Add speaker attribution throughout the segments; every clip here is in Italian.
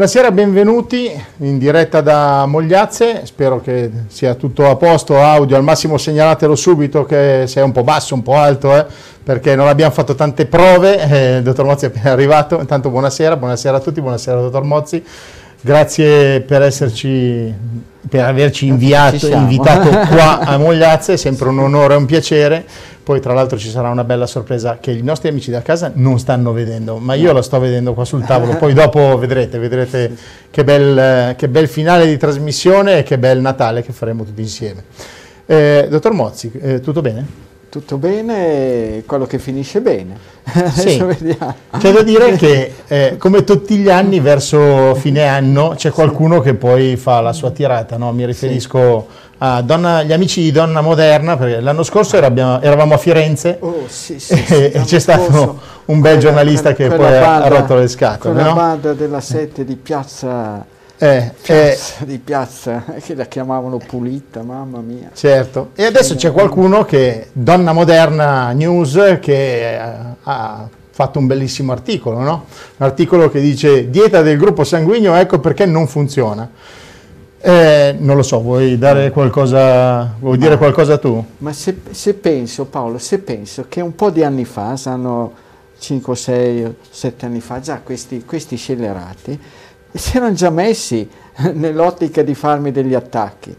Speaker 1: Buonasera, benvenuti in diretta da Mogliazze, spero che sia tutto a posto, audio al massimo segnalatelo subito che se è un po' basso, un po' alto, eh, perché non abbiamo fatto tante prove, eh, il dottor Mozzi è appena arrivato, intanto buonasera, buonasera a tutti, buonasera dottor Mozzi, grazie per esserci, per averci inviato, invitato qua a Mogliazze, è sempre un onore e un piacere poi tra l'altro ci sarà una bella sorpresa che i nostri amici da casa non stanno vedendo, ma io la sto vedendo qua sul tavolo, poi dopo vedrete, vedrete che bel, che bel finale di trasmissione e che bel Natale che faremo tutti insieme. Eh, dottor Mozzi, eh, tutto bene?
Speaker 2: Tutto bene, quello che finisce bene.
Speaker 1: Sì. C'è da dire che eh, come tutti gli anni verso fine anno c'è qualcuno che poi fa la sua tirata, no? mi riferisco sì a Donna, gli amici di Donna Moderna, perché l'anno scorso eravamo, eravamo a Firenze
Speaker 2: oh, sì,
Speaker 1: e, e c'è stato un bel giornalista che poi banda, ha rotto le scatole.
Speaker 2: Quella
Speaker 1: no?
Speaker 2: banda della sette di piazza, eh, piazza,
Speaker 1: eh,
Speaker 2: di piazza che la chiamavano pulita, mamma mia.
Speaker 1: Certo, e adesso c'è qualcuno che, Donna Moderna News, che ha fatto un bellissimo articolo, no? un articolo che dice dieta del gruppo sanguigno, ecco perché non funziona. Eh, non lo so, vuoi dare qualcosa, vuoi ma, dire qualcosa tu?
Speaker 2: Ma se, se, penso, Paolo, se penso che un po' di anni fa, saranno 5, 6, 7 anni fa, già questi, questi scellerati si erano già messi nell'ottica di farmi degli attacchi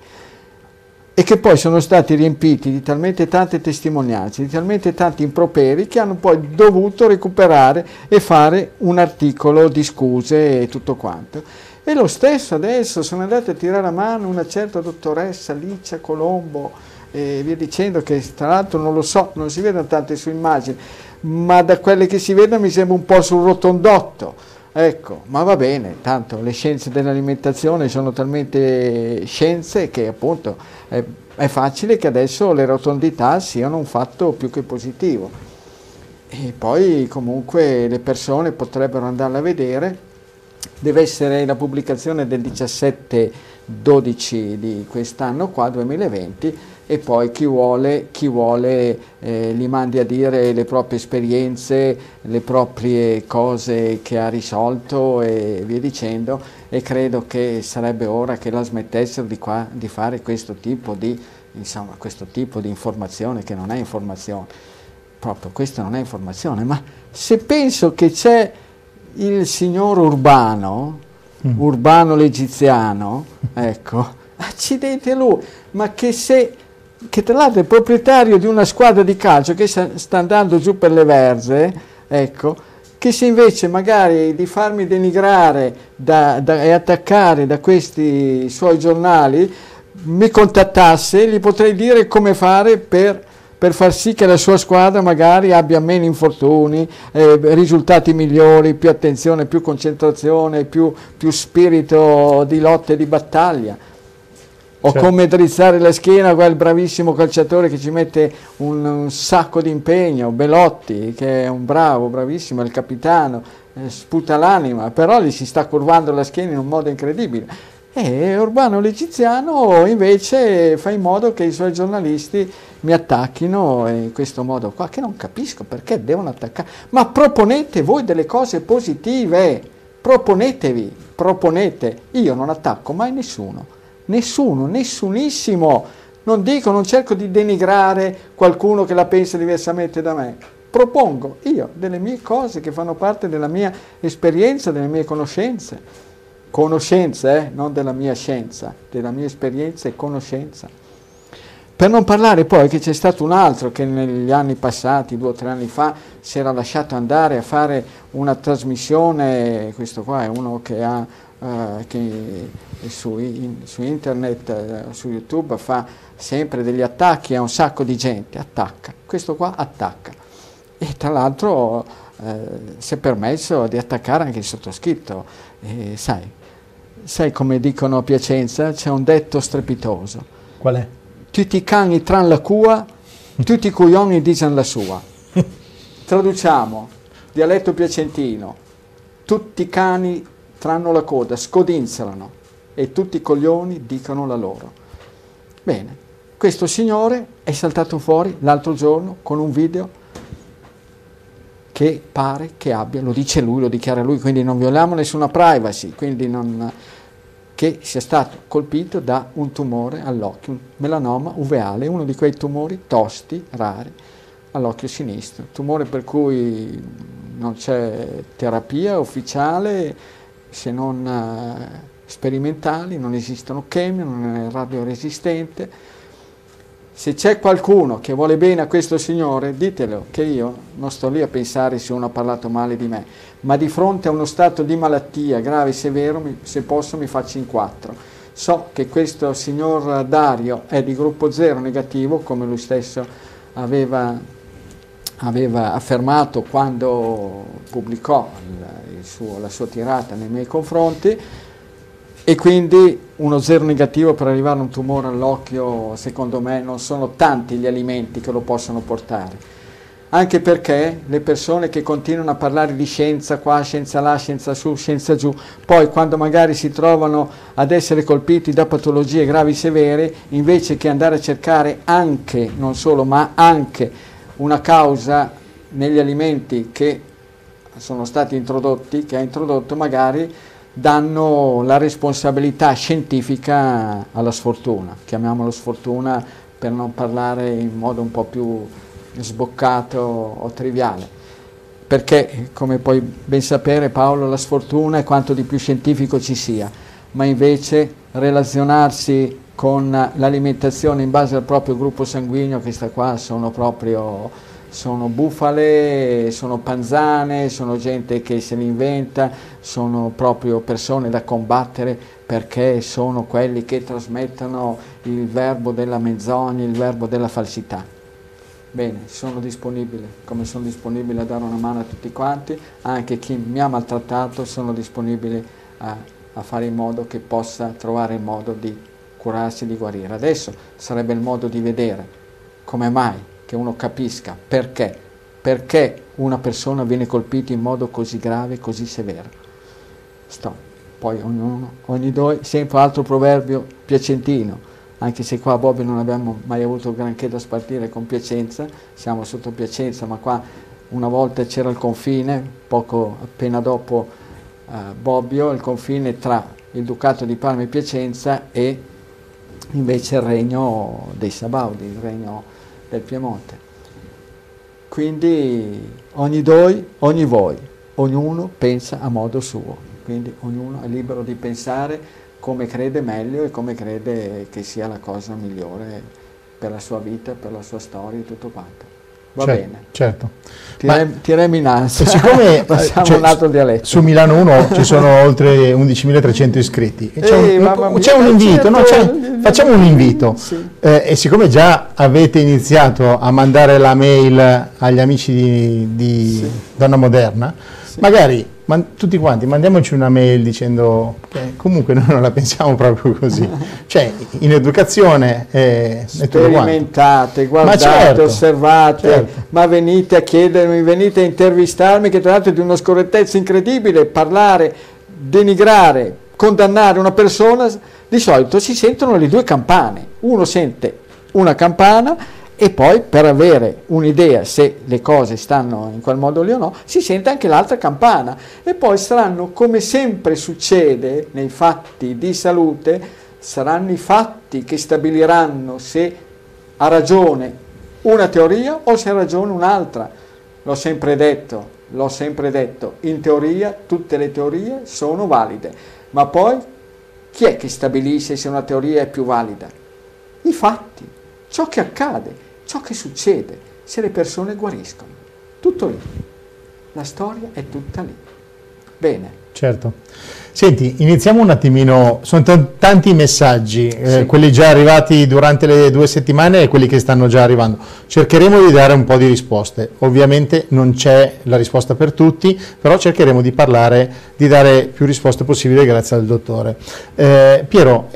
Speaker 2: e che poi sono stati riempiti di talmente tante testimonianze, di talmente tanti improperi che hanno poi dovuto recuperare e fare un articolo di scuse e tutto quanto. E lo stesso adesso sono andate a tirare a mano una certa dottoressa Licia Colombo e via dicendo che tra l'altro non lo so, non si vedono tante sue immagini, ma da quelle che si vedono mi sembra un po' sul rotondotto. Ecco, ma va bene, tanto le scienze dell'alimentazione sono talmente scienze che appunto è, è facile che adesso le rotondità siano un fatto più che positivo. E poi comunque le persone potrebbero andarla a vedere deve essere la pubblicazione del 17-12 di quest'anno qua, 2020, e poi chi vuole, chi vuole eh, gli mandi a dire le proprie esperienze, le proprie cose che ha risolto e via dicendo e credo che sarebbe ora che la smettessero di, qua, di fare questo tipo di, insomma, questo tipo di informazione che non è informazione, proprio questa non è informazione, ma se penso che c'è il signor Urbano, mm. Urbano l'egiziano, ecco, accidente lui, ma che se che tra l'altro è proprietario di una squadra di calcio che sta andando giù per le verze, ecco, che se invece magari di farmi denigrare da, da, e attaccare da questi suoi giornali mi contattasse, gli potrei dire come fare per per far sì che la sua squadra magari abbia meno infortuni, eh, risultati migliori, più attenzione, più concentrazione, più, più spirito di lotta e di battaglia. O certo. come drizzare la schiena quel bravissimo calciatore che ci mette un, un, sacco di impegno, Belotti, che è un bravo, bravissimo, è il capitano, eh, sputa l'anima, però gli si sta curvando la schiena in un modo incredibile. E Urbano l'Egiziano invece fa in modo che i suoi giornalisti mi attacchino in questo modo qua, che non capisco perché devono attaccare. Ma proponete voi delle cose positive, proponetevi, proponete. Io non attacco mai nessuno, nessuno, nessunissimo. Non dico, non cerco di denigrare qualcuno che la pensa diversamente da me. Propongo io delle mie cose che fanno parte della mia esperienza, delle mie conoscenze conoscenza, eh? non della mia scienza, della mia esperienza e conoscenza. Per non parlare poi che c'è stato un altro che negli anni passati, due o tre anni fa, si era lasciato andare a fare una trasmissione, questo qua è uno che ha Uh, che su, in, su internet, uh, su YouTube fa sempre degli attacchi a un sacco di gente, attacca, questo qua attacca. E tra l'altro uh, si è permesso di attaccare anche il sottoscritto, sai, sai come dicono a Piacenza? C'è un detto strepitoso.
Speaker 1: Qual è?
Speaker 2: Tutti i cani tran la cua, tutti i coglioni dicono la sua. Traduciamo, dialetto piacentino, tutti i cani tranno la coda, scodinzolano e tutti i coglioni dicono la loro. Bene, questo signore è saltato fuori l'altro giorno con un video che pare che abbia, lo dice lui, lo dichiara lui, quindi non violiamo nessuna privacy, quindi non, che sia stato colpito da un tumore all'occhio, un melanoma uveale, uno di quei tumori tosti, rari, all'occhio sinistro, tumore per cui non c'è terapia ufficiale se non uh, sperimentali, non esistono chemie, non è radioresistente. Se c'è qualcuno che vuole bene a questo Signore, ditelo che io non sto lì a pensare se uno ha parlato male di me, ma di fronte a uno stato di malattia grave e severo, se posso mi faccio in quattro. So che questo signor Dario è di gruppo zero negativo, come lui stesso aveva aveva affermato quando pubblicò il, suo, la sua tirata nei miei confronti e quindi uno zero negativo per arrivare a un tumore all'occhio, secondo me non sono tanti gli alimenti che lo possono portare. Anche perché le persone che continuano a parlare di scienza qua, scienza là, scienza su, scienza giù, poi quando magari si trovano ad essere colpiti da patologie gravi severe, invece che andare a cercare anche, non solo, ma anche una causa negli alimenti che sono stati introdotti, che ha introdotto magari danno la responsabilità scientifica alla sfortuna, chiamiamolo sfortuna per non parlare in modo un po' più sboccato o triviale, perché come puoi ben sapere Paolo la sfortuna è quanto di più scientifico ci sia, ma invece relazionarsi con l'alimentazione in base al proprio gruppo sanguigno, questa qua sono proprio sono bufale, sono panzane, sono gente che se li inventa, sono proprio persone da combattere perché sono quelli che trasmettono il verbo della menzogna, il verbo della falsità. Bene, sono disponibile, come sono disponibile a dare una mano a tutti quanti, anche chi mi ha maltrattato, sono disponibile a, a fare in modo che possa trovare il modo di curarsi di guarire. Adesso sarebbe il modo di vedere come mai che uno capisca perché, perché una persona viene colpita in modo così grave, così severo. Sto. Poi ognuno, ogni due, sempre altro proverbio piacentino, anche se qua a Bobbio non abbiamo mai avuto granché da spartire con Piacenza, siamo sotto Piacenza, ma qua una volta c'era il confine, poco appena dopo uh, Bobbio, il confine tra il Ducato di Parma e Piacenza e invece il regno dei Sabaudi, il regno del Piemonte. Quindi ogni doi, ogni voi, ognuno pensa a modo suo, quindi ognuno è libero di pensare come crede meglio e come crede che sia la cosa migliore per la sua vita, per la sua storia e tutto quanto. Va
Speaker 1: certo,
Speaker 2: bene.
Speaker 1: Certo.
Speaker 2: Tirem, in ansia.
Speaker 1: Siccome
Speaker 2: Passiamo cioè, un altro dialetto.
Speaker 1: Su Milano 1 ci sono oltre 11.300 iscritti. C'è, Ehi, un, un, c'è un, invito, no, facciamo un invito. Sì. Eh, e siccome già avete iniziato a mandare la mail agli amici di, di sì. Donna Moderna, sì. magari ma tutti quanti mandiamoci una mail dicendo che comunque noi non la pensiamo proprio così. cioè, in educazione
Speaker 2: eh, sperimentate, guardate, certo, osservate, certo. ma venite a chiedermi, venite a intervistarmi, che tra l'altro è di una scorrettezza incredibile, parlare, denigrare, condannare una persona, di solito si sentono le due campane. Uno sente una campana e poi per avere un'idea se le cose stanno in quel modo lì o no, si sente anche l'altra campana e poi saranno, come sempre succede nei fatti di salute, saranno i fatti che stabiliranno se ha ragione una teoria o se ha ragione un'altra. L'ho sempre detto, l'ho sempre detto, in teoria tutte le teorie sono valide, ma poi chi è che stabilisce se una teoria è più valida? I fatti, ciò che accade ciò che succede se le persone guariscono. Tutto lì. La storia è tutta lì. Bene.
Speaker 1: Certo. Senti, iniziamo un attimino, sono t- tanti messaggi, eh, sì. quelli già arrivati durante le due settimane e quelli che stanno già arrivando. Cercheremo di dare un po' di risposte. Ovviamente non c'è la risposta per tutti, però cercheremo di parlare, di dare più risposte possibili grazie al dottore. Eh, Piero,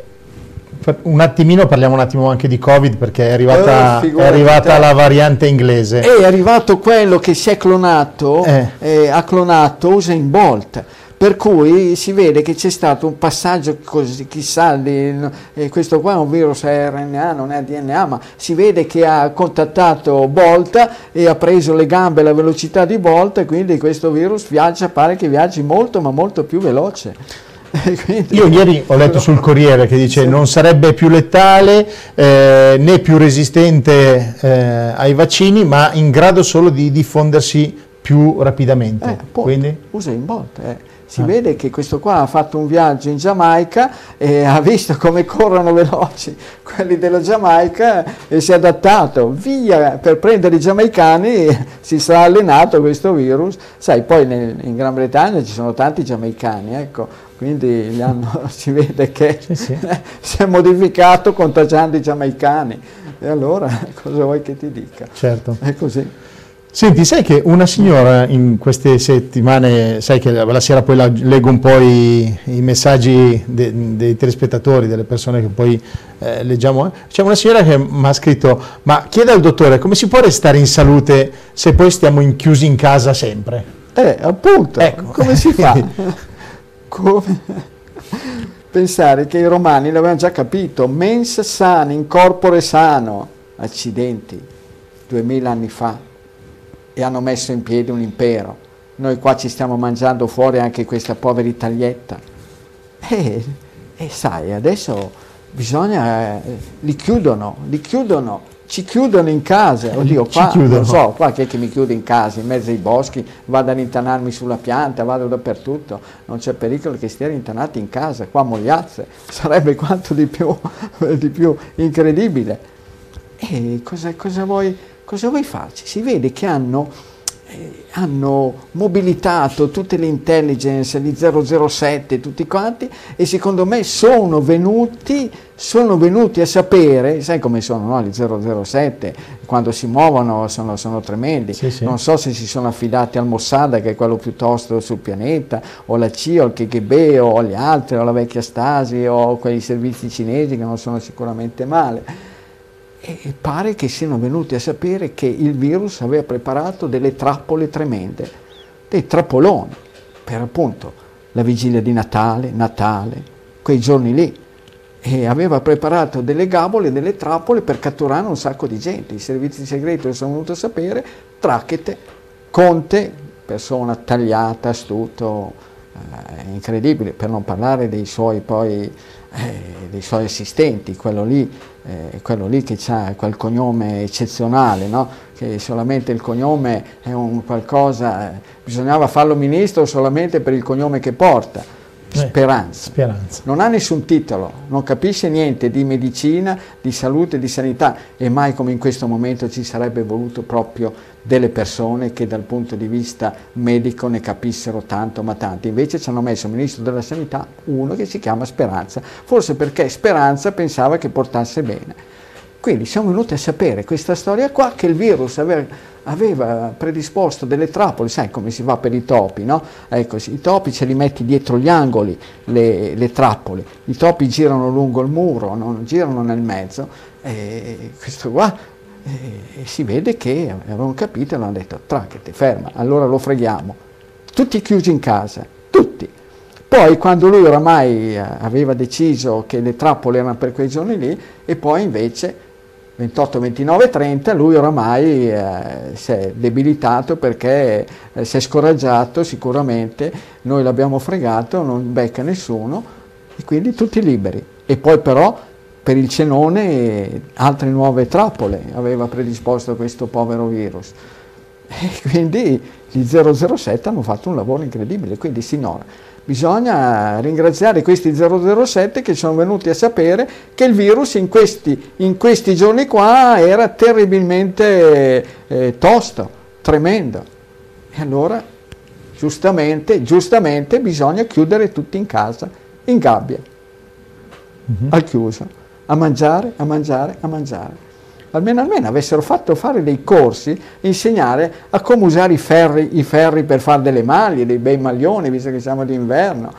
Speaker 1: un attimino parliamo un attimo anche di Covid perché è arrivata, oh, è arrivata la variante inglese.
Speaker 2: È arrivato quello che si è clonato, eh. Eh, ha clonato Usain Bolt. Per cui si vede che c'è stato un passaggio così, chissà, di, eh, questo qua è un virus RNA, non è DNA, ma si vede che ha contattato Volta e ha preso le gambe alla velocità di Volta e quindi questo virus viaggia, pare che viaggi molto ma molto più veloce.
Speaker 1: Quindi, Io ieri ho letto sul Corriere che dice sì. non sarebbe più letale eh, né più resistente eh, ai vaccini, ma in grado solo di diffondersi più rapidamente.
Speaker 2: Eh, Quindi? Usa in botte. Eh. Si ah. vede che questo qua ha fatto un viaggio in Giamaica e ha visto come corrono veloci quelli della Giamaica e si è adattato. Via, per prendere i giamaicani si sarà allenato questo virus. Sai, poi nel, in Gran Bretagna ci sono tanti giamaicani, ecco, quindi hanno, si vede che sì, sì. si è modificato contagiando i giamaicani. E allora cosa vuoi che ti dica?
Speaker 1: Certo.
Speaker 2: È così.
Speaker 1: Senti, sai che una signora in queste settimane, sai che la sera poi la, leggo un po' i, i messaggi de, dei telespettatori, delle persone che poi eh, leggiamo, c'è una signora che mi ha scritto, ma chiede al dottore come si può restare in salute se poi stiamo chiusi in casa sempre?
Speaker 2: Eh, appunto, ecco. come si fa? come? Pensare che i romani l'avevano già capito, mens sana, in corpore sano, accidenti, duemila anni fa e hanno messo in piedi un impero. Noi qua ci stiamo mangiando fuori anche questa povera Italietta. E, e sai, adesso bisogna, eh, li chiudono, li chiudono, ci chiudono in casa. Oddio, qua non so, qua che, che mi chiude in casa, in mezzo ai boschi, vado a rintanarmi sulla pianta, vado dappertutto, non c'è pericolo che stiano rintanati in casa, qua Mogliazze, sarebbe quanto di più, di più incredibile. E cosa, cosa vuoi? Cosa vuoi farci? Si vede che hanno, eh, hanno mobilitato tutte le intelligence di 007, tutti quanti, e secondo me sono venuti, sono venuti a sapere, sai come sono no? gli 007, quando si muovono sono, sono tremendi, sì, sì. non so se si sono affidati al Mossad, che è quello più tosto sul pianeta, o la CIA, o il KGB, o gli altri, o la vecchia Stasi, o quei servizi cinesi che non sono sicuramente male e pare che siano venuti a sapere che il virus aveva preparato delle trappole tremende, dei trappoloni, per appunto la vigilia di Natale, Natale, quei giorni lì. E aveva preparato delle gabole, delle trappole per catturare un sacco di gente. I servizi segreti lo sono venuti a sapere, Trachete, Conte, persona tagliata, astuto, eh, incredibile, per non parlare dei suoi poi eh, dei suoi assistenti, quello lì, eh, quello lì che ha quel cognome eccezionale, no? che solamente il cognome è un qualcosa, eh, bisognava farlo ministro solamente per il cognome che porta. Eh, speranza.
Speaker 1: Speranza.
Speaker 2: Non ha nessun titolo, non capisce niente di medicina, di salute, di sanità e mai come in questo momento ci sarebbe voluto proprio delle persone che dal punto di vista medico ne capissero tanto ma tanto. Invece ci hanno messo ministro della sanità uno che si chiama Speranza, forse perché Speranza pensava che portasse bene. Quindi siamo venuti a sapere questa storia qua che il virus aveva, aveva predisposto delle trappole, sai come si fa per i topi, no? Ecco, i topi ce li metti dietro gli angoli, le, le trappole, i topi girano lungo il muro, non girano nel mezzo, e questo qua e, si vede che avevano capito e hanno detto tracchete, ferma, allora lo freghiamo. Tutti chiusi in casa, tutti. Poi quando lui oramai eh, aveva deciso che le trappole erano per quei giorni lì e poi invece 28, 29, 30 lui oramai eh, si è debilitato perché eh, si è scoraggiato sicuramente, noi l'abbiamo fregato, non becca nessuno e quindi tutti liberi. E poi però per il cenone altre nuove trappole aveva predisposto questo povero virus. E quindi gli 007 hanno fatto un lavoro incredibile, quindi signora, bisogna ringraziare questi 007 che sono venuti a sapere che il virus in questi, in questi giorni qua era terribilmente eh, tosto, tremendo. E allora, giustamente, giustamente bisogna chiudere tutti in casa, in gabbia, mm-hmm. al chiuso a mangiare, a mangiare, a mangiare. Almeno, almeno avessero fatto fare dei corsi, insegnare a come usare i ferri, i ferri per fare delle maglie, dei bei maglioni, visto che siamo d'inverno,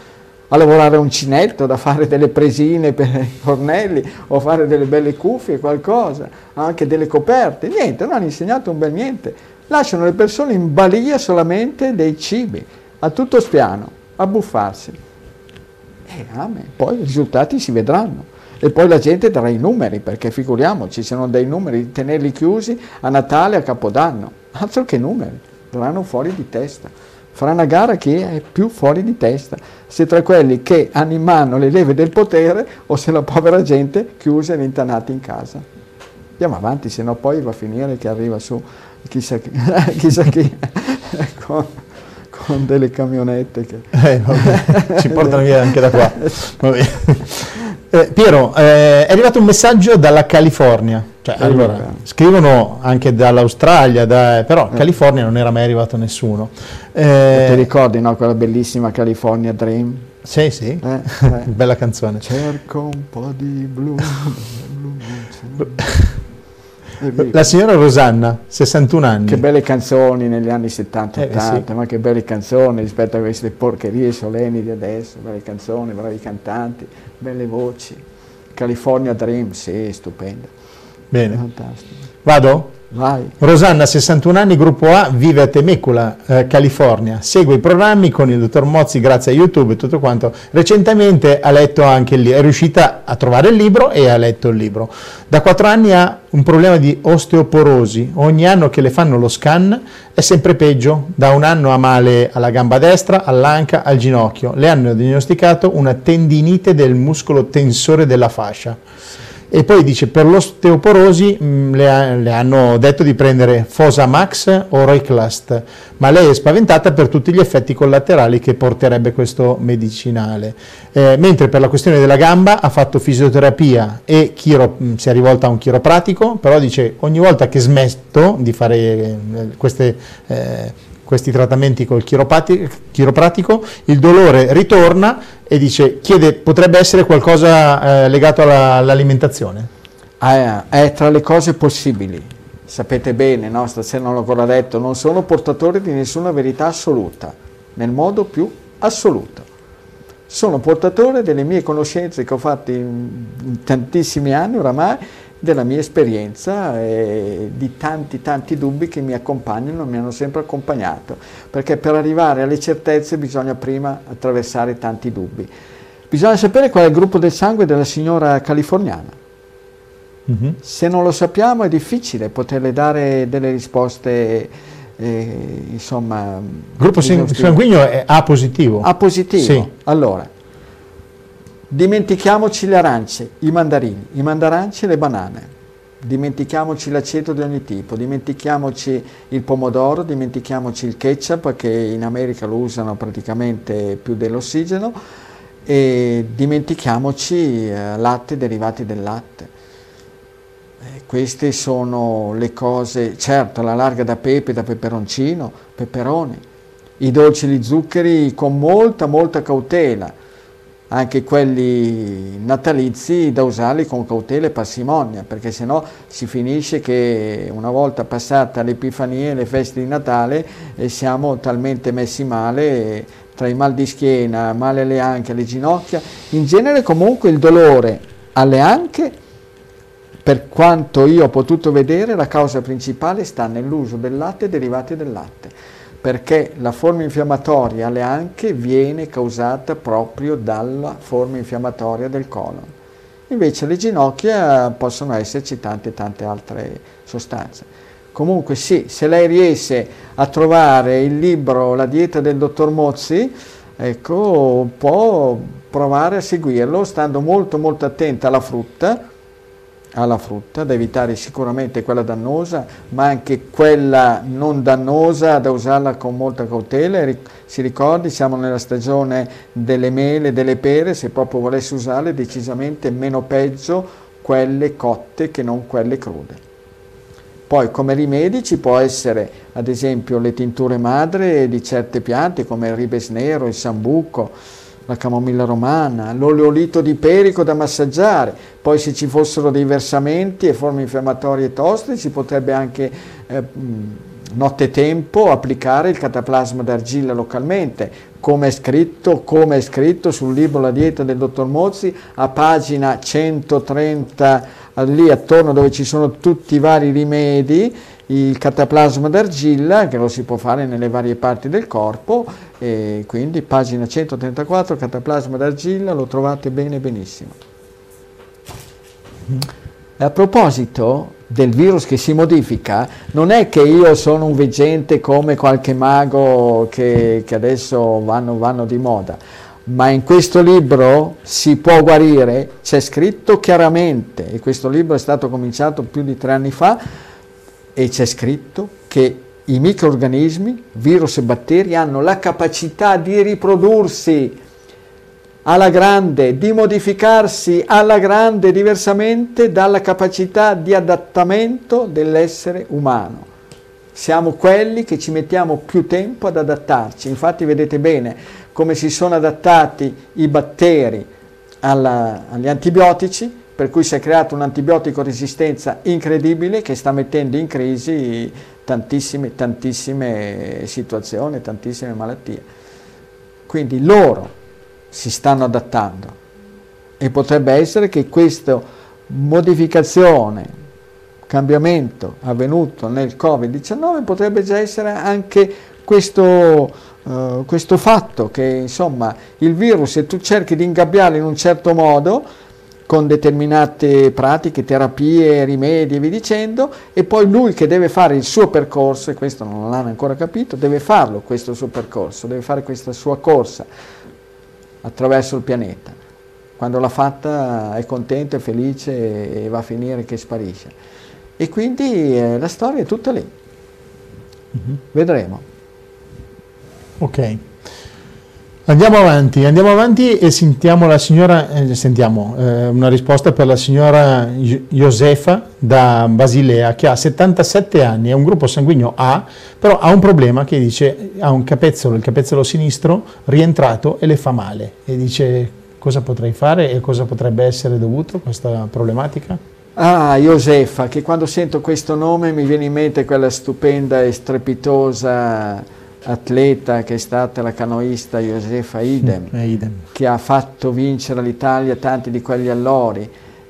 Speaker 2: a lavorare uncinetto, da fare delle presine per i fornelli o fare delle belle cuffie, qualcosa, anche delle coperte. Niente, non hanno insegnato un bel niente. Lasciano le persone in balia solamente dei cibi, a tutto spiano. abbuffarsi. E amen. Poi i risultati si vedranno. E poi la gente darà i numeri, perché figuriamoci, se non dei numeri, tenerli chiusi a Natale, a Capodanno. Altro che numeri, daranno fuori di testa. Farà una gara chi è più fuori di testa, se tra quelli che hanno in mano le leve del potere o se la povera gente chiusa e rintanata in casa. Andiamo avanti, se no poi va a finire che arriva su chissà chi, chissà chi con, con, delle camionette che...
Speaker 1: Eh, ci portano via anche da qua. Eh, Piero, eh, è arrivato un messaggio dalla California, cioè, allora, scrivono anche dall'Australia, da, però eh. California non era mai arrivato nessuno.
Speaker 2: Eh, ti ricordi no, quella bellissima California Dream?
Speaker 1: Sì, sì, eh, eh. bella canzone.
Speaker 2: Cerco un po' di blu. blu
Speaker 1: la signora Rosanna, 61 anni.
Speaker 2: Che belle canzoni negli anni 70-80, eh, sì. ma che belle canzoni rispetto a queste porcherie solenni di adesso, belle canzoni, bravi cantanti, belle voci. California Dream, sì, stupenda.
Speaker 1: Bene. Fantastico. Vado?
Speaker 2: Vai.
Speaker 1: Rosanna, 61 anni, gruppo A, vive a Temecula, eh, California. Segue i programmi con il dottor Mozzi grazie a YouTube e tutto quanto. Recentemente ha letto anche il è riuscita a trovare il libro e ha letto il libro. Da 4 anni ha un problema di osteoporosi. Ogni anno che le fanno lo scan è sempre peggio. Da un anno ha male alla gamba destra, all'anca, al ginocchio. Le hanno diagnosticato una tendinite del muscolo tensore della fascia e poi dice per l'osteoporosi mh, le, ha, le, hanno detto di prendere Fosamax o Reclast, ma lei è spaventata per tutti gli effetti collaterali che porterebbe questo medicinale. Eh, mentre per la questione della gamba ha fatto fisioterapia e chiro, mh, si è rivolta a un chiropratico, però dice ogni volta che smetto di fare eh, queste eh, questi trattamenti col chiropratico, il dolore ritorna e dice, chiede, potrebbe essere qualcosa eh, legato alla, all'alimentazione?
Speaker 2: Ah, è tra le cose possibili. Sapete bene, no? stasera non l'ho ancora detto, non sono portatore di nessuna verità assoluta, nel modo più assoluto. Sono portatore delle mie conoscenze che ho fatto in tantissimi anni oramai della mia esperienza e di tanti tanti dubbi che mi accompagnano, mi hanno sempre accompagnato, perché per arrivare alle certezze bisogna prima attraversare tanti dubbi. Bisogna sapere qual è il gruppo del sangue della signora californiana. Mm-hmm. Se non lo sappiamo è difficile poterle dare delle risposte, eh, insomma...
Speaker 1: Il gruppo sanguigno è A positivo?
Speaker 2: A positivo. Sì. Allora, Dimentichiamoci le arance, i mandarini, i mandaranci e le banane. Dimentichiamoci l'aceto di ogni tipo, dimentichiamoci il pomodoro, dimentichiamoci il ketchup che in America lo usano praticamente più dell'ossigeno e dimentichiamoci eh, latte derivati del latte. Eh, queste sono le cose, certo la larga da pepe, da peperoncino, peperoni, i dolci di zuccheri con molta molta cautela anche quelli natalizi da usarli con cautela e parsimonia, perché sennò si finisce che una volta passata l'Epifania e le feste di Natale eh, siamo talmente messi male tra i mal di schiena, male alle anche, alle ginocchia, in genere comunque il dolore alle anche, per quanto io ho potuto vedere, la causa principale sta nell'uso del latte e derivati del latte perché la forma infiammatoria alle anche viene causata proprio dalla forma infiammatoria del colon. Invece le ginocchia possono esserci tante tante altre sostanze. Comunque sì, se lei riesce a trovare il libro La dieta del dottor Mozzi, ecco, può provare a seguirlo stando molto molto attenta alla frutta, alla frutta, da evitare sicuramente quella dannosa, ma anche quella non dannosa, da usarla con molta cautela. Si ricordi, siamo nella stagione delle mele, delle pere, se proprio volesse usarle decisamente meno peggio quelle cotte che non quelle crude. Poi come rimedi ci può essere ad esempio le tinture madre di certe piante come il ribes nero, il sambuco, la camomilla romana, l'oleolito di perico da massaggiare, poi se ci fossero dei versamenti e forme infiammatorie toste si potrebbe anche eh, nottetempo applicare il cataplasma d'argilla localmente, come è scritto, come è scritto sul libro La dieta del dottor Mozzi a pagina 130 lì attorno dove ci sono tutti i vari rimedi, il cataplasma d'argilla che lo si può fare nelle varie parti del corpo e quindi pagina 134 cataplasma d'argilla lo trovate bene benissimo. A proposito del virus che si modifica, non è che io sono un veggente come qualche mago che, che adesso vanno, vanno di moda, ma in questo libro si può guarire, c'è scritto chiaramente, e questo libro è stato cominciato più di tre anni fa, e c'è scritto che i microorganismi, virus e batteri, hanno la capacità di riprodursi alla grande, di modificarsi alla grande diversamente dalla capacità di adattamento dell'essere umano. Siamo quelli che ci mettiamo più tempo ad adattarci, infatti vedete bene come si sono adattati i batteri alla, agli antibiotici, per cui si è creata un'antibiotico resistenza incredibile che sta mettendo in crisi tantissime, tantissime situazioni, tantissime malattie. Quindi loro si stanno adattando. E potrebbe essere che questa modificazione, cambiamento avvenuto nel Covid-19 potrebbe già essere anche questo, uh, questo fatto che insomma il virus se tu cerchi di ingabbiarlo in un certo modo con determinate pratiche, terapie, rimedi e via dicendo, e poi lui che deve fare il suo percorso, e questo non l'hanno ancora capito, deve farlo questo suo percorso, deve fare questa sua corsa attraverso il pianeta. Quando l'ha fatta è contento, è felice e va a finire che sparisce. E quindi eh, la storia è tutta lì. Mm-hmm. Vedremo.
Speaker 1: Ok. Andiamo avanti, andiamo avanti e sentiamo la signora, eh, sentiamo eh, una risposta per la signora Josefa da Basilea che ha 77 anni, è un gruppo sanguigno A, però ha un problema che dice ha un capezzolo, il capezzolo sinistro rientrato e le fa male e dice cosa potrei fare e cosa potrebbe essere dovuto questa problematica?
Speaker 2: Ah, Josefa, che quando sento questo nome mi viene in mente quella stupenda e strepitosa atleta che è stata la canoista Josefa Idem, mm, Idem. che ha fatto vincere all'Italia tanti di quegli allori.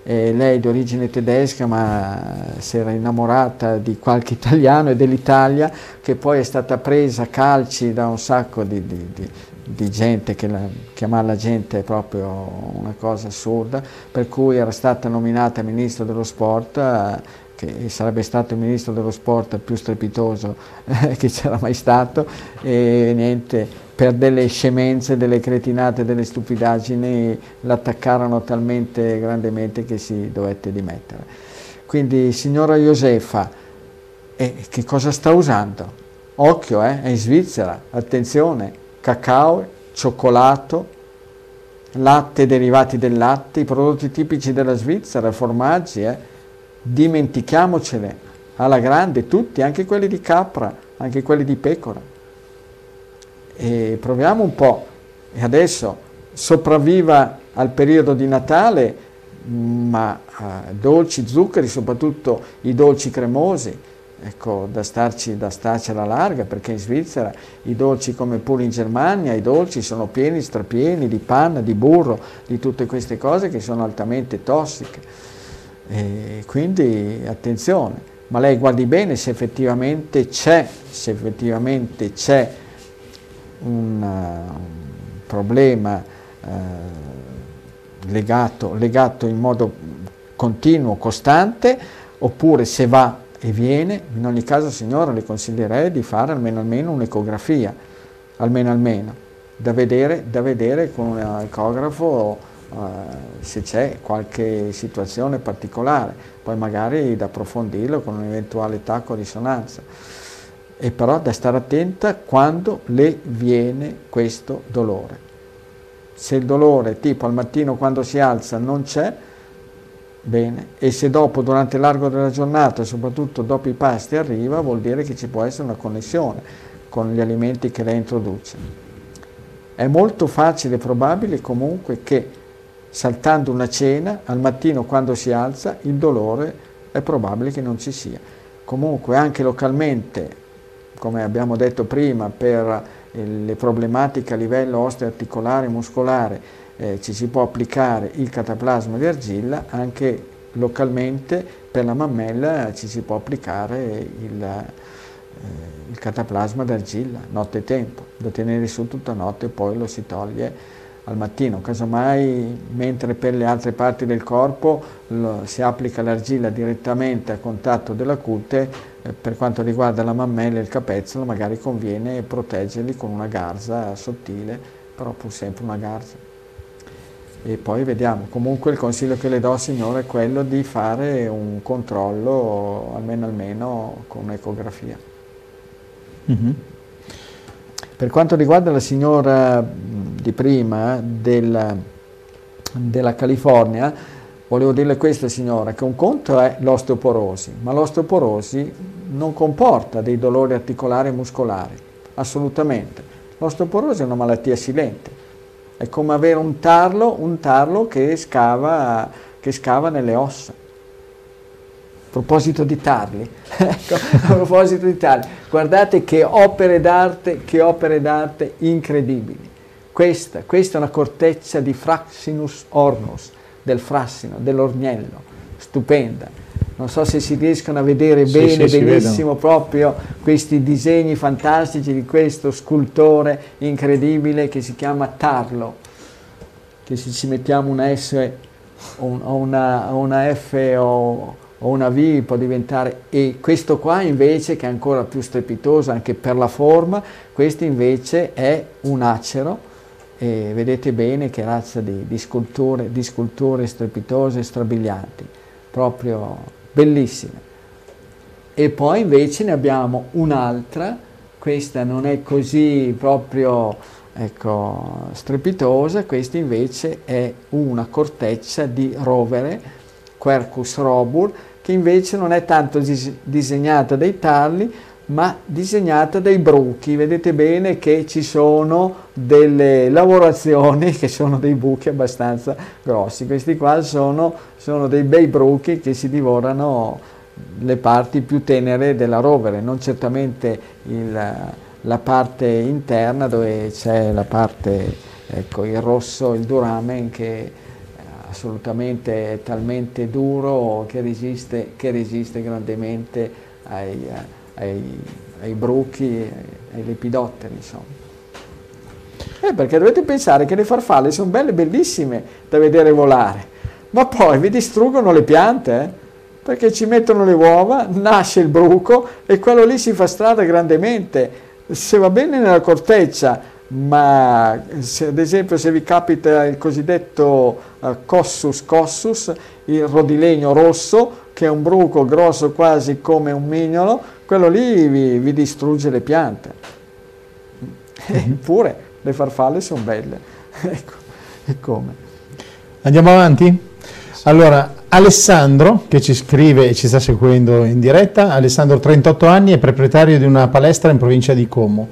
Speaker 2: Eh, lei di origine tedesca ma si era innamorata di qualche italiano e dell'Italia che poi è stata presa a calci da un sacco di, di, di, di gente che la, chiamare la gente è proprio una cosa assurda per cui era stata nominata ministro dello sport eh, che sarebbe stato il ministro dello sport più strepitoso eh, che c'era mai stato e niente, per delle scemenze, delle cretinate, delle stupidaggini l'attaccarono talmente grandemente che si dovette dimettere. Quindi signora Josefa, eh, che cosa sta usando? Occhio, eh, è in Svizzera, attenzione, cacao, cioccolato, latte, derivati del latte, i prodotti tipici della Svizzera, formaggi, eh dimentichiamocene alla grande tutti, anche quelli di capra, anche quelli di pecora. E proviamo un po', e adesso sopravviva al periodo di Natale, ma eh, dolci, zuccheri, soprattutto i dolci cremosi, ecco, da starci, da starci alla larga, perché in Svizzera i dolci come pure in Germania, i dolci sono pieni, strapieni di panna, di burro, di tutte queste cose che sono altamente tossiche. E quindi attenzione, ma lei guardi bene se effettivamente c'è, se effettivamente c'è un, uh, un problema uh, legato, legato in modo continuo, costante, oppure se va e viene, in ogni caso signora le consiglierei di fare almeno, almeno un'ecografia, almeno almeno, da vedere, da vedere con un ecografo eh, se c'è qualche situazione particolare, poi magari da approfondirlo con un eventuale tacco risonanza. E però da stare attenta quando le viene questo dolore. Se il dolore tipo al mattino quando si alza non c'è, bene, e se dopo durante l'arco della giornata, soprattutto dopo i pasti arriva, vuol dire che ci può essere una connessione con gli alimenti che lei introduce. È molto facile e probabile comunque che saltando una cena, al mattino quando si alza, il dolore è probabile che non ci sia. Comunque anche localmente come abbiamo detto prima, per eh, le problematiche a livello osteoarticolare e muscolare eh, ci si può applicare il cataplasma di argilla, anche localmente per la mammella ci si può applicare il, eh, il cataplasma d'argilla, notte e tempo, da tenere su tutta notte e poi lo si toglie al mattino, casomai mentre per le altre parti del corpo lo, si applica l'argilla direttamente a contatto della cute, eh, per quanto riguarda la mammella e il capezzolo magari conviene proteggerli con una garza sottile, però pur sempre una garza. E poi vediamo, comunque il consiglio che le do signore è quello di fare un controllo almeno almeno con un'ecografia. Mm-hmm. Per quanto riguarda la signora di prima della, della California, volevo dirle questa signora, che un conto è l'osteoporosi, ma l'osteoporosi non comporta dei dolori articolari e muscolari, assolutamente. L'osteoporosi è una malattia silente, è come avere un tarlo, un tarlo che, scava, che scava nelle ossa. A proposito di tarli, ecco, a proposito di tarli, guardate che opere d'arte, che opere d'arte incredibili. Questa, questa è una corteccia di Fraxinus ornus, del frassino, dell'orniello, stupenda. Non so se si riescono a vedere sì, bene, sì, benissimo proprio questi disegni fantastici di questo scultore incredibile che si chiama Tarlo, che se ci mettiamo una S o una, una F o, o una V può diventare e. Questo qua invece che è ancora più strepitoso anche per la forma, questo invece è un acero e vedete bene che razza di, di, sculture, di sculture strepitose e strabilianti, proprio bellissime. E poi invece ne abbiamo un'altra, questa non è così proprio ecco, strepitosa, questa invece è una corteccia di rovere, Quercus robur, che invece non è tanto dis- disegnata dai tarli, ma disegnata dai bruchi. Vedete bene che ci sono delle lavorazioni che sono dei buchi abbastanza grossi. Questi qua sono, sono dei bei bruchi che si divorano le parti più tenere della rovere, non certamente il, la parte interna dove c'è la parte, ecco, il rosso, il duramen che assolutamente è talmente duro che resiste, che resiste grandemente ai ai, ai bruchi, ai lepidotteri, insomma. Eh, perché dovete pensare che le farfalle sono belle, bellissime da vedere volare, ma poi vi distruggono le piante, eh? perché ci mettono le uova, nasce il bruco e quello lì si fa strada grandemente. Se va bene nella corteccia, ma se, ad esempio se vi capita il cosiddetto uh, cossus cossus, il rodilegno rosso, che è un bruco grosso quasi come un mignolo, quello lì vi, vi distrugge le piante. Mm-hmm. Eppure le farfalle sono belle. ecco, e come?
Speaker 1: Andiamo avanti? Allora, Alessandro, che ci scrive e ci sta seguendo in diretta, Alessandro 38 anni, è proprietario di una palestra in provincia di Como.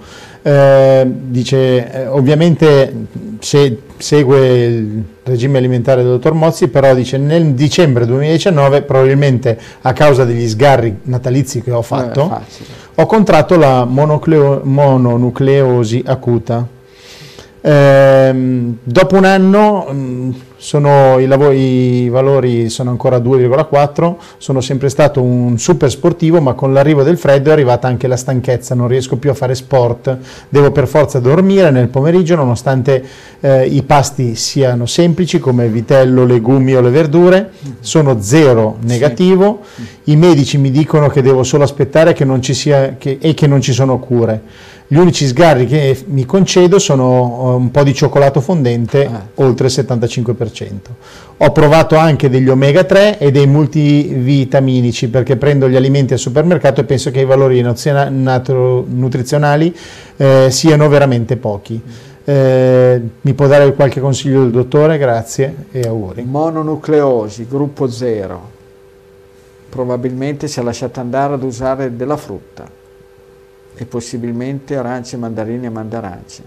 Speaker 1: Eh, dice, eh, ovviamente se, segue il regime alimentare del dottor Mozzi, però dice nel dicembre 2019, probabilmente a causa degli sgarri natalizi che ho fatto, ho contratto la mononucleosi acuta. Eh, dopo un anno mh, sono, i, lavori, i, valori sono ancora 2,4, sono sempre stato un super sportivo, ma con l'arrivo del freddo è arrivata anche la stanchezza, non riesco più a fare sport, devo per forza dormire nel pomeriggio nonostante eh, i pasti siano semplici come vitello, legumi o le verdure, sono zero negativo, i medici mi dicono che devo solo aspettare che non ci sia, che, e che non ci sono cure. Gli unici sgarri che mi concedo sono eh, un po' di cioccolato fondente, ah. oltre il 75%. Ho provato anche degli omega 3 e dei multivitaminici perché prendo gli alimenti al supermercato e penso che i valori nutrizionali eh, siano veramente pochi. Eh, mi può dare qualche consiglio del dottore? Grazie e auguri.
Speaker 2: Mononucleosi, gruppo 0. Probabilmente si è lasciato andare ad usare della frutta e possibilmente arance, mandarine e mandarance.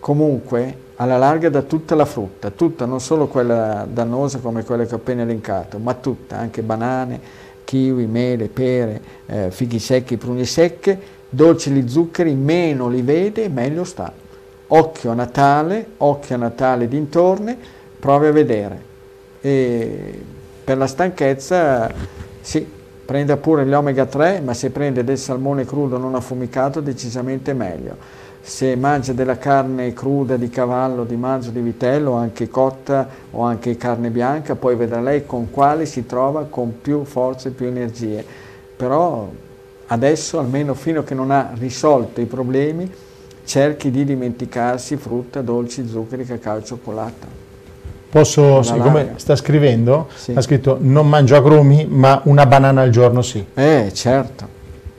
Speaker 2: Comunque, alla larga da tutta la frutta, tutta, non solo quella dannosa come quella che ho appena elencato, ma tutta, anche banane, kiwi, mele, pere, eh, fighi secchi, prugne secche, dolci gli zuccheri, meno li vede, meglio sta. Occhio a Natale, occhio a Natale dintorni, provi a vedere. E per la stanchezza, sì, prenda pure gli omega 3, ma se prende del salmone crudo non affumicato, decisamente meglio se mangia della carne cruda di cavallo, di manzo, di vitello, anche cotta o anche carne bianca, poi vedrà lei con quale si trova con più forze, più energie. Però adesso, almeno fino a che non ha risolto i problemi, cerchi di dimenticarsi frutta, dolci, zuccheri, cacao e cioccolata.
Speaker 1: Posso, siccome sta scrivendo, sì. ha scritto non mangio agrumi, ma una banana al giorno sì.
Speaker 2: Eh, certo,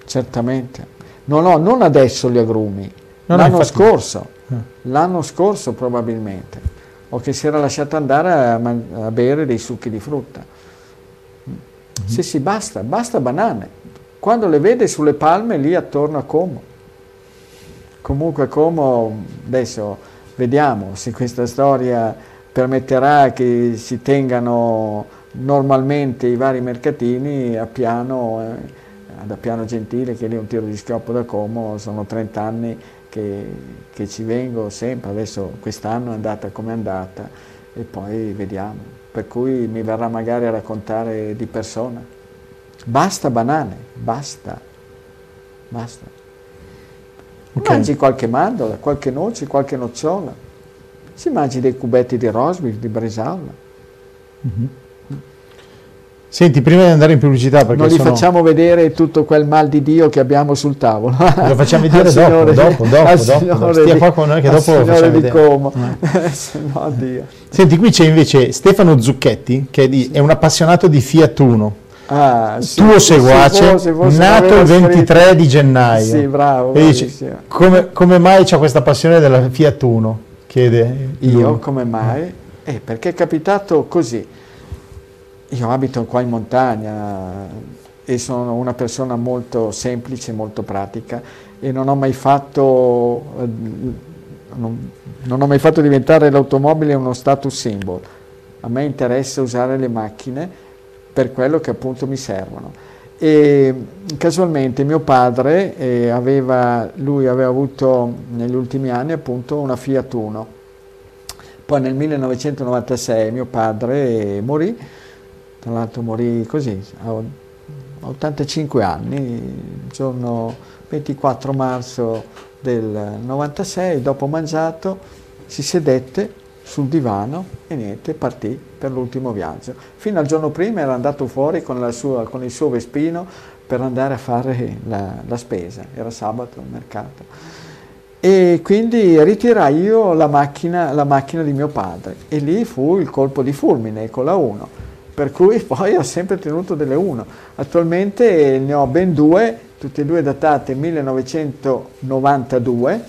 Speaker 2: certamente. No, no, non adesso gli agrumi, l'anno scorso, eh. l'anno scorso probabilmente, o che si era lasciato andare a, a bere dei succhi di frutta. Mm-hmm. Sì, sì, basta, basta banane. Quando le vede sulle palme lì attorno a Como. Comunque Como, adesso vediamo se questa storia permetterà che si tengano normalmente i vari mercatini a piano, eh, da piano gentile, che lì è un tiro di schioppo da Como, sono 30 anni che, che ci vengo sempre, adesso quest'anno è andata come è andata e poi vediamo, per cui mi verrà magari a raccontare di persona. Basta banane, basta, basta. Okay. Mangi qualche mandola, qualche noce, qualche nocciola, si mangi dei cubetti di rosbif, di bresaola. Mm-hmm.
Speaker 1: Senti, prima di andare in pubblicità, perché
Speaker 2: non
Speaker 1: gli
Speaker 2: sono... facciamo vedere tutto quel mal di Dio che abbiamo sul tavolo.
Speaker 1: Lo facciamo vedere dopo, signore, dopo, dopo, dopo. Stia
Speaker 2: di,
Speaker 1: qua con noi che dopo lo facciamo
Speaker 2: di
Speaker 1: vedere.
Speaker 2: Como. Eh. no, Dio.
Speaker 1: Senti, qui c'è invece Stefano Zucchetti, che è, di, è un appassionato di Fiat Uno.
Speaker 2: Ah, sì,
Speaker 1: tuo seguace, se fosse, nato il 23 scritto. di gennaio.
Speaker 2: Sì, bravo.
Speaker 1: E dice, come, come, mai c'è questa passione della Fiat Uno? Chiede
Speaker 2: Io, lui. come mai? Eh, perché è capitato così io abito qua in montagna e sono una persona molto semplice, molto pratica e non ho mai fatto, non, non ho mai fatto diventare l'automobile uno status symbol. A me interessa usare le macchine per quello che appunto mi servono. E casualmente mio padre eh, aveva, lui aveva avuto negli ultimi anni appunto una Fiat Uno. Poi nel 1996 mio padre morì tra l'altro morì così, a 85 anni, il giorno 24 marzo del 96, dopo mangiato, si sedette sul divano e niente, partì per l'ultimo viaggio. Fino al giorno prima era andato fuori con, sua, con il suo vespino per andare a fare la, la spesa, era sabato al mercato. E quindi ritirai io la macchina, la macchina di mio padre e lì fu il colpo di fulmine con la 1 per cui poi ho sempre tenuto delle 1. Attualmente ne ho ben due, tutte e due datate 1992,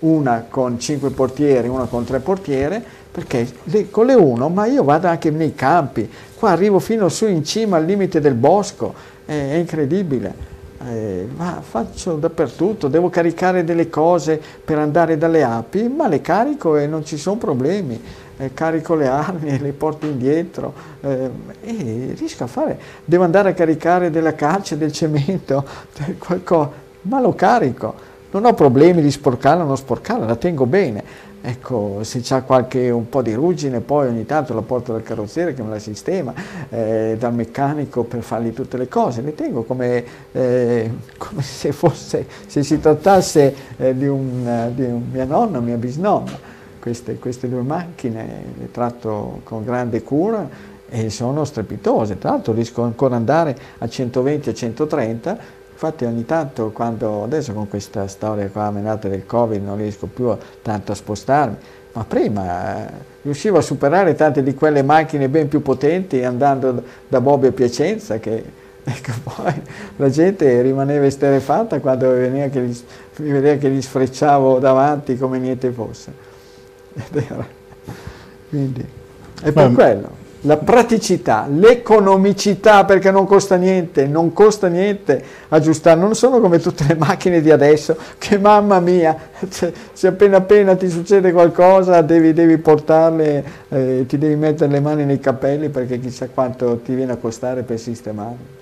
Speaker 2: una con 5 portieri, una con 3 portiere, perché? Le, con le 1, ma io vado anche nei campi, qua arrivo fino su in cima al limite del bosco, è, è incredibile. Eh, ma faccio dappertutto, devo caricare delle cose per andare dalle api, ma le carico e non ci sono problemi. Eh, carico le armi e le porto indietro. Eh, e riesco a fare, devo andare a caricare della calce, del cemento, qualcosa, ma lo carico, non ho problemi di sporcarla o non sporcarla, la tengo bene. Ecco, se c'è qualche un po' di ruggine, poi ogni tanto la porto dal carrozziere che me la sistema, eh, dal meccanico per fargli tutte le cose, le tengo come, eh, come se, fosse, se si trattasse eh, di, un, di un mia nonna, mia bisnonna. Queste, queste due macchine, le tratto con grande cura e sono strepitose, tra l'altro riesco ancora ad andare a 120 a 130, infatti ogni tanto quando adesso con questa storia qua menata del covid non riesco più tanto a spostarmi, ma prima eh, riuscivo a superare tante di quelle macchine ben più potenti andando da Bobbio a Piacenza che ecco, poi la gente rimaneva esterefatta quando veniva che gli, mi vedeva che gli sfrecciavo davanti come niente fosse. Quindi è per quello. La praticità, l'economicità, perché non costa niente, non costa niente aggiustare, non sono come tutte le macchine di adesso, che mamma mia, se appena appena ti succede qualcosa devi, devi portarle, eh, ti devi mettere le mani nei capelli perché chissà quanto ti viene a costare per sistemarle.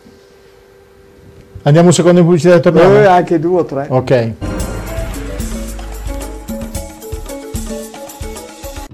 Speaker 1: Andiamo un secondo in pubblicità e torniamo?
Speaker 2: Eh, anche due o tre.
Speaker 1: Ok.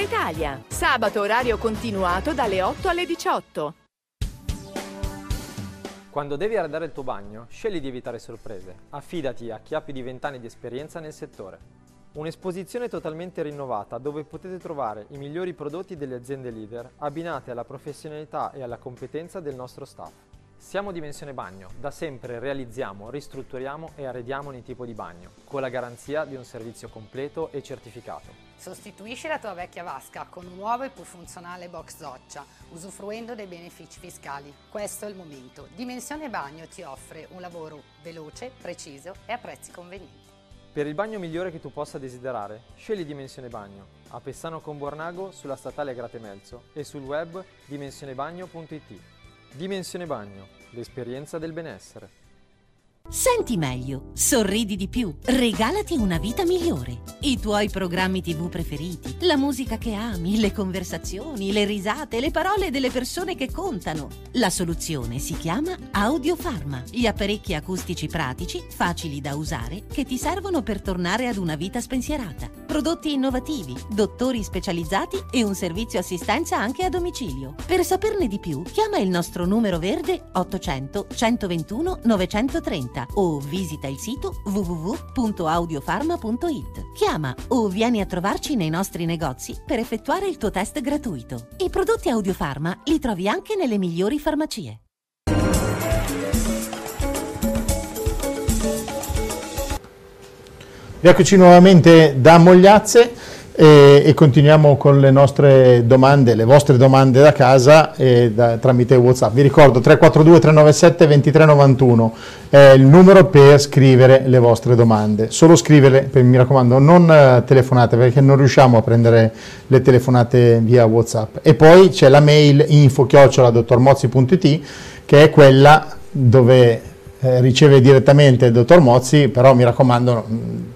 Speaker 3: tutta Italia. Sabato orario continuato dalle 8 alle 18.
Speaker 4: Quando devi arredare il tuo bagno, scegli di evitare sorprese. Affidati a chi ha più di 20 anni di esperienza nel settore. Un'esposizione totalmente rinnovata dove potete trovare i migliori prodotti delle aziende leader abbinate alla professionalità e alla competenza del nostro staff. Siamo Dimensione Bagno, da sempre realizziamo, ristrutturiamo e arrediamo ogni tipo di bagno, con la garanzia di un servizio completo e certificato.
Speaker 5: Sostituisci la tua vecchia vasca con un nuovo e più funzionale box doccia, usufruendo dei benefici fiscali. Questo è il momento. Dimensione Bagno ti offre un lavoro veloce, preciso e a prezzi convenienti.
Speaker 4: Per il bagno migliore che tu possa desiderare, scegli Dimensione Bagno, a Pessano con Bornago sulla statale Gratemelzo e sul web dimensionebagno.it. Dimensione Bagno, l'esperienza del benessere.
Speaker 6: Senti meglio, sorridi di più, regalati una vita migliore. I tuoi programmi TV preferiti, la musica che ami, le conversazioni, le risate, le parole delle persone che contano. La soluzione si chiama Audiofarma, gli apparecchi acustici pratici, facili da usare, che ti servono per tornare ad una vita spensierata. Prodotti innovativi, dottori specializzati e un servizio assistenza anche a domicilio. Per saperne di più, chiama il nostro numero verde 800 121 930 o visita il sito www.audiofarma.it. Chiama o vieni a trovarci nei nostri negozi per effettuare il tuo test gratuito. I prodotti Audiofarma li trovi anche nelle migliori farmacie.
Speaker 1: Eccoci nuovamente da Mogliazze e, e, continuiamo con le nostre domande, le vostre domande da casa da, tramite WhatsApp. Vi ricordo 342 397 2391 è il numero per scrivere le vostre domande. Solo scriverle, per, mi raccomando, non eh, telefonate perché non riusciamo a prendere le telefonate via WhatsApp. E poi c'è la mail info-dottormozzi.it che è quella dove eh, riceve direttamente il dottor Mozzi, però mi raccomando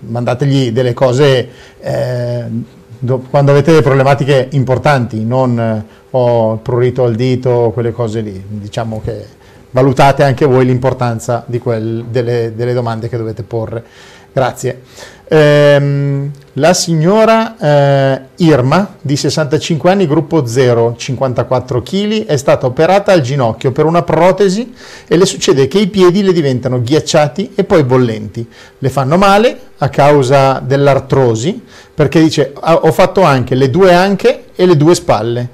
Speaker 1: mandategli delle cose eh, do, quando avete delle problematiche importanti, non eh, ho prurito al dito, quelle cose lì. Diciamo che valutate anche voi l'importanza delle, delle domande che dovete porre. Grazie. Ehm, la signora eh, Irma, di 65 anni, gruppo 0, 54 kg, è stata operata al ginocchio per una protesi e le succede che i piedi le diventano ghiacciati e poi bollenti. Le fanno male a causa dell'artrosi, perché dice ho fatto anche le due anche e le due spalle.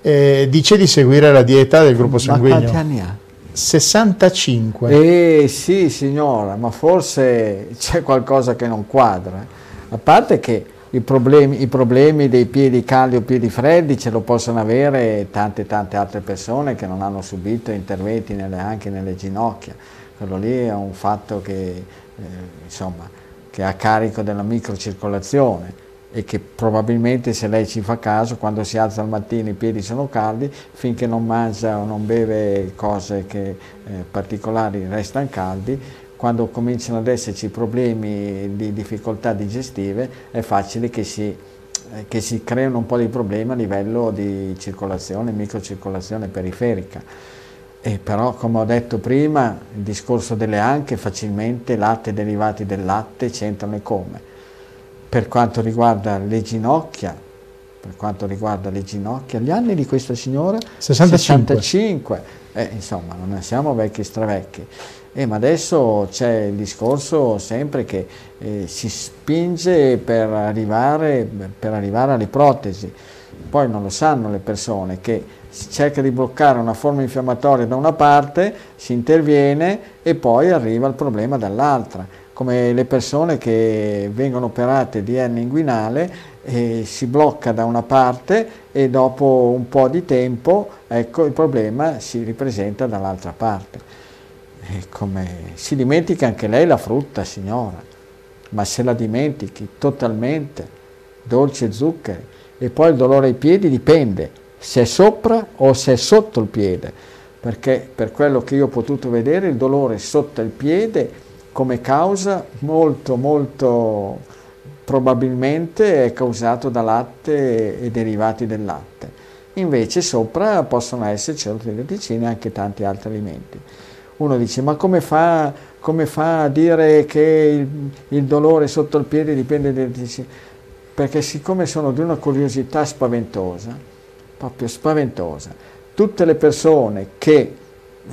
Speaker 1: Eh, dice di seguire la dieta del gruppo sanguigno. Ma
Speaker 2: quanti anni ha?
Speaker 1: 65.
Speaker 2: Eh sì signora, ma forse c'è qualcosa che non quadra. A parte che i problemi, i problemi, dei piedi caldi o piedi freddi ce lo possono avere tante tante altre persone che non hanno subito interventi nelle, anche nelle ginocchia. Quello lì è un fatto che, eh, insomma, che è a carico della microcircolazione e che probabilmente se lei ci fa caso quando si alza al mattino i piedi sono caldi finché non mangia o non beve cose che, eh, particolari restano caldi quando cominciano ad esserci problemi di difficoltà digestive è facile che si, eh, si creino un po' di problemi a livello di circolazione, microcircolazione periferica. E però come ho detto prima il discorso delle anche facilmente latte e derivati del latte c'entrano e come per quanto riguarda le ginocchia, per quanto riguarda le ginocchia, gli anni di questa signora?
Speaker 1: 65.
Speaker 2: 65. Eh, insomma, non siamo vecchi stravecchi. Eh, ma adesso c'è il discorso sempre che eh, si spinge per arrivare, per arrivare alle protesi. Poi non lo sanno le persone che si cerca di bloccare una forma infiammatoria da una parte, si interviene e poi arriva il problema dall'altra come le persone che vengono operate di hernia inguinale si blocca da una parte e dopo un po' di tempo ecco, il problema si ripresenta dall'altra parte. Come si dimentica anche lei la frutta, signora, ma se la dimentichi totalmente, dolci e zuccheri, e poi il dolore ai piedi dipende se è sopra o se è sotto il piede, perché per quello che io ho potuto vedere il dolore sotto il piede come causa molto molto probabilmente è causato da latte e derivati del latte. Invece sopra possono esserci oltre alle latticine anche tanti altri alimenti. Uno dice ma come fa, come fa a dire che il, il, dolore sotto il piede dipende dalle latticine? Perché siccome sono di una curiosità spaventosa, proprio spaventosa, tutte le persone che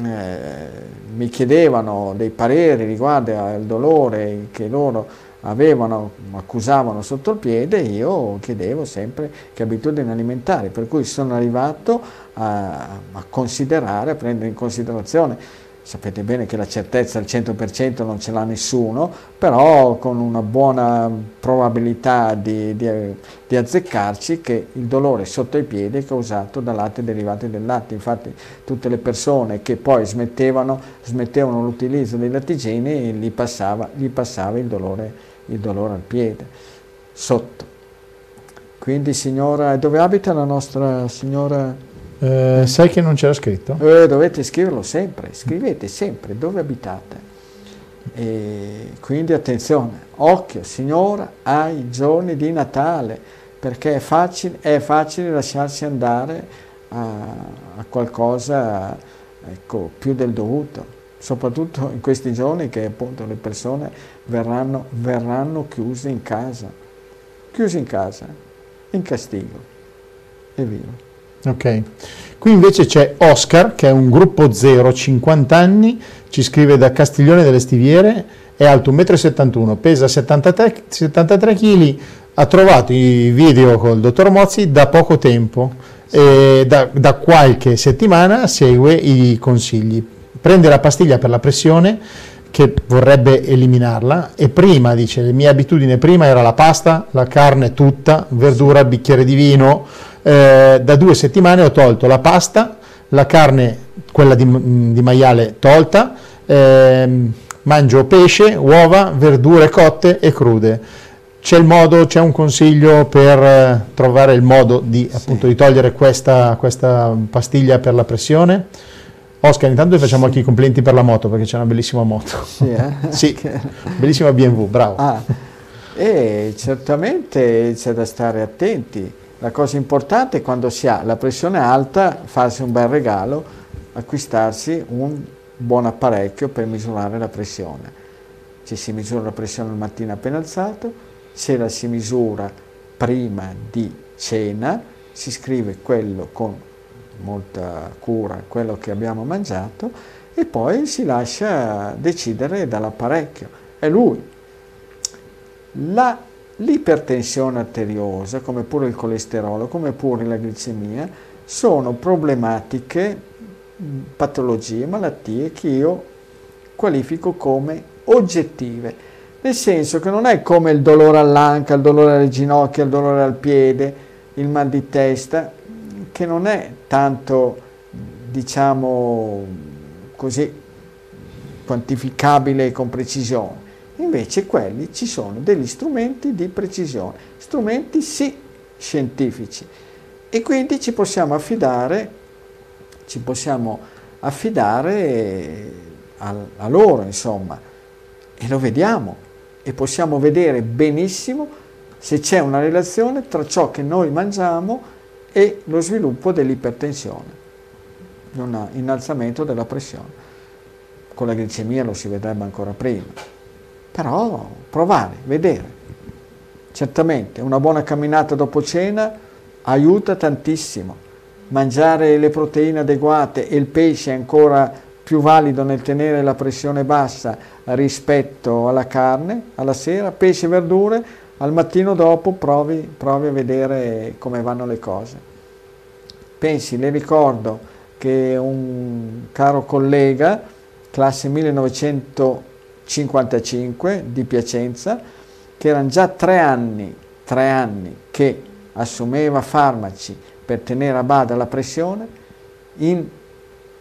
Speaker 2: eh, mi chiedevano dei pareri riguardo al dolore che loro avevano, accusavano sotto il piede, io chiedevo sempre che abitudini alimentari, per cui sono arrivato a, a considerare, a prendere in considerazione Sapete bene che la certezza al 100% non ce l'ha nessuno, però con una buona probabilità di, di, di, azzeccarci che il dolore sotto i piedi è causato da latte derivati del latte. Infatti tutte le persone che poi smettevano, smettevano l'utilizzo dei lattigeni gli passava, gli passava il, dolore, il dolore al piede, sotto. Quindi signora, dove abita la nostra signora?
Speaker 1: Eh, sai che non c'era scritto?
Speaker 2: Eh, dovete scriverlo sempre, scrivete sempre dove abitate. E quindi attenzione, occhio signora ai giorni di Natale, perché è facile, è facile lasciarsi andare a, a qualcosa ecco, più del dovuto, soprattutto in questi giorni che appunto le persone verranno, verranno chiuse in casa, chiuse in casa, in castigo. E via.
Speaker 1: Ok, qui invece c'è Oscar che è un gruppo 0, 50 anni, ci scrive da Castiglione delle Stiviere, è alto 1,71 m, pesa 73, 73 kg, ha trovato i video col dottor Mozzi da poco tempo, e da, da qualche settimana segue i consigli. Prende la pastiglia per la pressione che vorrebbe eliminarla e prima, dice, le mie abitudini prima era la pasta, la carne tutta, verdura, bicchiere di vino, eh, da due settimane ho tolto la pasta, la carne, quella di, di maiale tolta, eh, mangio pesce, uova, verdure cotte e crude. C'è, modo, c'è un consiglio per eh, trovare il modo di, sì. appunto, di togliere questa, questa, pastiglia per la pressione? Oscar, intanto vi facciamo sì. anche i complimenti per la moto perché c'è una bellissima moto.
Speaker 2: Sì, eh?
Speaker 1: sì bellissima BMW, bravo.
Speaker 2: Ah, e certamente c'è da stare attenti la cosa importante è quando si ha la pressione alta, farsi un bel regalo, acquistarsi un buon apparecchio per misurare la pressione. Ci si misura la pressione al mattino appena alzato, se la si misura prima di cena, si scrive quello con molta cura, quello che abbiamo mangiato e poi si lascia decidere dall'apparecchio. È lui. La L'ipertensione arteriosa, come pure il colesterolo, come pure la glicemia, sono problematiche, patologie, malattie che io qualifico come oggettive, nel senso che non è come il dolore all'anca, il dolore alle ginocchia, il dolore al piede, il mal di testa, che non è tanto, diciamo così, quantificabile con precisione Invece quelli ci sono degli strumenti di precisione, strumenti sì scientifici e quindi ci possiamo affidare, ci possiamo affidare a, a loro, insomma, e lo vediamo e possiamo vedere benissimo se c'è una relazione tra ciò che noi mangiamo e lo sviluppo dell'ipertensione, un innalzamento della pressione. Con la glicemia lo si vedrebbe ancora prima. Però provare, vedere. Certamente una buona camminata dopo cena aiuta tantissimo. Mangiare le proteine adeguate e il pesce è ancora più valido nel tenere la pressione bassa rispetto alla carne alla sera, pesce e verdure, al mattino dopo provi, provi a vedere come vanno le cose. Pensi, le ricordo che un caro collega, classe 1900 55 di Piacenza, che erano già tre anni, tre anni che assumeva farmaci per tenere a bada la pressione, in,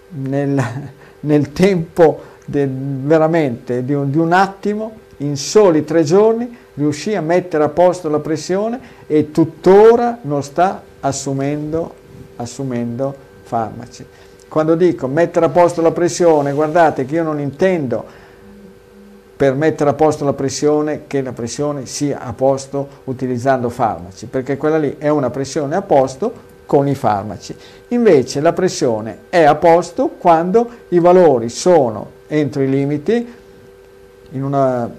Speaker 2: nel, nel tempo de, veramente di un, di un attimo, in soli tre giorni, riuscì a mettere a posto la pressione e tuttora non sta assumendo, assumendo farmaci. Quando dico mettere a posto la pressione, guardate che io non intendo per mettere a posto la pressione che la pressione sia a posto utilizzando farmaci, perché quella lì è una pressione a posto con i farmaci. Invece la pressione è a posto quando i valori sono entro i limiti in una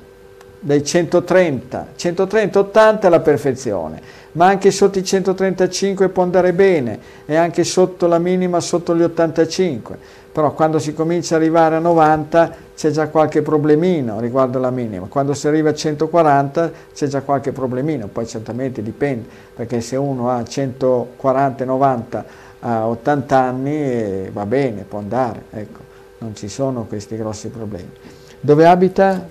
Speaker 2: dai 130, 130-80 è la perfezione, ma anche sotto i 135 può andare bene e anche sotto la minima, sotto gli 85, però quando si comincia ad arrivare a 90 c'è già qualche problemino riguardo la minima, quando si arriva a 140 c'è già qualche problemino, poi certamente dipende, perché se uno ha 140 90 a 80 anni eh, va bene, può andare, ecco, non ci sono questi grossi problemi. Dove abita?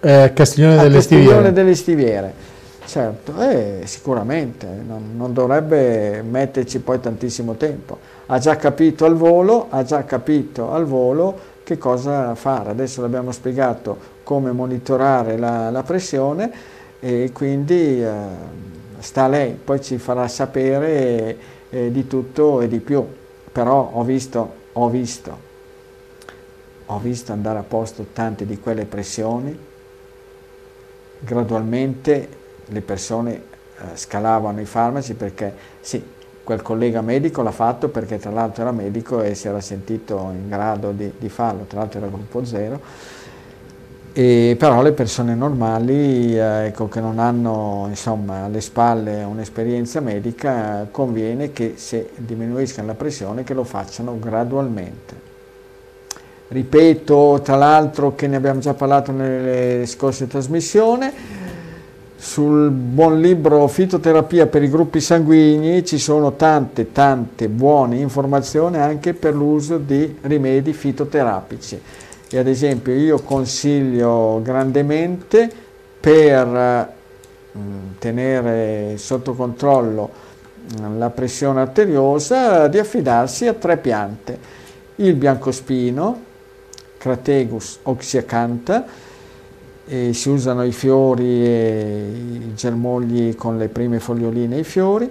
Speaker 1: Eh, Castiglione, delle,
Speaker 2: Castiglione
Speaker 1: Stiviere.
Speaker 2: delle Stiviere. Certo, eh, sicuramente, non, non, dovrebbe metterci poi tantissimo tempo. Ha già capito al volo, ha già capito al volo che cosa fare. Adesso l'abbiamo spiegato come monitorare la, la pressione e quindi eh, sta lei, poi ci farà sapere eh, di tutto e di più. Però ho visto, ho visto, ho visto andare a posto tante di quelle pressioni gradualmente le persone eh, scalavano i farmaci perché sì, quel collega medico l'ha fatto perché tra l'altro era medico e si era sentito in grado di, di farlo, tra l'altro era gruppo zero, e però le persone normali eh, ecco, che non hanno insomma, alle spalle un'esperienza medica conviene che se diminuiscano la pressione che lo facciano gradualmente. Ripeto tra l'altro che ne abbiamo già parlato nelle scorse trasmissioni, sul buon libro Fitoterapia per i gruppi sanguigni ci sono tante tante buone informazioni anche per l'uso di rimedi fitoterapici. E ad esempio io consiglio grandemente per mh, tenere sotto controllo la pressione arteriosa di affidarsi a tre piante, il biancospino, Crategus oxyacantha, e si usano i fiori e i germogli con le prime foglioline e i fiori,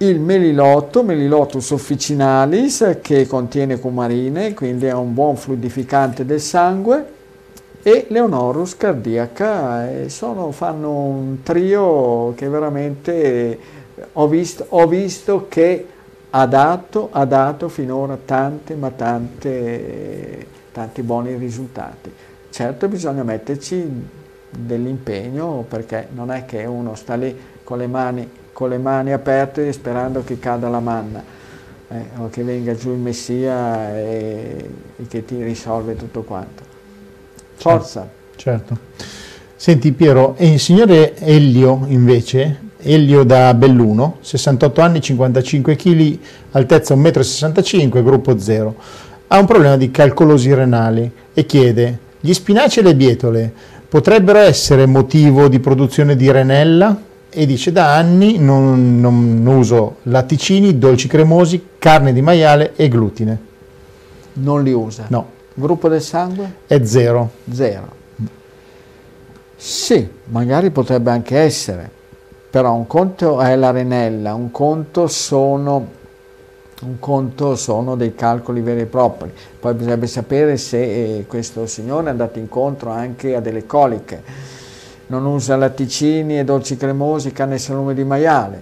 Speaker 2: il melilotto, Melilotus officinalis, che contiene cumarine, quindi è un buon fluidificante del sangue, e Leonorus cardiaca, sono, fanno un trio che veramente ho visto, ho visto che ha dato, ha dato finora tante, ma tante tanti buoni risultati. Certo bisogna metterci dell'impegno perché non è che uno sta lì con le mani, con le mani aperte sperando che cada la manna eh, o che venga giù il Messia e, e che ti risolve tutto quanto. Forza!
Speaker 1: Certo. certo. Senti Piero, e il signore Elio invece, Elio da Belluno, 68 anni, 55 kg, altezza 1,65 m, gruppo 0 ha un problema di calcolosi renali e chiede gli spinaci e le bietole potrebbero essere motivo di produzione di renella? E dice da anni non, non uso latticini, dolci cremosi, carne di maiale e glutine.
Speaker 2: Non li usa?
Speaker 1: No.
Speaker 2: Gruppo del sangue?
Speaker 1: È zero.
Speaker 2: Zero. Sì, magari potrebbe anche essere, però un conto è la renella, un conto sono un conto sono dei calcoli veri e propri, poi bisognerebbe sapere se eh, questo signore è andato incontro anche a delle coliche, non usa latticini e dolci cremosi, carne e salume di maiale,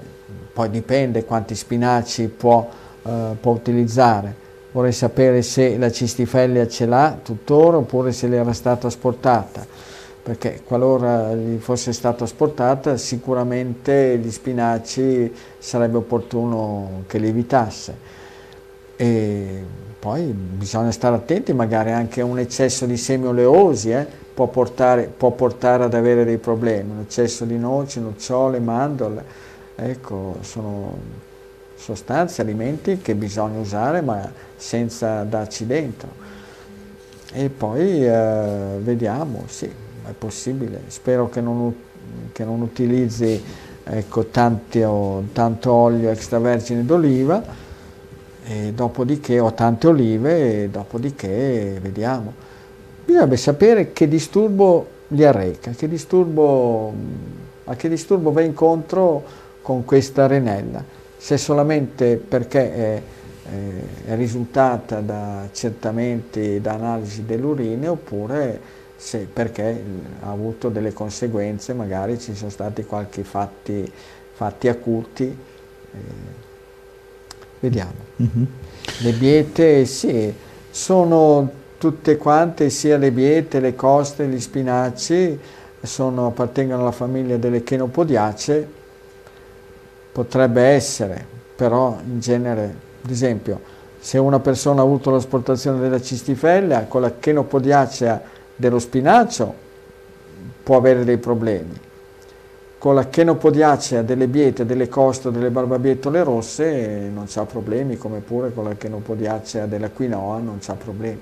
Speaker 2: poi dipende quanti spinaci può, eh, può utilizzare. Vorrei sapere se la cistifellia ce l'ha tuttora oppure se le era stata asportata perché qualora gli fosse stata asportata sicuramente gli spinaci sarebbe opportuno che li evitasse. E poi bisogna stare attenti, magari anche un eccesso di semi oleosi eh, può, portare, può, portare, ad avere dei problemi, un eccesso di noci, nocciole, mandorle, ecco, sono sostanze, alimenti che bisogna usare ma senza darci dentro. E poi eh, vediamo, sì, è possibile, spero che non, che non utilizzi ecco, tanto, tanto olio extravergine d'oliva e dopodiché ho tante olive e dopodiché vediamo. bisognerebbe sapere che disturbo gli arreca, che disturbo, a che disturbo va incontro con questa renella, se solamente perché è, è risultata da accertamenti, da analisi dell'urine oppure se perché ha avuto delle conseguenze, magari ci sono stati qualche fatti, fatti acuti. Eh, vediamo. Mm-hmm. Le biete, sì, sono tutte quante, sia le biete, le coste, gli spinaci, sono, appartengono alla famiglia delle chenopodiacee, potrebbe essere, però in genere, ad esempio, se una persona ha avuto l'asportazione della cistifellea, con la chenopodiacea dello spinacio può avere dei problemi. Con la chenopodiacea delle biete, delle coste, delle barbabietole rosse non c'ha problemi, come pure con la chenopodiacea della quinoa non c'ha problemi.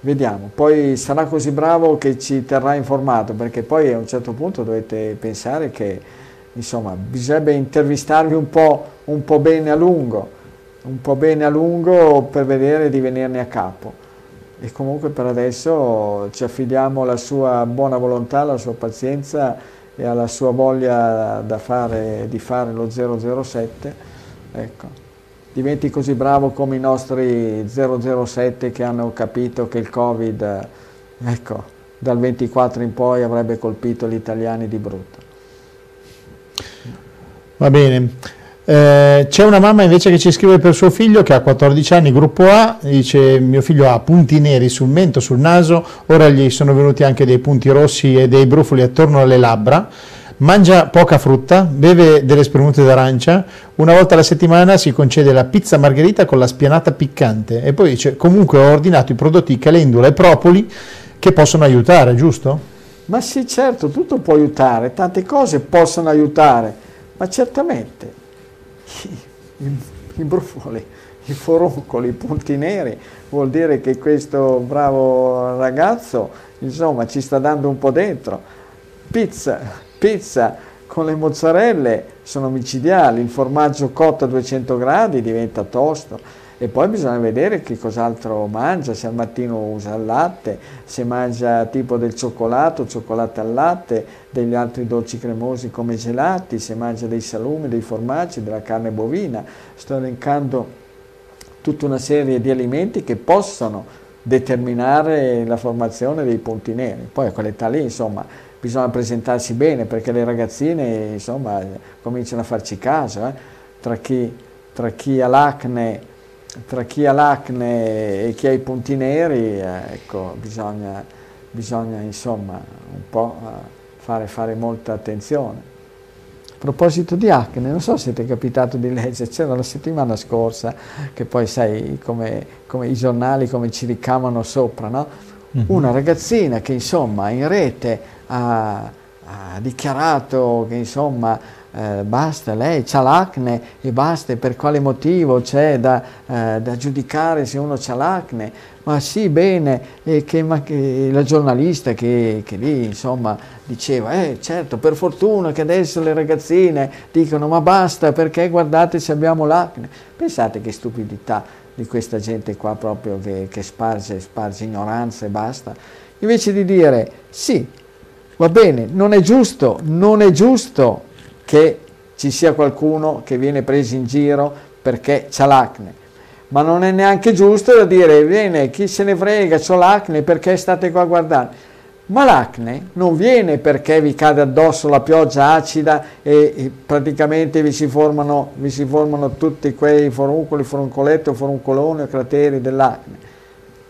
Speaker 2: Vediamo, poi sarà così bravo che ci terrà informato, perché poi a un certo punto dovete pensare che insomma bisognerebbe intervistarvi un po', un po bene a lungo, un po' bene a lungo per vedere di venirne a capo e comunque per adesso ci affidiamo alla sua buona volontà, alla sua pazienza e alla sua voglia fare, di fare lo 007. Ecco. Diventi così bravo come i nostri 007 che hanno capito che il Covid, ecco, dal 24 in poi avrebbe colpito gli italiani di brutto.
Speaker 1: Va bene. Eh, c'è una mamma invece che ci scrive per suo figlio che ha 14 anni, gruppo A, dice mio figlio ha punti neri sul mento, sul naso, ora gli sono venuti anche dei punti rossi e dei brufoli attorno alle labbra, mangia poca frutta, beve delle spremute d'arancia, una volta alla settimana si concede la pizza margherita con la spianata piccante e poi dice comunque ho ordinato i prodotti calendula e propoli che possono aiutare, giusto?
Speaker 2: Ma sì, certo, tutto può aiutare, tante cose possono aiutare, ma certamente i, i brufoli, i foruncoli, i punti neri, vuol dire che questo bravo ragazzo insomma ci sta dando un po' dentro. Pizza, pizza con le mozzarelle sono micidiali, il formaggio cotto a 200 gradi diventa tosto e poi bisogna vedere che cos'altro mangia, se al mattino usa il latte, se mangia tipo del cioccolato, cioccolato al latte, degli altri dolci cremosi come gelati, se mangia dei salumi, dei formaggi, della carne bovina. Sto elencando tutta una serie di alimenti che possono determinare la formazione dei punti neri. Poi a quell'età lì, insomma, bisogna presentarsi bene perché le ragazzine, insomma, cominciano a farci caso. Eh? Tra, chi, tra chi ha l'acne tra chi ha l'acne e chi ha i punti neri, eh, ecco, bisogna, bisogna, insomma un po' eh, fare, fare, molta attenzione. A proposito di acne, non so se ti è capitato di leggere, c'era la settimana scorsa, che poi sai come, come i giornali come ci ricamano sopra, no? mm-hmm. Una ragazzina che insomma in rete ha, ha dichiarato che insomma eh, basta, lei ha l'acne e basta, per quale motivo c'è da, eh, da, giudicare se uno ha l'acne? Ma sì, bene, e che, ma che la giornalista che, che, lì insomma diceva, eh certo, per fortuna che adesso le ragazzine dicono ma basta perché guardate se abbiamo l'acne. Pensate che stupidità di questa gente qua proprio che, che sparge, sparge ignoranza e basta. Invece di dire sì, va bene, non è giusto, non è giusto che ci sia qualcuno che viene preso in giro perché ha l'acne. Ma non è neanche giusto da dire, viene, chi se ne frega, ho l'acne, perché state qua a guardare? Ma l'acne non viene perché vi cade addosso la pioggia acida e, e praticamente vi si, formano, vi si formano tutti quei foruncoli, foruncoletti o foruncoloni o crateri dell'acne.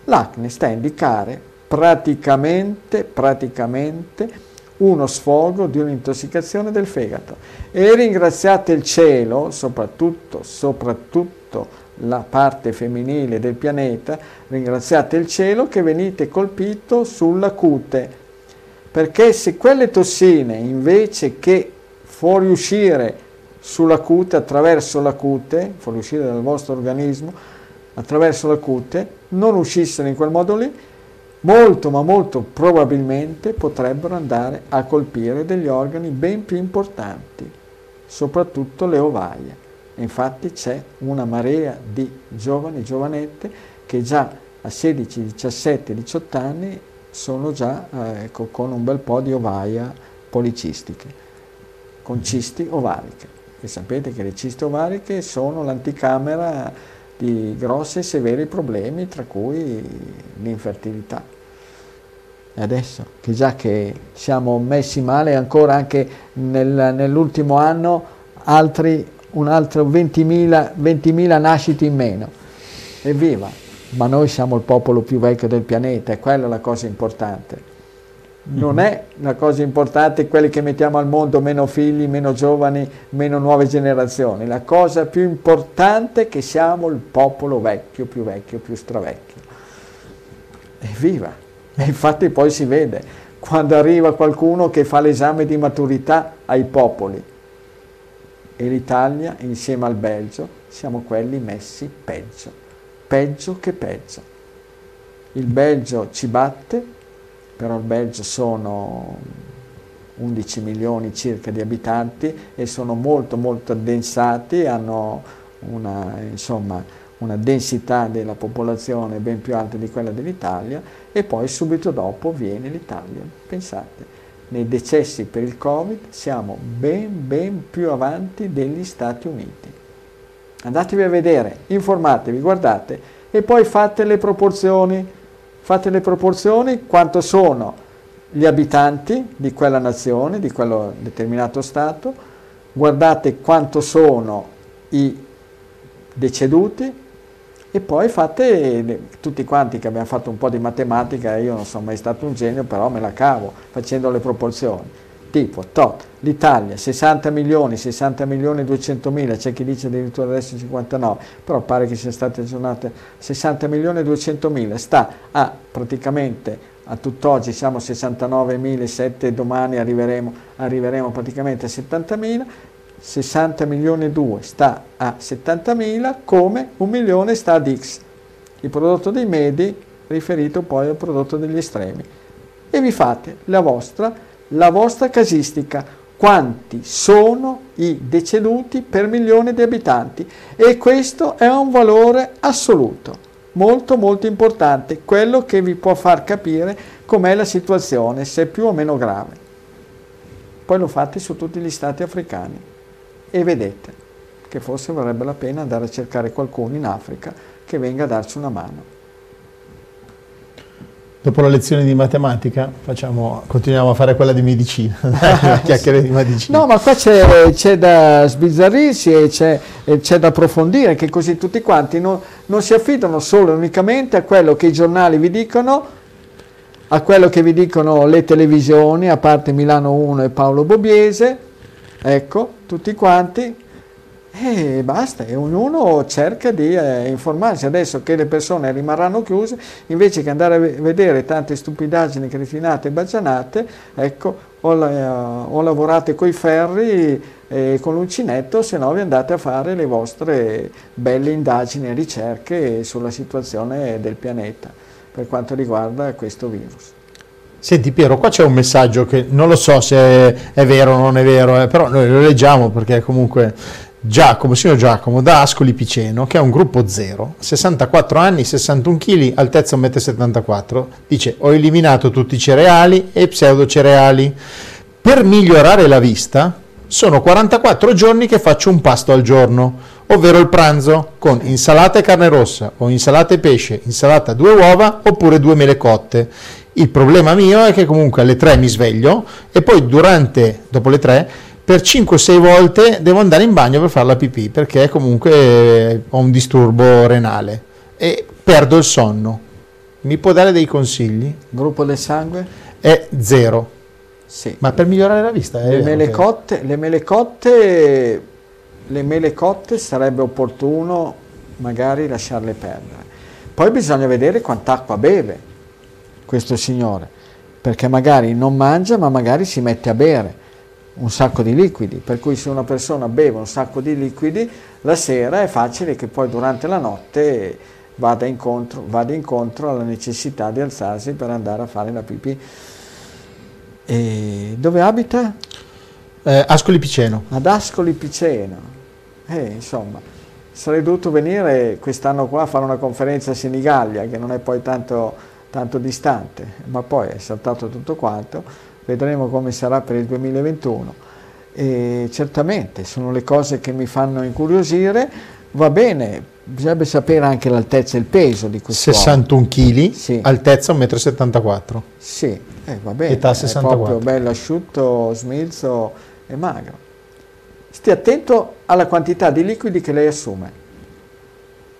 Speaker 2: L'acne sta a indicare praticamente, praticamente uno sfogo di un'intossicazione del fegato. E ringraziate il cielo, soprattutto, soprattutto la parte femminile del pianeta, ringraziate il cielo che venite colpito sulla cute, perché se quelle tossine invece che fuoriuscire sulla cute, attraverso la cute, fuoriuscire dal vostro organismo, attraverso la cute, non uscissero in quel modo lì, molto ma molto probabilmente potrebbero andare a colpire degli organi ben più importanti, soprattutto le ovaie. Infatti c'è una marea di giovani, giovanette che già a 16, 17, 18 anni sono già eh, ecco, con un bel po' di ovaia policistiche, con cisti ovariche. E sapete che le cisti ovariche sono l'anticamera di grossi e severi problemi, tra cui l'infertilità. E adesso, che già che siamo messi male, ancora anche nel, nell'ultimo anno altri, un altro 20.000 20 nascite in meno. Evviva! ma noi siamo il popolo più vecchio del pianeta e quella è la cosa importante. Non mhm. è la cosa importante quelli che mettiamo al mondo, meno figli, meno giovani, meno nuove generazioni. La cosa più importante è che siamo il popolo vecchio, più vecchio, più stravecchio. Evviva! E infatti poi si vede quando arriva qualcuno che fa l'esame di maturità ai popoli. E l'Italia, insieme al Belgio, siamo quelli messi peggio peggio che peggio. Il Belgio ci batte, però il Belgio sono 11 milioni circa di abitanti e sono molto molto addensati, hanno una, insomma, una densità della popolazione ben più alta di quella dell'Italia e poi subito dopo viene l'Italia. Pensate, nei decessi per il Covid siamo ben ben più avanti degli Stati Uniti. Andatevi a vedere, informatevi, guardate e poi fate le proporzioni, fate le proporzioni quanto sono gli abitanti di quella nazione, di quello determinato Stato, guardate quanto sono i deceduti e poi fate tutti quanti che abbiamo fatto un po' di matematica, io non sono mai stato un genio, però me la cavo facendo le proporzioni. Tipo tot, l'Italia 60 milioni, 60 milioni e 200 mila, c'è chi dice addirittura adesso 59, però pare che sia state aggiornate. 60 milioni e 200 mila, sta a praticamente a tutt'oggi siamo a 69 mila, 7 domani arriveremo, arriveremo praticamente a 70 mila, 60 milioni e 2 sta a 70 mila come un milione sta ad X, il prodotto dei medi riferito poi al prodotto degli estremi. E vi fate la vostra la vostra casistica, quanti sono i deceduti per milione di abitanti? E questo è un valore assoluto, molto molto importante, quello che vi può far capire com'è la situazione, se è più o meno grave. Poi lo fate su tutti gli stati africani e vedete che forse varrebbe la pena andare a cercare qualcuno in Africa che venga a darci una mano.
Speaker 1: Dopo la lezione di matematica facciamo, continuiamo a fare quella di medicina, chiacchiere di medicina.
Speaker 2: No, ma qua c'è, c'è da sbizzarrirsi e c'è, e c'è, da approfondire, che così tutti quanti non, non si affidano solo e unicamente a quello che i giornali vi dicono, a quello che vi dicono le televisioni, a parte Milano 1 e Paolo Bobiese, ecco, tutti quanti, e basta, e ognuno cerca di eh, informarsi. Adesso che le persone rimarranno chiuse, invece che andare a vedere tante stupidaggini cretinate e bagianate, ecco, o, la, o lavorate coi ferri e con l'uncinetto, se no vi andate a fare le vostre belle indagini e ricerche sulla situazione del pianeta per quanto riguarda questo virus.
Speaker 1: Senti Piero, qua c'è un messaggio che non lo so se è vero o non è vero, eh, però noi lo leggiamo perché comunque Giacomo, signor Giacomo, da Ascoli Piceno, che è un gruppo 0, 64 anni, 61 kg, altezza 1,74 m, dice ho eliminato tutti i cereali e pseudocereali. Per migliorare la vista sono 44 giorni che faccio un pasto al giorno, ovvero il pranzo con insalata e carne rossa o insalata e pesce, insalata due uova oppure due mele cotte. Il problema mio è che comunque alle 3 mi sveglio e poi durante, dopo le 3 per 5-6 volte devo andare in bagno per fare la pipì perché comunque ho un disturbo renale e perdo il sonno. Mi può dare dei consigli?
Speaker 2: Gruppo del sangue?
Speaker 1: È zero.
Speaker 2: Sì.
Speaker 1: Ma per migliorare la vista?
Speaker 2: Le mele, cotte, le, mele cotte, le mele cotte sarebbe opportuno magari lasciarle perdere. Poi bisogna vedere quant'acqua beve questo signore, perché magari non mangia ma magari si mette a bere un sacco di liquidi, per cui se una persona beve un sacco di liquidi, la sera è facile che poi durante la notte vada incontro, vada incontro alla necessità di alzarsi per andare a fare la pipì. E dove abita?
Speaker 1: Eh, Ascoli Piceno.
Speaker 2: Ad Ascoli Piceno. Eh, insomma, sarei dovuto venire quest'anno qua a fare una conferenza a Senigallia, che non è poi tanto, tanto distante, ma poi è saltato tutto quanto, vedremo come sarà per il 2021. E certamente sono le cose che mi fanno incuriosire, va bene, bisognerebbe sapere anche l'altezza e il peso di questo
Speaker 1: 61 kg,
Speaker 2: Sì.
Speaker 1: altezza 1,74 m.
Speaker 2: Sì, eh, va bene,
Speaker 1: Età
Speaker 2: è
Speaker 1: 64.
Speaker 2: proprio bello asciutto, smilzo e magro. Stia attento alla quantità di liquidi che lei assume.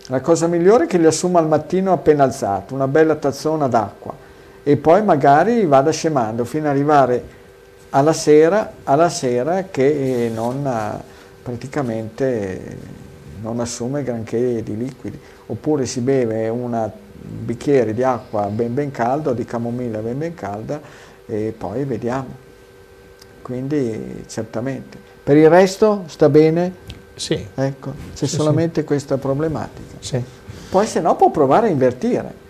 Speaker 2: La cosa migliore è che li assuma al mattino appena alzato, una bella tazzona d'acqua e poi magari vada scemando fino ad arrivare alla sera, alla sera che non eh, praticamente eh, non assume granché di liquidi. Oppure si beve un bicchiere di acqua ben ben caldo, di camomilla ben ben calda e poi vediamo. Quindi certamente. Per il resto sta bene?
Speaker 1: Sì,
Speaker 2: Ecco, c'è
Speaker 1: Sì,
Speaker 2: solamente questa problematica.
Speaker 1: sì.
Speaker 2: Poi se no può provare a invertire,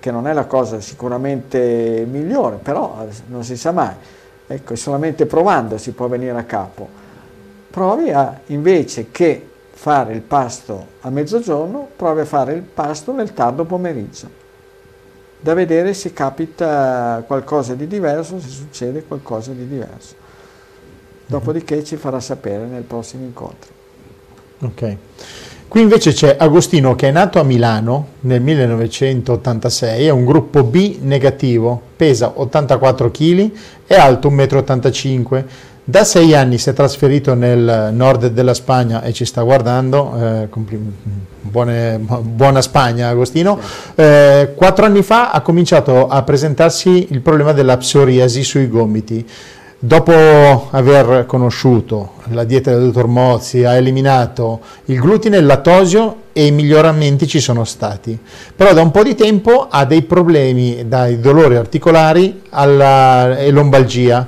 Speaker 2: che non è la cosa sicuramente migliore, però eh, non si sa mai. Ecco, solamente provando si può venire a capo. Provi a, invece che fare il pasto a mezzogiorno, provi a fare il pasto nel tardo pomeriggio, da vedere se capita qualcosa di diverso, se succede qualcosa di diverso. Dopodiché ci farà sapere nel prossimo incontro.
Speaker 1: Ok. Qui invece c'è Agostino che è nato a Milano nel 1986, è un gruppo B negativo, pesa 84 kg, è alto 1,85 m. Da sei anni si è trasferito nel nord della Spagna e ci sta guardando, eh, buone- buona Spagna Agostino. Eh, quattro anni fa ha cominciato a presentarsi il problema della psoriasi sui gomiti. Dopo aver conosciuto la dieta del dottor Mozzi, ha eliminato il glutine, il lattosio e i miglioramenti ci sono stati. Però da un po' di tempo ha dei problemi dai dolori articolari alla e lombalgia.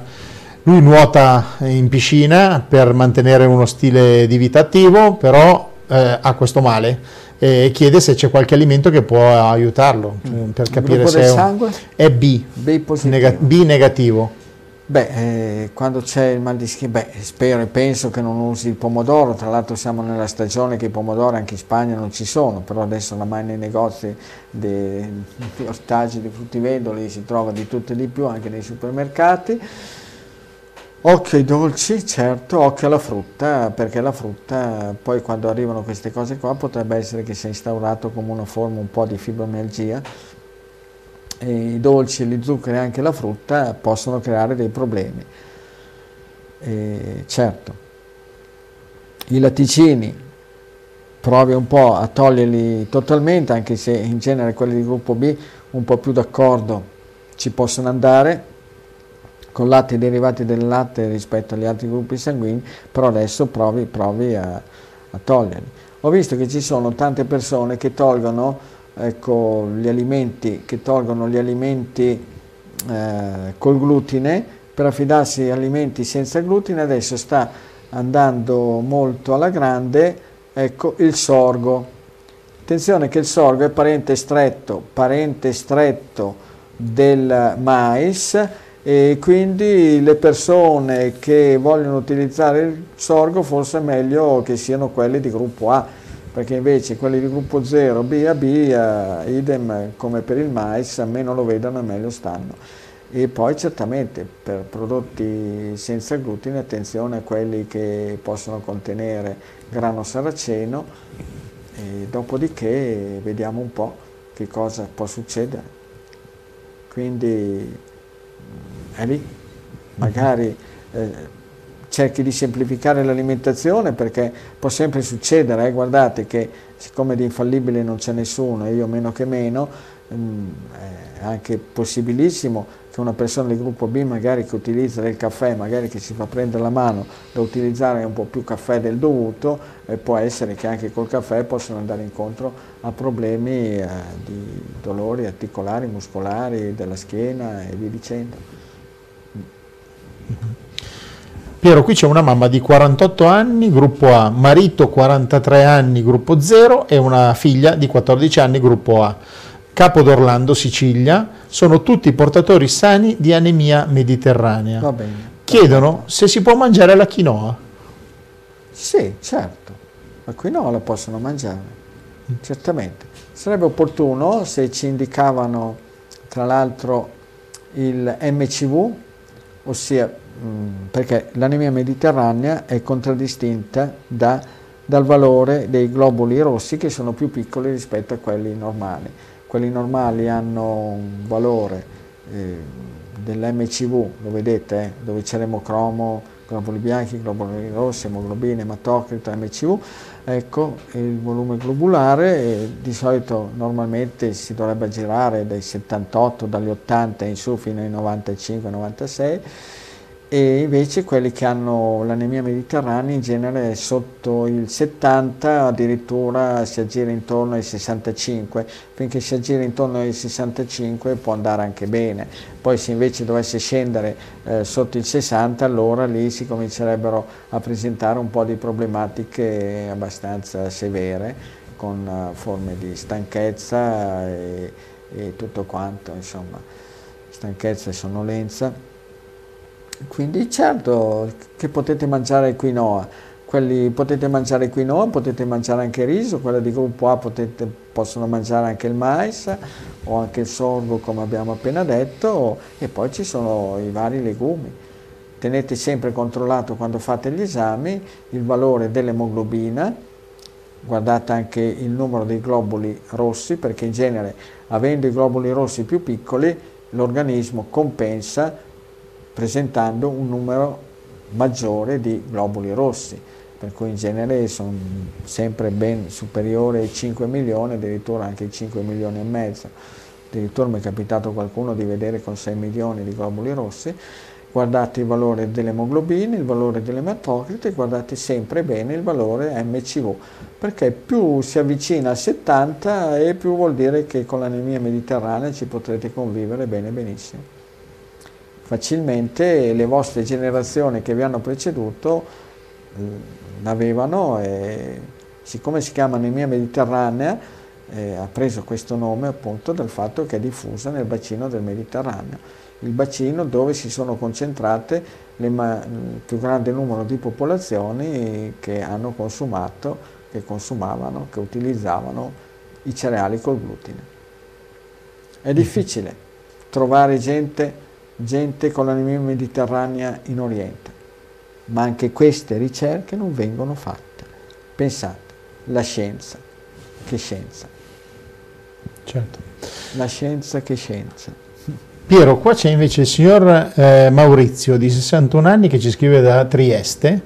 Speaker 1: Lui nuota in piscina per mantenere uno stile di vita attivo, però eh, ha questo male e chiede se c'è qualche alimento che può aiutarlo eh, per capire se è, un- è B,
Speaker 2: B positivo.
Speaker 1: nega- B negativo.
Speaker 2: Beh, eh, quando c'è il mal di schiena, beh, spero e penso che non usi il pomodoro, tra l'altro siamo nella stagione che i pomodori anche in Spagna non ci sono, però adesso oramai nei negozi di, ortaggi, di fruttivendoli si trova di tutto e di più, anche nei supermercati. Occhio ai dolci, certo, occhio alla frutta, perché la frutta poi quando arrivano queste cose qua potrebbe essere che sia instaurato come una forma un po' di fibromialgia i dolci, gli zuccheri e anche la frutta possono creare dei problemi. E certo, i latticini provi un po' a toglierli totalmente, anche se in genere quelli di gruppo B un po' più d'accordo ci possono andare con latte derivati del latte rispetto agli altri gruppi sanguigni, però adesso provi, provi a, a toglierli. Ho visto che ci sono tante persone che tolgono ecco, gli alimenti, che tolgono gli alimenti eh, col glutine per affidarsi agli alimenti senza glutine, adesso sta andando molto alla grande ecco, il sorgo. Attenzione che il sorgo è parente stretto, parente stretto del mais e quindi le persone che vogliono utilizzare il sorgo forse è meglio che siano quelli di gruppo A perché invece quelli di gruppo 0, B a B, eh, idem come per il mais, meno lo vedano e meglio stanno. E poi certamente per prodotti senza glutine, attenzione a quelli che possono contenere grano saraceno, e dopodiché vediamo un po' che cosa può succedere. Quindi è lì, magari eh, cerchi di semplificare l'alimentazione perché può sempre succedere, eh, guardate che siccome di infallibile non c'è nessuno e io meno che meno, mm, è anche possibilissimo che una persona del gruppo B magari che utilizza del caffè, magari che si fa prendere la mano da utilizzare un po' più caffè del dovuto, e può essere che anche col caffè possano andare incontro a problemi eh, di dolori articolari, muscolari, della schiena e via dicendo.
Speaker 1: Piero, qui c'è una mamma di 48 anni, gruppo A, marito 43 anni, gruppo 0 e una figlia di 14 anni, gruppo A. Capo d'Orlando, Sicilia, sono tutti portatori sani di anemia mediterranea.
Speaker 2: Va bene.
Speaker 1: Chiedono se si può mangiare la quinoa.
Speaker 2: Sì, certo. La quinoa la possono mangiare, certamente. Sarebbe opportuno se ci indicavano tra l'altro il MCV, ossia perché l'anemia mediterranea è contraddistinta da, dal valore dei globuli rossi che sono più piccoli rispetto a quelli normali. Quelli normali hanno un valore eh, dell'MCV, lo vedete, eh, dove c'è l'emocromo, globuli bianchi, globuli rossi, emoglobina, ematocrito, MCV, ecco il volume globulare eh, di solito normalmente si dovrebbe girare dai 78, dagli 80 in su fino ai 95-96 e invece quelli che hanno l'anemia mediterranea in genere sotto il 70 addirittura si aggira intorno ai 65 finché si aggira intorno ai 65 può andare anche bene. Poi se invece dovesse scendere eh, sotto il 60 allora lì si comincerebbero a presentare un po' di problematiche abbastanza severe con uh, forme di stanchezza e, e tutto quanto insomma. Stanchezza e sonnolenza quindi certo che potete mangiare quinoa, quelli potete mangiare quinoa, potete mangiare anche riso, quella di gruppo A potete, possono mangiare anche il mais o anche il sorgo come abbiamo appena detto e poi ci sono i vari legumi. Tenete sempre controllato quando fate gli esami il valore dell'emoglobina, guardate anche il numero dei globuli rossi perché in genere avendo i globuli rossi più piccoli l'organismo compensa presentando un numero maggiore di globuli rossi, per cui in genere sono sempre ben superiori ai 5 milioni, addirittura anche ai 5 milioni e mezzo. Addirittura mi è capitato qualcuno di vedere con 6 milioni di globuli rossi, guardate il valore dell'emoglobina, il valore dell'ematocrite guardate sempre bene il valore MCV, perché più si avvicina al 70 e più vuol dire che con l'anemia mediterranea ci potrete convivere bene benissimo facilmente le vostre generazioni che vi hanno preceduto eh, l'avevano e siccome si chiama anemia mediterranea eh, ha preso questo nome appunto dal fatto che è diffusa nel bacino del Mediterraneo, il bacino dove si sono concentrate il più grande numero di popolazioni che hanno consumato, che consumavano, che utilizzavano i cereali col glutine. È difficile trovare gente gente con l'anemia mediterranea in Oriente. Ma anche queste ricerche non vengono fatte. Pensate, la scienza, che scienza.
Speaker 1: Certo.
Speaker 2: La scienza che scienza.
Speaker 1: Piero, qua c'è invece il signor eh, Maurizio di 61 anni che ci scrive da Trieste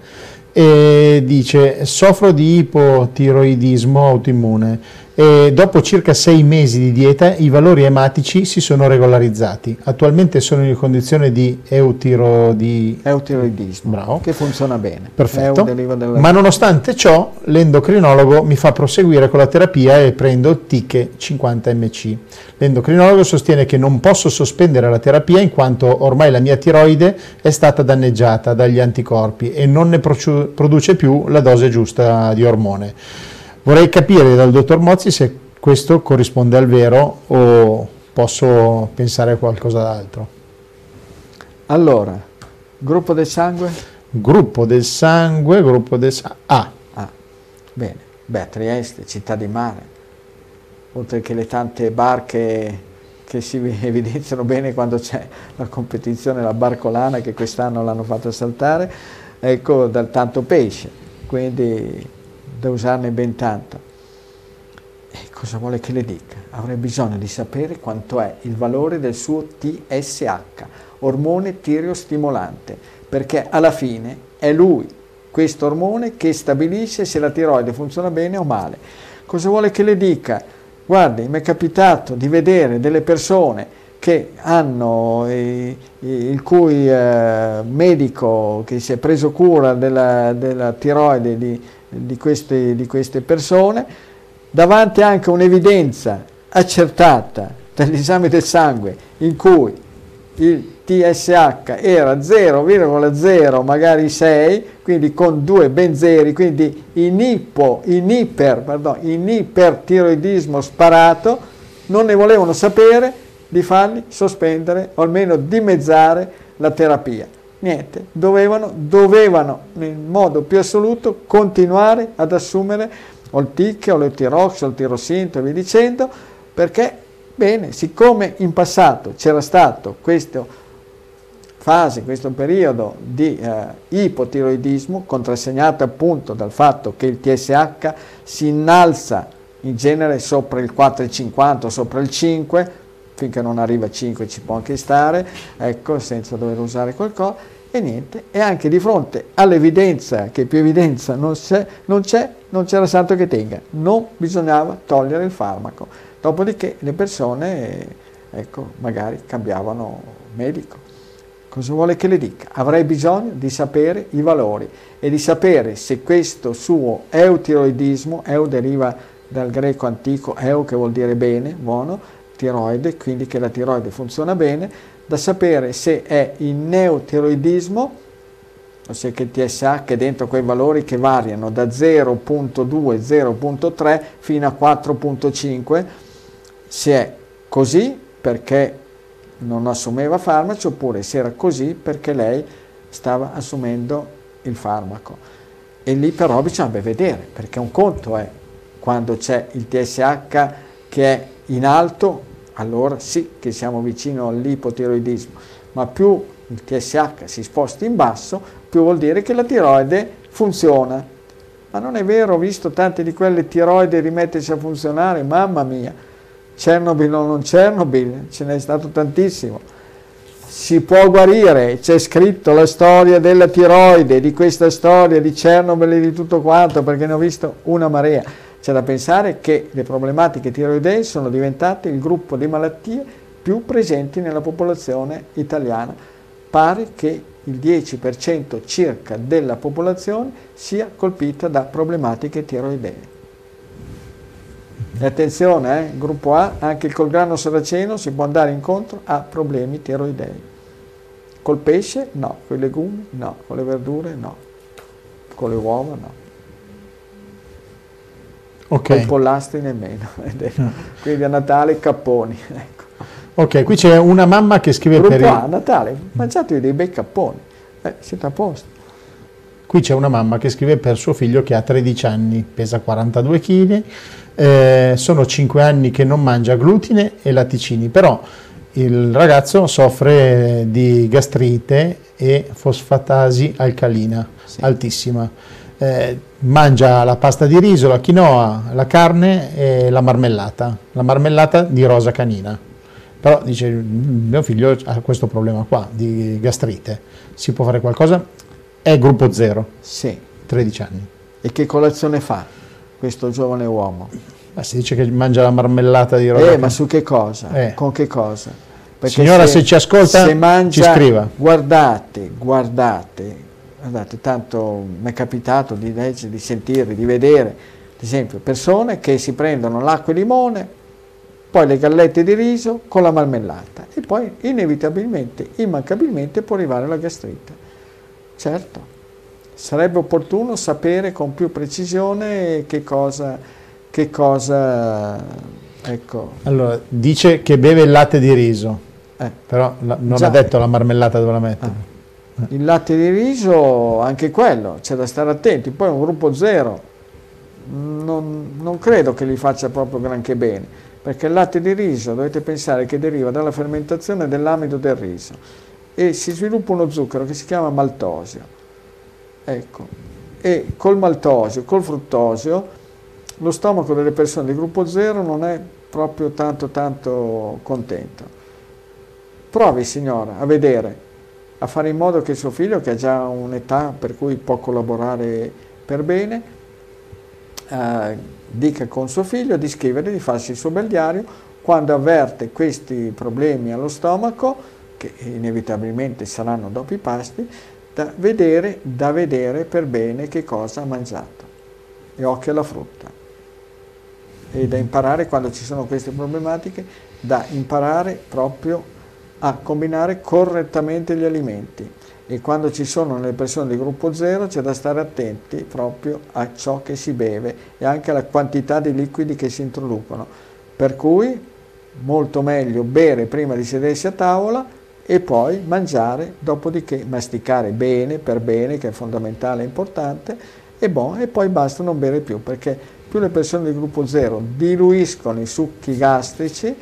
Speaker 1: e dice soffro di ipotiroidismo autoimmune e dopo circa sei mesi di dieta i valori ematici si sono regolarizzati. Attualmente sono in condizione di eutirodi...
Speaker 2: eutiroidismo,
Speaker 1: Bravo.
Speaker 2: che funziona bene.
Speaker 1: Perfetto. Della... Ma nonostante ciò l'endocrinologo mi fa proseguire con la terapia e prendo Tiche 50 mc. L'endocrinologo sostiene che non posso sospendere la terapia in quanto ormai la mia tiroide è stata danneggiata dagli anticorpi e non ne produce più la dose giusta di ormone. Vorrei capire dal dottor Mozzi se questo corrisponde al vero o posso pensare a qualcosa d'altro.
Speaker 2: Allora, gruppo del sangue?
Speaker 1: Gruppo del sangue, gruppo del sangue. Ah.
Speaker 2: ah. Bene, beh, Trieste, città di mare, oltre che le tante barche che si evidenziano bene quando c'è la competizione, la barcolana che quest'anno l'hanno fatta saltare, ecco, dal tanto pesce, quindi da usarne ben tanto. E cosa vuole che le dica? Avrei bisogno di sapere quanto è il valore del suo TSH, ormone tireostimolante, perché alla fine è lui, questo ormone, che stabilisce se la tiroide funziona bene o male. Cosa vuole che le dica? Guardi, mi è capitato di vedere delle persone che hanno, eh, il cui eh, medico che si è preso cura della, della tiroide di, di queste, di queste persone, davanti anche a un'evidenza accertata dall'esame del sangue in cui il TSH era 0,0 magari 6, quindi con due benzeri, quindi in, ipo, in, iper, pardon, in ipertiroidismo sparato, non ne volevano sapere di fargli sospendere o almeno dimezzare la terapia. Niente, dovevano, dovevano nel modo più assoluto continuare ad assumere o il TIC o il Tirox o il Tirosinto e via dicendo, perché, bene, siccome in passato c'era stato questo fase, questo periodo di eh, ipotiroidismo, contrassegnato appunto dal fatto che il TSH si innalza in genere sopra il 4,50 sopra il 5, finché non arriva a 5 ci può anche stare, ecco, senza dover usare qualcosa, e niente, e anche di fronte all'evidenza, che più evidenza non c'è, non, c'è, non c'era santo che tenga, non bisognava togliere il farmaco. Dopodiché le persone, ecco, magari cambiavano medico. Cosa vuole che le dica? Avrei bisogno di sapere i valori e di sapere se questo suo eutiroidismo, eu deriva dal greco antico eu che vuol dire bene, buono, tiroide, quindi che la tiroide funziona bene, da sapere se è in neotiroidismo, ossia che il TSH è dentro quei valori che variano da 0.2, 0.3 fino a 4.5, se è così perché non assumeva farmaci oppure se era così perché lei stava assumendo il farmaco. E lì però bisogna vedere, perché un conto è quando c'è il TSH che è in alto, allora sì che siamo vicino all'ipotiroidismo, ma più il TSH si sposta in basso, più vuol dire che la tiroide funziona. Ma non è vero, ho visto tante di quelle tiroide rimettersi a funzionare, mamma mia, Chernobyl o non Chernobyl, ce n'è stato tantissimo. Si può guarire, c'è scritto la storia della tiroide, di questa storia di Chernobyl e di tutto quanto, perché ne ho visto una marea. C'è da pensare che le problematiche tiroidee sono diventate il gruppo di malattie più presenti nella popolazione italiana. Pare che il 10% circa della popolazione sia colpita da problematiche tiroidee. E attenzione, eh, gruppo A, anche col grano saraceno si può andare incontro a problemi tiroidei. Col pesce no, con i legumi no, con le verdure no, con le uova no.
Speaker 1: Ok.
Speaker 2: Con i pollastri nemmeno. Quindi a Natale capponi. Ecco.
Speaker 1: Ok, qui c'è una mamma che scrive
Speaker 2: Gruppo
Speaker 1: per il...
Speaker 2: A, Natale, mangiatevi dei bei capponi. Eh, siete a posto.
Speaker 1: Qui c'è una mamma che scrive per suo figlio che ha 13 anni, pesa 42 kg, eh, sono 5 anni che non mangia glutine e latticini, però il ragazzo soffre di gastrite e fosfatasi alcalina
Speaker 2: Sì.
Speaker 1: altissima. Eh, mangia la pasta di riso, la quinoa, la carne e la marmellata, la marmellata di rosa canina. Però dice, mio figlio ha questo problema qua di gastrite, si può fare qualcosa? È gruppo 0,
Speaker 2: Sì.
Speaker 1: 13 anni.
Speaker 2: E che colazione fa questo giovane uomo?
Speaker 1: Ma si dice che mangia la marmellata di rosa
Speaker 2: Eh,
Speaker 1: canina.
Speaker 2: ma su che cosa?
Speaker 1: Eh.
Speaker 2: Con che cosa?
Speaker 1: Signora, se ci ascolta,
Speaker 2: se mangia,
Speaker 1: ci scriva.
Speaker 2: Guardate, guardate, guardate, tanto mi è capitato di leggere, di sentire, di vedere, ad esempio, persone che si prendono l'acqua e limone, poi le gallette di riso con la marmellata e poi inevitabilmente, immancabilmente può arrivare la gastrite. Certo, sarebbe opportuno sapere con più precisione che cosa, che cosa ecco,
Speaker 1: Allora, dice che beve il latte di riso,
Speaker 2: eh.
Speaker 1: però non
Speaker 2: Già.
Speaker 1: ha detto la marmellata dove la mette.
Speaker 2: Il latte di riso, anche quello, c'è da stare attenti. Poi un gruppo zero non, non credo che gli faccia proprio granché bene, perché il latte di riso dovete pensare che deriva dalla fermentazione dell'amido del riso e si sviluppa uno zucchero che si chiama maltosio. Ecco, e col maltosio, col fruttosio, lo stomaco delle persone di gruppo zero non è proprio tanto tanto contento. Provi signora a vedere a fare in modo che suo figlio, che ha già un'età per cui può collaborare per bene, eh, dica con suo figlio di scrivere, di farsi il suo bel diario, quando avverte questi problemi allo stomaco, che inevitabilmente saranno dopo i pasti, da vedere, da vedere per bene che cosa ha mangiato. E occhio alla frutta. E da imparare quando ci sono queste problematiche, da imparare proprio a combinare correttamente gli alimenti e quando ci sono nelle persone di gruppo 0 c'è da stare attenti proprio a ciò che si beve e anche alla quantità di liquidi che si introducono. Per cui molto meglio bere prima di sedersi a tavola e poi mangiare, dopodiché masticare bene, per bene, che è fondamentale e importante, e, bon, e poi basta non bere più, perché più le persone del gruppo 0 diluiscono i succhi gastrici,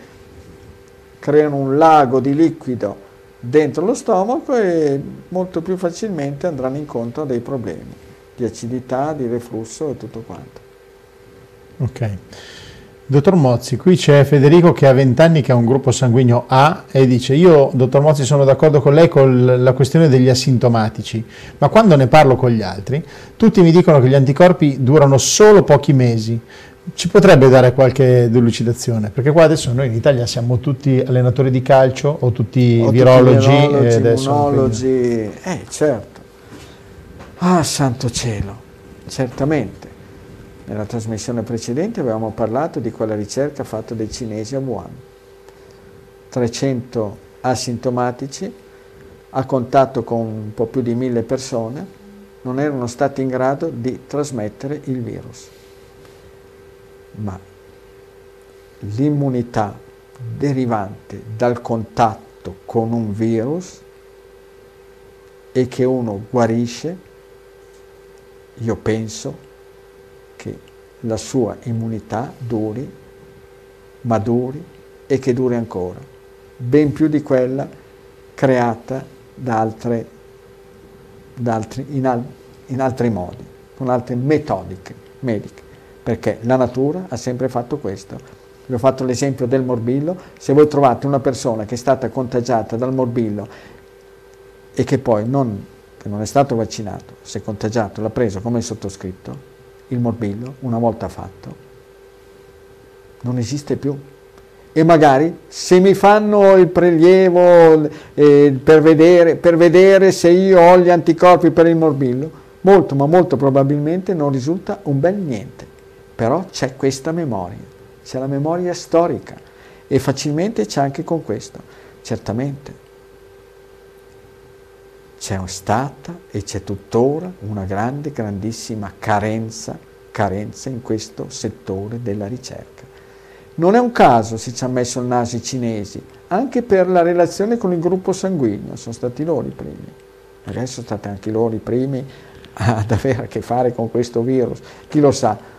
Speaker 2: creano un lago di liquido dentro lo stomaco e molto più facilmente andranno incontro a dei problemi di acidità, di reflusso e tutto quanto.
Speaker 1: Ok. Dottor Mozzi, qui c'è Federico che ha 20 anni che ha un gruppo sanguigno A e dice io, dottor Mozzi, sono d'accordo con lei con la questione degli asintomatici, ma quando ne parlo con gli altri, tutti mi dicono che gli anticorpi durano solo pochi mesi. Ci potrebbe dare qualche delucidazione? Perché qua adesso noi in Italia siamo tutti allenatori di calcio o tutti
Speaker 2: o
Speaker 1: virologi.
Speaker 2: Tutti virologi,
Speaker 1: adesso,
Speaker 2: immunologi, quindi... eh certo. Ah, santo cielo, certamente. Nella trasmissione precedente avevamo parlato di quella ricerca fatta dai cinesi a Wuhan. 300 asintomatici a contatto con un po' più di mille persone non erano stati in grado di trasmettere il virus. Ma l'immunità derivante dal contatto con un virus e che uno guarisce, io penso che la sua immunità duri, maduri e che duri ancora, ben più di quella creata da altre, da altri, in, al, in altri modi, con altre metodiche mediche, perché la natura ha sempre fatto questo. Vi ho fatto l'esempio del morbillo, se voi trovate una persona che è stata contagiata dal morbillo e che poi non, che non è stato vaccinato, si è contagiato, l'ha preso come sottoscritto, il morbillo, una volta fatto, non esiste più. E magari se mi fanno il prelievo eh, per, vedere, per vedere se io ho gli anticorpi per il morbillo, molto ma molto probabilmente non risulta un bel niente. Però c'è questa memoria, c'è la memoria storica e facilmente c'è anche con questo. Certamente c'è stata e c'è tuttora una grande, grandissima carenza, carenza in questo settore della ricerca. Non è un caso se ci ha messo il naso i cinesi, anche per la relazione con il gruppo sanguigno, sono stati loro i primi. Magari sono stati anche loro i primi ad avere a che fare con questo virus, chi lo sa,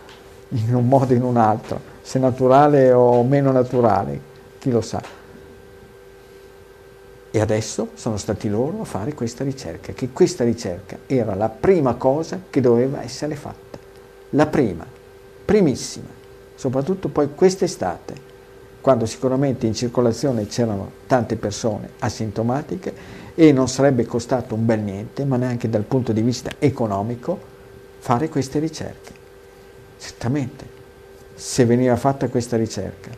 Speaker 2: in un modo o in un altro, se naturale o meno naturale, chi lo sa. E adesso sono stati loro a fare questa ricerca, che questa ricerca era la prima cosa che doveva essere fatta. La prima, primissima, soprattutto poi quest'estate, quando sicuramente in circolazione c'erano tante persone asintomatiche e non sarebbe costato un bel niente, ma neanche dal punto di vista economico, fare queste ricerche. Certamente, se veniva fatta questa ricerca,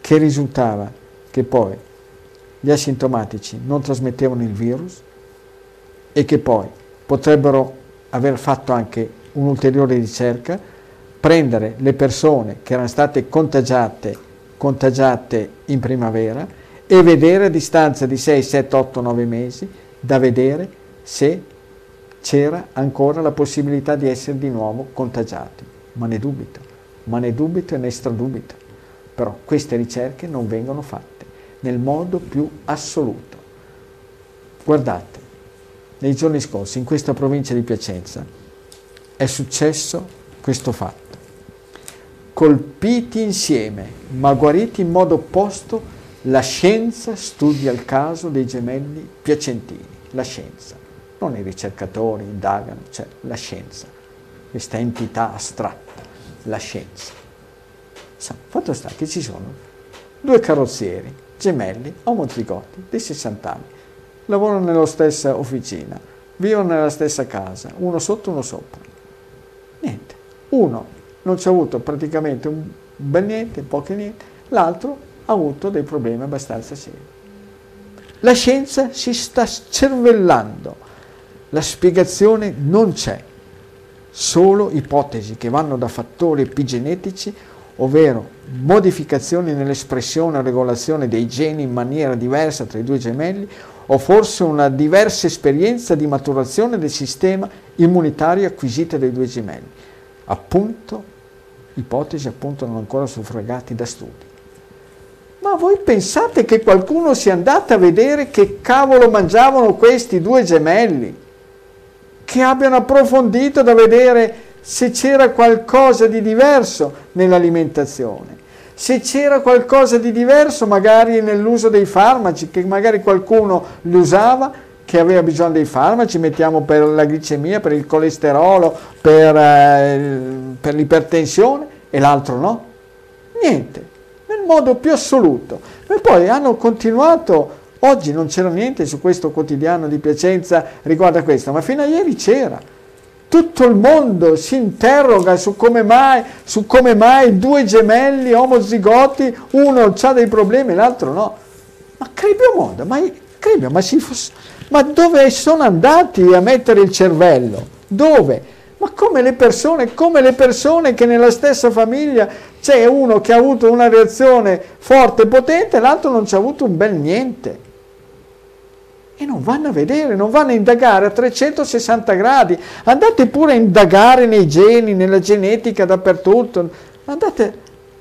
Speaker 2: che risultava che poi gli asintomatici non trasmettevano il virus e che poi potrebbero aver fatto anche un'ulteriore ricerca, prendere le persone che erano state contagiate, contagiate in primavera e vedere a distanza di 6, 7, 8, 9 mesi, da vedere se c'era ancora la possibilità di essere di nuovo contagiati. Ma ne dubito, ma ne dubito e ne stradubito. Però queste ricerche non vengono fatte nel modo più assoluto. Guardate, nei giorni scorsi in questa provincia di Piacenza è successo questo fatto. Colpiti insieme, ma guariti in modo opposto, la scienza studia il caso dei gemelli piacentini. La scienza, non i ricercatori indagano, cioè la scienza, questa entità astratta, la scienza. Fatto sta che ci sono due carrozzieri gemelli omozigoti di 60 anni. Lavorano nella stessa officina, vivono nella stessa casa, uno sotto, uno sopra. Niente. Uno non ha avuto praticamente un bel niente, poche niente, l'altro ha avuto dei problemi abbastanza seri. La scienza si sta cervellando, la spiegazione non c'è, solo ipotesi che vanno da fattori epigenetici ovvero modificazioni nell'espressione o regolazione dei geni in maniera diversa tra i due gemelli, o forse una diversa esperienza di maturazione del sistema immunitario acquisita dai due gemelli. Appunto, ipotesi appunto non ancora suffragati da studi. Ma voi pensate che qualcuno sia andato a vedere che cavolo mangiavano questi due gemelli? Che abbiano approfondito da vedere se c'era qualcosa di diverso nell'alimentazione se c'era qualcosa di diverso magari nell'uso dei farmaci, che magari qualcuno li usava, che aveva bisogno dei farmaci, mettiamo per la glicemia, per il colesterolo, per, eh, per l'ipertensione, e l'altro no. Niente, nel modo più assoluto. E poi hanno continuato, oggi non c'era niente su questo quotidiano di Piacenza riguardo a questo, ma fino a ieri c'era tutto il mondo si interroga su come mai, su come mai due gemelli omozigoti, uno ha dei problemi e l'altro no. Ma Cribio Mondo, ma, Cribio, ma, fosse, ma dove sono andati a mettere il cervello? Dove? Ma come le persone, come le persone che nella stessa famiglia c'è uno che ha avuto una reazione forte e potente e l'altro non ci ha avuto un bel niente e non vanno a vedere, non vanno a indagare a 360 gradi. Andate pure a indagare nei geni, nella genetica, dappertutto. Andate,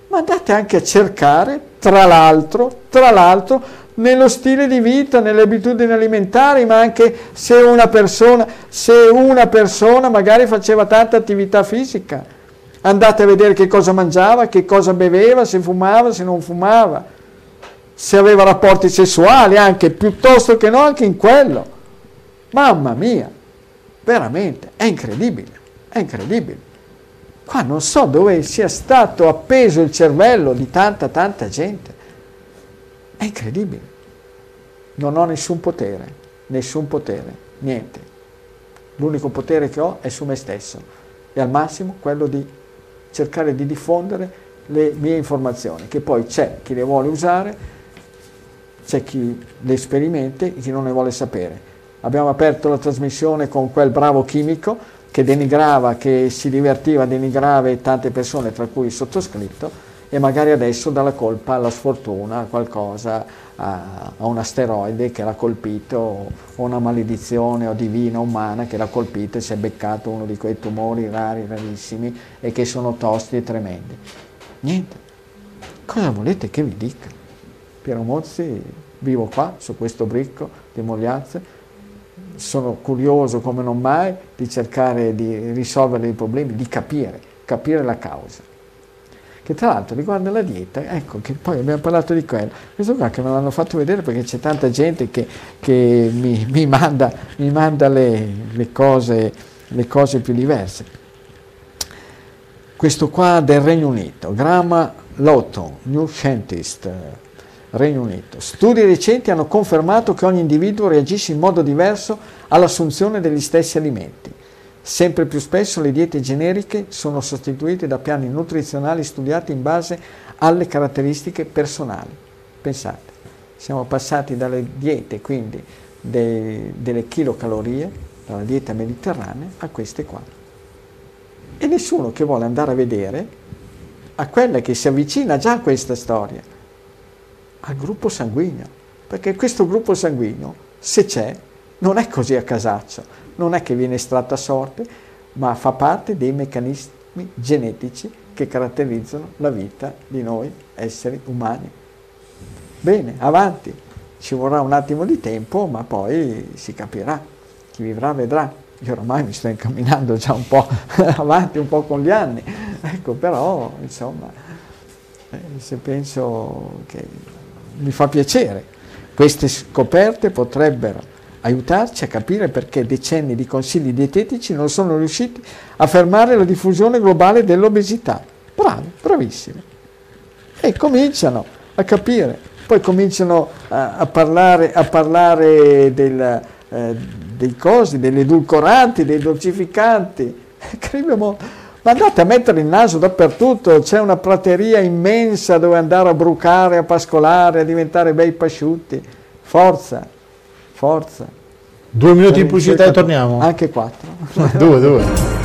Speaker 2: ma andate anche a cercare, tra l'altro, tra l'altro, nello stile di vita, nelle abitudini alimentari, ma anche se una persona, se una persona magari faceva tanta attività fisica. Andate a vedere che cosa mangiava, che cosa beveva, se fumava, se non fumava se aveva rapporti sessuali anche, piuttosto che no anche in quello. Mamma mia, veramente, è incredibile, è incredibile. Qua non so dove sia stato appeso il cervello di tanta, tanta gente. È incredibile. Non ho nessun potere, nessun potere, niente. L'unico potere che ho è su me stesso e al massimo quello di cercare di diffondere le mie informazioni, che poi c'è chi le vuole usare c'è chi le sperimenta e chi non ne vuole sapere. Abbiamo aperto la trasmissione con quel bravo chimico che denigrava, che si divertiva a denigrare tante persone, tra cui il sottoscritto, e magari adesso dà la colpa alla sfortuna, a qualcosa, a, a, un asteroide che l'ha colpito, o una maledizione o divina umana che l'ha colpito e si è beccato uno di quei tumori rari, rarissimi e che sono tosti e tremendi. Niente. Cosa volete che vi dica? Piero Mozzi, vivo qua, su questo bricco di Mogliazze, sono curioso come non mai di cercare di risolvere i problemi, di capire, capire la causa. Che tra l'altro riguarda la dieta, ecco che poi abbiamo parlato di quello, questo qua che me l'hanno fatto vedere perché c'è tanta gente che, che mi, mi, manda, mi manda le, le, cose, le cose più diverse. Questo qua del Regno Unito, Grama Lotto, New Scientist, Regno Unito. Studi recenti hanno confermato che ogni individuo reagisce in modo diverso all'assunzione degli stessi alimenti. Sempre più spesso le diete generiche sono sostituite da piani nutrizionali studiati in base alle caratteristiche personali. Pensate, siamo passati dalle diete, quindi dei, delle chilocalorie, dalla dieta mediterranea, a queste qua. E nessuno che vuole andare a vedere a quella che si avvicina già a questa storia al gruppo sanguigno, perché questo gruppo sanguigno, se c'è, non è così a casaccio, non è che viene estratto a sorte, ma fa parte dei meccanismi genetici che caratterizzano la vita di noi esseri umani. Bene, avanti, ci vorrà un attimo di tempo, ma poi si capirà, chi vivrà vedrà. Io ormai mi sto incamminando già un po' avanti, un po' con gli anni, ecco, però insomma, eh, se penso che mi fa piacere. Queste scoperte potrebbero aiutarci a capire perché decenni di consigli dietetici non sono riusciti a fermare la diffusione globale dell'obesità. Bravi, bravissimi. E cominciano a capire, poi cominciano a, a parlare, a parlare del, eh, dei cosi, degli edulcoranti, dei dolcificanti. Crediamo ma andate a mettere il naso dappertutto, c'è una prateria immensa dove andare a brucare, a pascolare, a diventare bei pasciutti. Forza, forza.
Speaker 1: Due minuti di pubblicità e torniamo?
Speaker 2: Anche quattro.
Speaker 1: due, due.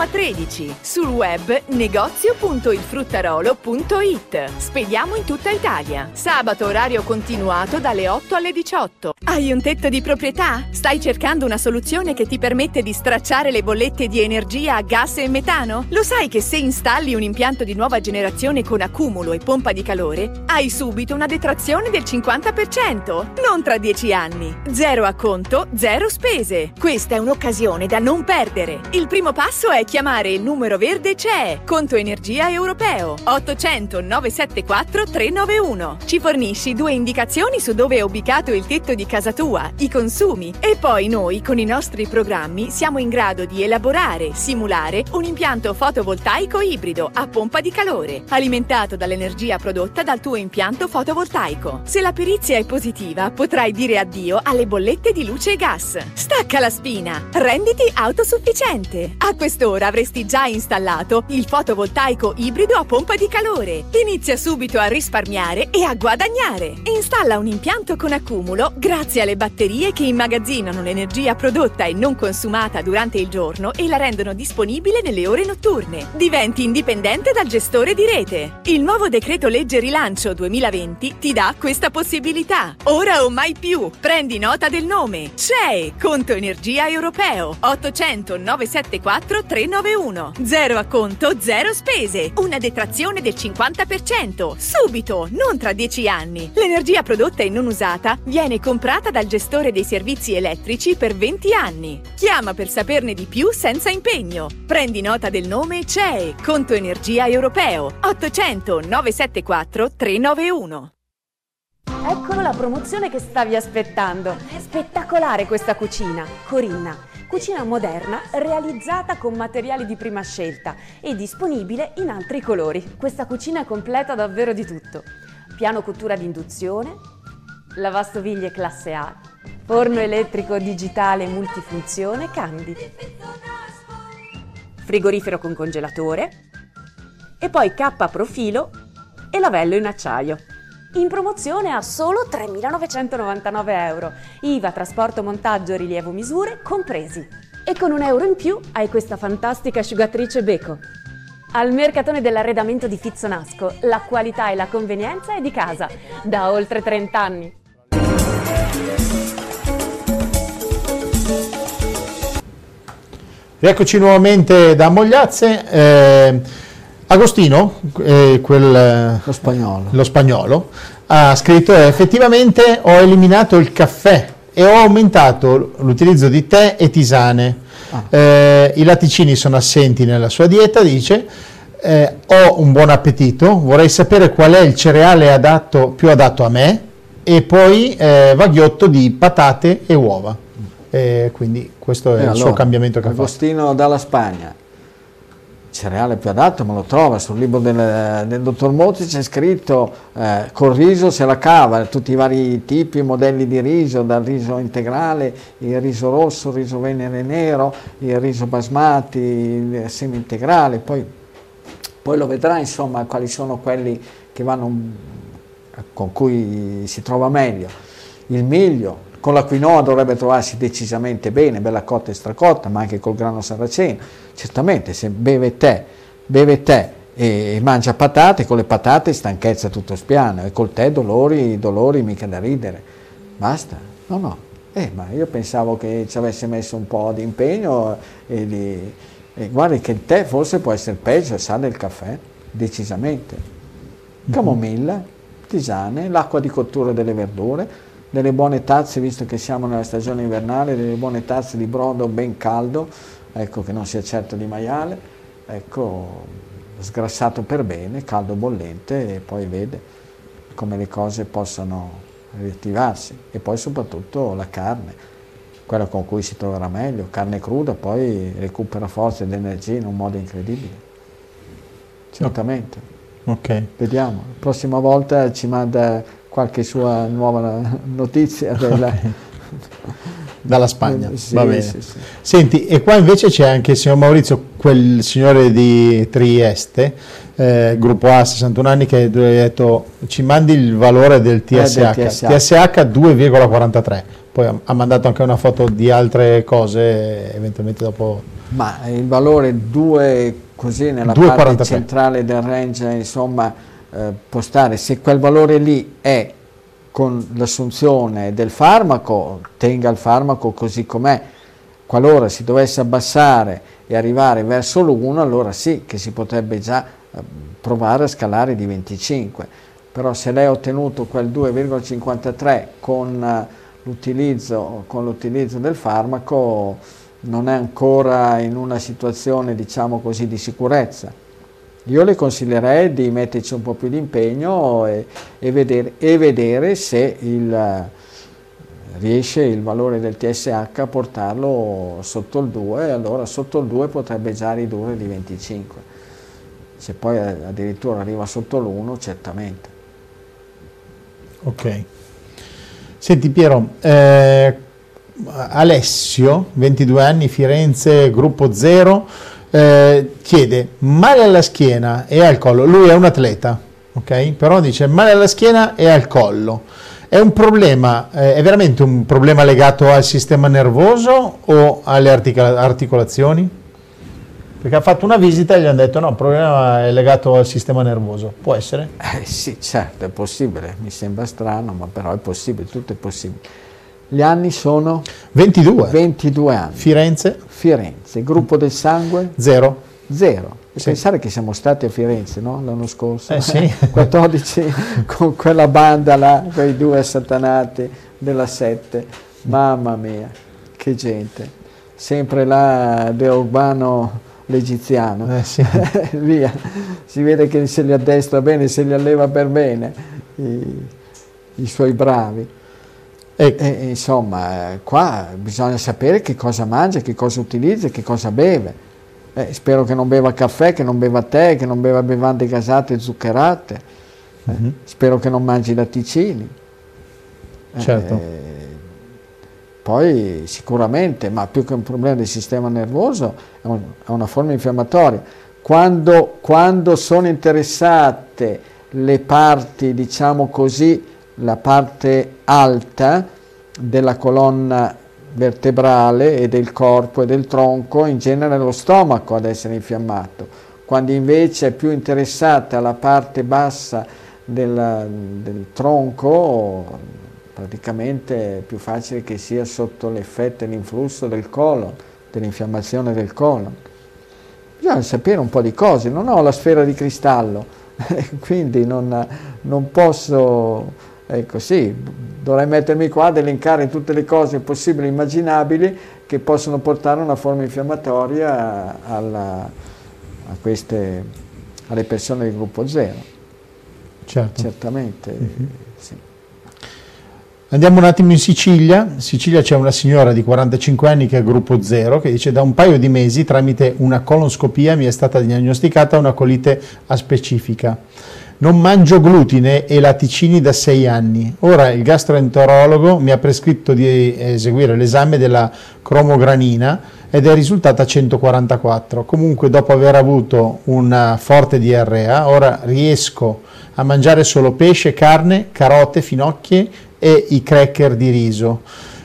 Speaker 3: Roma 13. Sul web negozio.ilfruttarolo.it. Spediamo in tutta Italia. Sabato orario continuato dalle 8 alle 18. Hai un tetto di proprietà? Stai cercando una soluzione che ti permette di stracciare le bollette di energia a gas e metano? Lo sai che se installi un impianto di nuova generazione con accumulo e pompa di calore, hai subito una detrazione del 50%, non tra 10 anni. Zero acconto, zero spese. Questa è un'occasione da non perdere. Il primo passo è chiamare il numero verde CE, conto energia europeo, 800 974 391. Ci fornisci due indicazioni su dove è ubicato il tetto di casa tua, i consumi e poi noi con i nostri programmi siamo in grado di elaborare, simulare un impianto fotovoltaico ibrido a pompa di calore, alimentato dall'energia prodotta dal tuo impianto fotovoltaico. Se la perizia è positiva, potrai dire addio alle bollette di luce e gas. Stacca la spina, renditi autosufficiente. A quest'ora ora avresti già installato il fotovoltaico ibrido a pompa di calore. Inizia subito a risparmiare e a guadagnare. Installa un impianto con accumulo grazie alle batterie che immagazzinano l'energia prodotta e non consumata durante il giorno e la rendono disponibile nelle ore notturne. Diventi indipendente dal gestore di rete. Il nuovo decreto legge rilancio 2020 ti dà questa possibilità. Ora o mai più. Prendi nota del nome. CEE, Conto Energia Europeo. 800 974 3 391. Zero acconto, zero spese. Una detrazione del 50%. Subito, non tra 10 anni. L'energia prodotta e non usata viene comprata dal gestore dei servizi elettrici per 20 anni. Chiama per saperne di più senza impegno. Prendi nota del nome CEE, Conto Energia Europeo. 800 974 391.
Speaker 7: Eccolo la promozione che stavi aspettando. Spettacolare questa cucina. Corinna Cucina moderna realizzata con materiali di prima scelta e disponibile in altri colori. Questa cucina completa davvero di tutto. Piano cottura ad induzione, lavastoviglie classe A, forno elettrico digitale multifunzione Candy, frigorifero con congelatore e poi K profilo e lavello in acciaio in promozione a solo 3.999 euro, IVA, trasporto, montaggio, rilievo, misure compresi. E con un euro in più hai questa fantastica asciugatrice Beko. Al mercatone dell'arredamento di Fizzonasco la qualità e la convenienza è di casa, da oltre 30 anni.
Speaker 1: Rieccoci nuovamente da Mogliazze. Eh, Agostino, eh, quel,
Speaker 2: lo, spagnolo.
Speaker 1: lo spagnolo, ha scritto effettivamente ho eliminato il caffè e ho aumentato l'utilizzo di tè e tisane. Ah. Eh, I latticini sono assenti nella sua dieta, dice. Eh, ho un buon appetito, vorrei sapere qual è il cereale adatto, più adatto a me e poi eh, vaghiotto di patate e uova. quindi questo è il allora, suo cambiamento che
Speaker 2: Agostino
Speaker 1: ha fatto.
Speaker 2: Agostino dalla Spagna cereale più adatto me lo trova sul libro del, del dottor Mozzi c'è scritto eh, col riso se la cava tutti i vari tipi e modelli di riso dal riso integrale il riso rosso il riso venere nero il riso basmati il semi integrale poi, poi lo vedrà insomma quali sono quelli che vanno con cui si trova meglio. Il miglio con la quinoa dovrebbe trovarsi decisamente bene, bella cotta e stracotta, ma anche col grano saraceno. Certamente se beve tè, beve tè e mangia patate, con le patate stanchezza tutto spiano e col tè dolori, dolori mica da ridere. Basta? No, no. Eh, ma io pensavo che ci avesse messo un po' di impegno e, di, e guardi che il tè forse può essere peggio, sa del caffè, decisamente. Mhm. Camomilla, tisane, l'acqua di cottura delle verdure, delle buone tazze, visto che siamo nella stagione invernale, delle buone tazze di brodo ben caldo, ecco che non sia certo di maiale, ecco sgrassato per bene, caldo bollente e poi vede come le cose possano riattivarsi e poi soprattutto la carne. quella con cui si troverà meglio, carne cruda poi recupera forza ed energia in un modo incredibile. Certamente.
Speaker 1: Ok.
Speaker 2: Vediamo, la prossima volta ci manda qualche sua nuova notizia della...
Speaker 1: Dalla Spagna,
Speaker 2: Sì,
Speaker 1: va bene.
Speaker 2: sì, sì.
Speaker 1: Senti, e qua invece c'è anche il signor Maurizio, quel signore di Trieste, eh, gruppo A, 61 anni, che ha detto ci mandi il valore del TSH,
Speaker 2: Eh, del TSH.
Speaker 1: TSH 2,43, poi ha- mandato anche una foto di altre cose, eventualmente dopo...
Speaker 2: Ma il valore 2 così nella
Speaker 1: 2,43.
Speaker 2: parte centrale del range insomma eh, può stare, se quel valore lì è con l'assunzione del farmaco, tenga il farmaco così com'è, qualora si dovesse abbassare e arrivare verso l'1 allora sì che si potrebbe già eh, provare a scalare di 25, però se lei ha ottenuto quel 2,53 con eh, l'utilizzo con l'utilizzo del farmaco non è ancora in una situazione diciamo così di sicurezza. Io le consiglierei di metterci un po' più di impegno e, e vedere, e vedere se il, riesce il valore del TSH a portarlo sotto il 2 e allora sotto il 2 potrebbe già ridurre di 25. Se poi eh, addirittura arriva sotto l'1 certamente.
Speaker 1: Ok. Senti Piero, eh, Alessio, 22 anni, Firenze, gruppo 0, eh, chiede male alla schiena e al collo. Lui è un atleta, ok? Però dice male alla schiena e al collo. È un problema, eh, è veramente un problema legato al sistema nervoso o alle articola- articolazioni? Perché ha fatto una visita e gli hanno detto no, il problema è legato al sistema nervoso. Può essere?
Speaker 2: Eh sì, certo, è possibile, mi sembra strano, ma però è possibile, tutto è possibile. Gli anni sono
Speaker 1: 22.
Speaker 2: 22 anni.
Speaker 1: Firenze,
Speaker 2: Firenze, gruppo del sangue
Speaker 1: 0.
Speaker 2: zero. E
Speaker 1: Sì.
Speaker 2: pensare che siamo stati a Firenze no? l'anno scorso,
Speaker 1: Eh sì.
Speaker 2: 14 con quella banda là, quei due assatanati della 7, mamma mia, che gente, sempre là De Urbano l'egiziano,
Speaker 1: Eh sì.
Speaker 2: via, si vede che se li addestra bene, se li alleva per bene, i, i suoi bravi.
Speaker 1: E-
Speaker 2: E, insomma, qua bisogna sapere che cosa mangia, che cosa utilizza, che cosa beve. Eh, spero che non beva caffè, che non beva tè, che non beva bevande gasate e zuccherate. Eh,
Speaker 1: Mhm.
Speaker 2: Spero che non mangi latticini. Eh,
Speaker 1: Certo.
Speaker 2: eh, poi sicuramente, ma più che un problema del sistema nervoso, è, un- è una forma infiammatoria. Quando, quando sono interessate le parti, diciamo così, la parte alta della colonna vertebrale e del corpo e del tronco, in genere lo stomaco ad essere infiammato, quando invece è più interessata la parte bassa della- del tronco, praticamente è più facile che sia sotto l'effetto e l'influsso del colon, dell'infiammazione del colon. Bisogna sapere un po' di cose, non ho la sfera di cristallo, quindi non, non posso, ecco sì, dovrei mettermi qua ad elencare tutte le cose possibili e immaginabili che possono portare a una forma infiammatoria alla- a queste, alle persone del gruppo zero,
Speaker 1: Certo.
Speaker 2: certamente. sì.
Speaker 1: Andiamo un attimo in Sicilia. In Sicilia c'è una signora di 45 anni che è gruppo 0 che dice da un paio di mesi tramite una colonscopia mi è stata diagnosticata una colite aspecifica. Non mangio glutine e latticini da 6 anni. Ora il gastroenterologo mi ha prescritto di eseguire l'esame della cromogranina ed è risultata 144. Comunque dopo aver avuto una forte diarrea, ora riesco a mangiare solo pesce, carne, carote, finocchie e i cracker di riso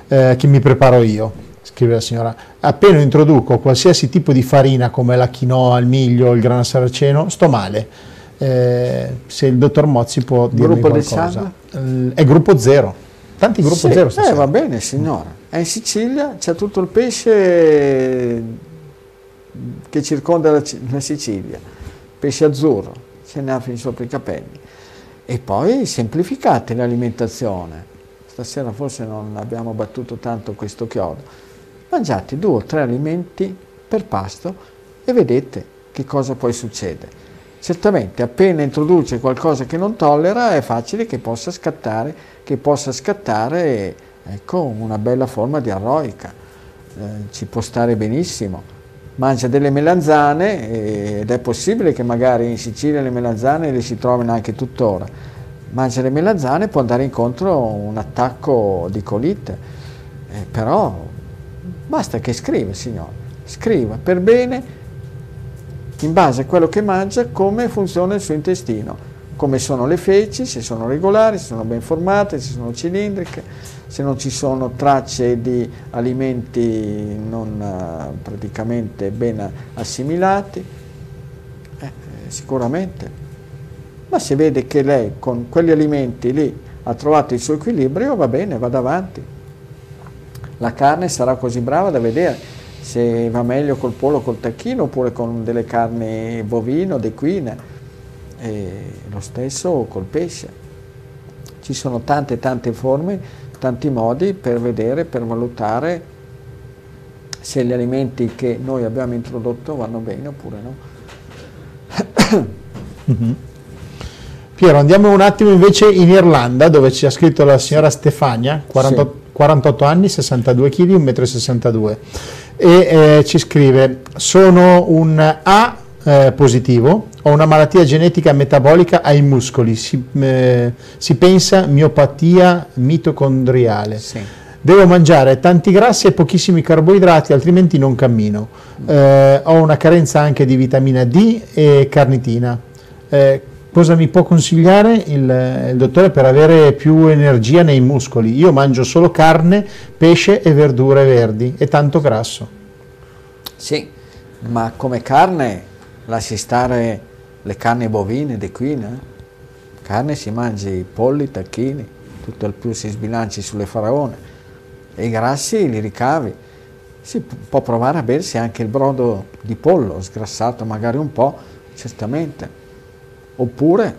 Speaker 1: eh, che mi preparo io, scrive la signora. Appena introduco qualsiasi tipo di farina come la quinoa, il miglio, il grano saraceno, sto male. Eh, se il dottor Mozzi può dirmi
Speaker 2: Gruppo del
Speaker 1: qualcosa. Eh, È gruppo zero. Tanti gruppo
Speaker 2: Sì,
Speaker 1: zero
Speaker 2: eh, va bene signora. È in Sicilia, c'è tutto il pesce che circonda la, la Sicilia, pesce azzurro, ce ne ha fin sopra i capelli. E poi semplificate l'alimentazione. Stasera forse non abbiamo battuto tanto questo chiodo. Mangiate due o tre alimenti per pasto e vedete che cosa poi succede. Certamente appena introduce qualcosa che non tollera è facile che possa scattare, che possa scattare ecco una bella forma di arroica, eh, ci può stare benissimo. Mangia delle melanzane ed è possibile che magari in Sicilia le melanzane le si trovino anche tuttora. Mangia le melanzane può andare incontro a un attacco di colite, eh, però basta che scriva, signore, scriva per bene in base a quello che mangia come funziona il suo intestino come sono le feci, se sono regolari, se sono ben formate, se sono cilindriche, se non ci sono tracce di alimenti non uh, praticamente ben assimilati, eh, sicuramente. Ma se vede che lei con quegli alimenti lì ha trovato il suo equilibrio, va bene, vada avanti. La carne sarà così brava da vedere se va meglio col pollo, col tacchino oppure con delle carni bovino, equine e lo stesso col pesce. Ci sono tante tante forme, tanti modi per vedere, per valutare se gli alimenti che noi abbiamo introdotto vanno bene oppure no.
Speaker 1: mm-hmm. Piero, andiamo un attimo invece in Irlanda dove ci ha scritto la signora Stefania, 48, sì. 48 anni, 62 kg, 1,62 m e eh, ci scrive sono un A eh, positivo, ho una malattia genetica metabolica ai muscoli, si, eh, si pensa miopatia mitocondriale. Sì. Devo mangiare tanti grassi e pochissimi carboidrati, altrimenti non cammino. Eh, ho una carenza anche di vitamina D e carnitina. Cosa mi può consigliare il, il, dottore per avere più energia nei muscoli? Io mangio solo carne, pesce e verdure verdi e tanto grasso.
Speaker 2: Sì, ma come carne lasci stare le carni bovine ed equine, carne si mangia i polli, tacchini, tutto il più si sbilanci sulle faraone e i grassi li ricavi. Si può provare a bersi anche il brodo di pollo, sgrassato magari un po', certamente. Oppure,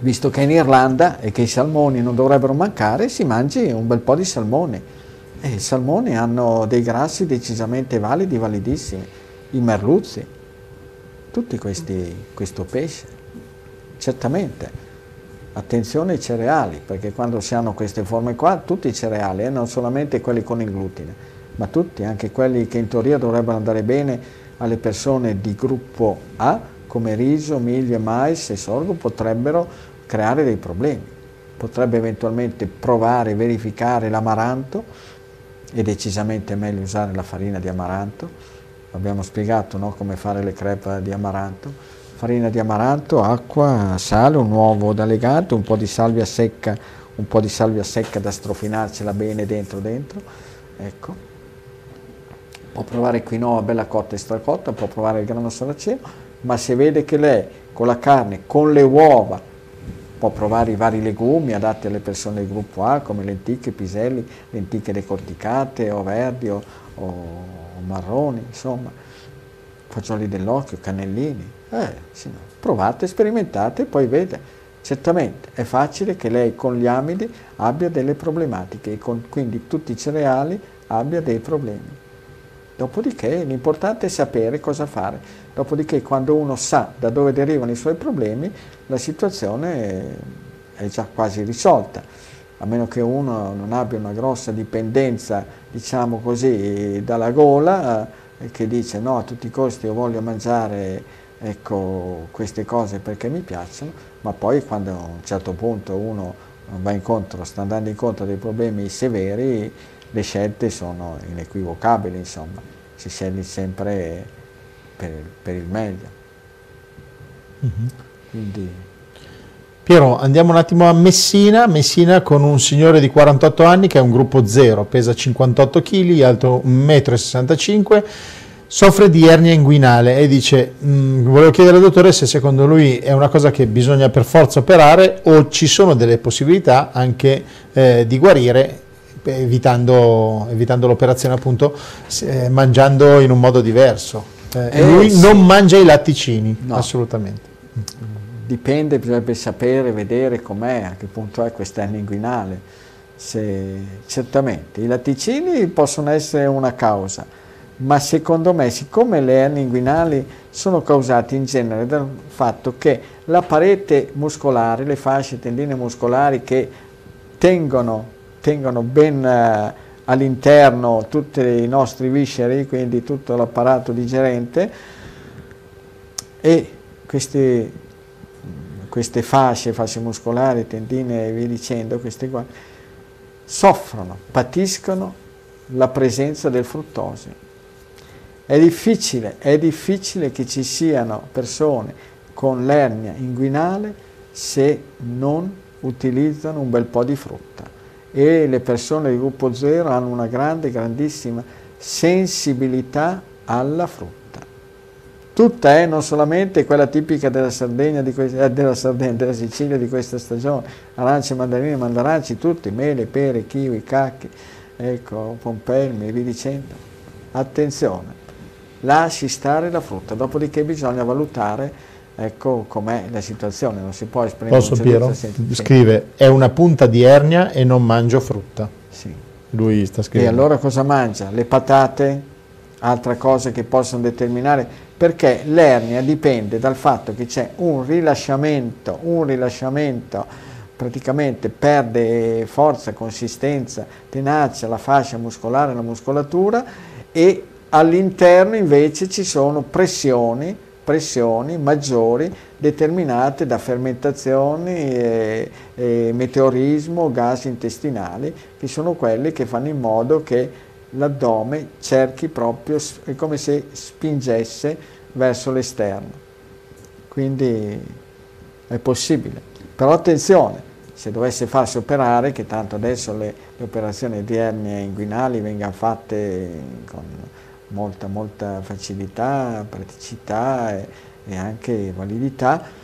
Speaker 2: visto che è in Irlanda e che i salmoni non dovrebbero mancare, si mangi un bel po' di salmoni. E i salmoni hanno dei grassi decisamente validi, validissimi. I merluzzi, tutti questi, questo pesce. Certamente, attenzione ai cereali, perché quando si hanno queste forme qua, tutti i cereali, eh, non solamente quelli con il glutine, ma tutti, anche quelli che in teoria dovrebbero andare bene alle persone di gruppo A, come riso, miglio, mais e sorgo, potrebbero creare dei problemi. Potrebbe eventualmente provare, verificare l'amaranto, è decisamente meglio usare la farina di amaranto, abbiamo spiegato no, come fare le crepe di amaranto, farina di amaranto, acqua, sale, un uovo da legato, un po' di salvia secca, un po' di salvia secca da strofinarcela bene dentro dentro, ecco. Può provare quinoa bella cotta e stracotta, può provare il grano saraceno, ma se vede che lei con la carne, con le uova, può provare i vari legumi adatti alle persone del gruppo A come lenticchie, piselli, lenticchie decorticate o verdi o, o marroni, insomma, fagioli dell'occhio, cannellini. Eh, sì, no. Provate, sperimentate e poi vede. Certamente è facile che lei con gli amidi abbia delle problematiche e con quindi tutti i cereali abbia dei problemi. Dopodiché l'importante è sapere cosa fare. Dopodiché quando uno sa da dove derivano i suoi problemi, la situazione è già quasi risolta a meno che uno non abbia una grossa dipendenza, diciamo così, dalla gola, eh, che dice no, a tutti i costi io voglio mangiare ecco, queste cose perché mi piacciono, ma poi quando a un certo punto uno va incontro, sta andando incontro a dei problemi severi, le scelte sono inequivocabili, insomma, si sceglie sempre per, per il meglio. Mm-hmm. Quindi,
Speaker 1: Piero, andiamo un attimo a Messina, Messina con un signore di 48 anni che è un gruppo 0, pesa 58 kg, alto 1,65 m, soffre di ernia inguinale e dice, mh, volevo chiedere al dottore se secondo lui è una cosa che bisogna per forza operare o ci sono delle possibilità anche eh, di guarire evitando, evitando l'operazione appunto eh, mangiando in un modo diverso. Eh, eh, lui sì. non mangia i latticini, no. assolutamente
Speaker 2: dipende, bisognerebbe sapere, vedere com'è, a che punto è quest'anno inguinale. Se, certamente i latticini possono essere una causa, ma secondo me, siccome le ernie inguinali sono causate in genere dal fatto che la parete muscolare, le fasce tendine muscolari che tengono tengono ben eh, all'interno tutti i nostri visceri, quindi tutto l'apparato digerente e questi, queste fasce, fasce muscolari, tendine e via dicendo, queste qua, soffrono, patiscono la presenza del fruttosio. È difficile, è difficile che ci siano persone con l'ernia inguinale se non utilizzano un bel po' di frutta e le persone di gruppo 0 hanno una grande, grandissima sensibilità alla frutta. Tutta è non solamente quella tipica della Sardegna, di questa, eh, della, Sardegna della Sicilia di questa stagione, arance, mandarine, mandaranci, tutti, mele, pere, kiwi, cacchi, ecco, pompelmi e via dicendo. Attenzione, lasci stare la frutta, dopodiché bisogna valutare ecco com'è la situazione, non si può esprimere
Speaker 1: Posso Piero? Scrive, è una punta di ernia e non mangio frutta.
Speaker 2: Sì.
Speaker 1: Lui sta scrivendo.
Speaker 2: E allora cosa mangia? Le patate? Altra cosa che possono determinare, perché l'ernia dipende dal fatto che c'è un rilasciamento, un rilasciamento praticamente perde forza, consistenza, tenacia, la fascia muscolare, la muscolatura e all'interno invece ci sono pressioni pressioni maggiori determinate da fermentazioni, e, e meteorismo, gas intestinali, che sono quelli che fanno in modo che l'addome cerchi proprio, è come se spingesse verso l'esterno. Quindi è possibile. Però attenzione, se dovesse farsi operare, che tanto adesso le, le operazioni di ernie inguinali vengano fatte con molta, molta facilità, praticità e, e anche validità.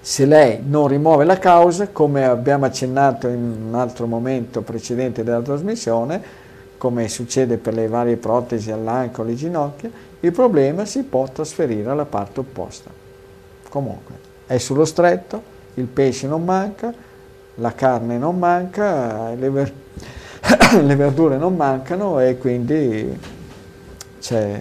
Speaker 2: Se lei non rimuove la causa, come abbiamo accennato in un altro momento precedente della trasmissione, come succede per le varie protesi all'anca o alle ginocchia, il problema si può trasferire alla parte opposta. Comunque, è sullo stretto, il pesce non manca, la carne non manca, le, ver- le verdure non mancano e quindi c'è,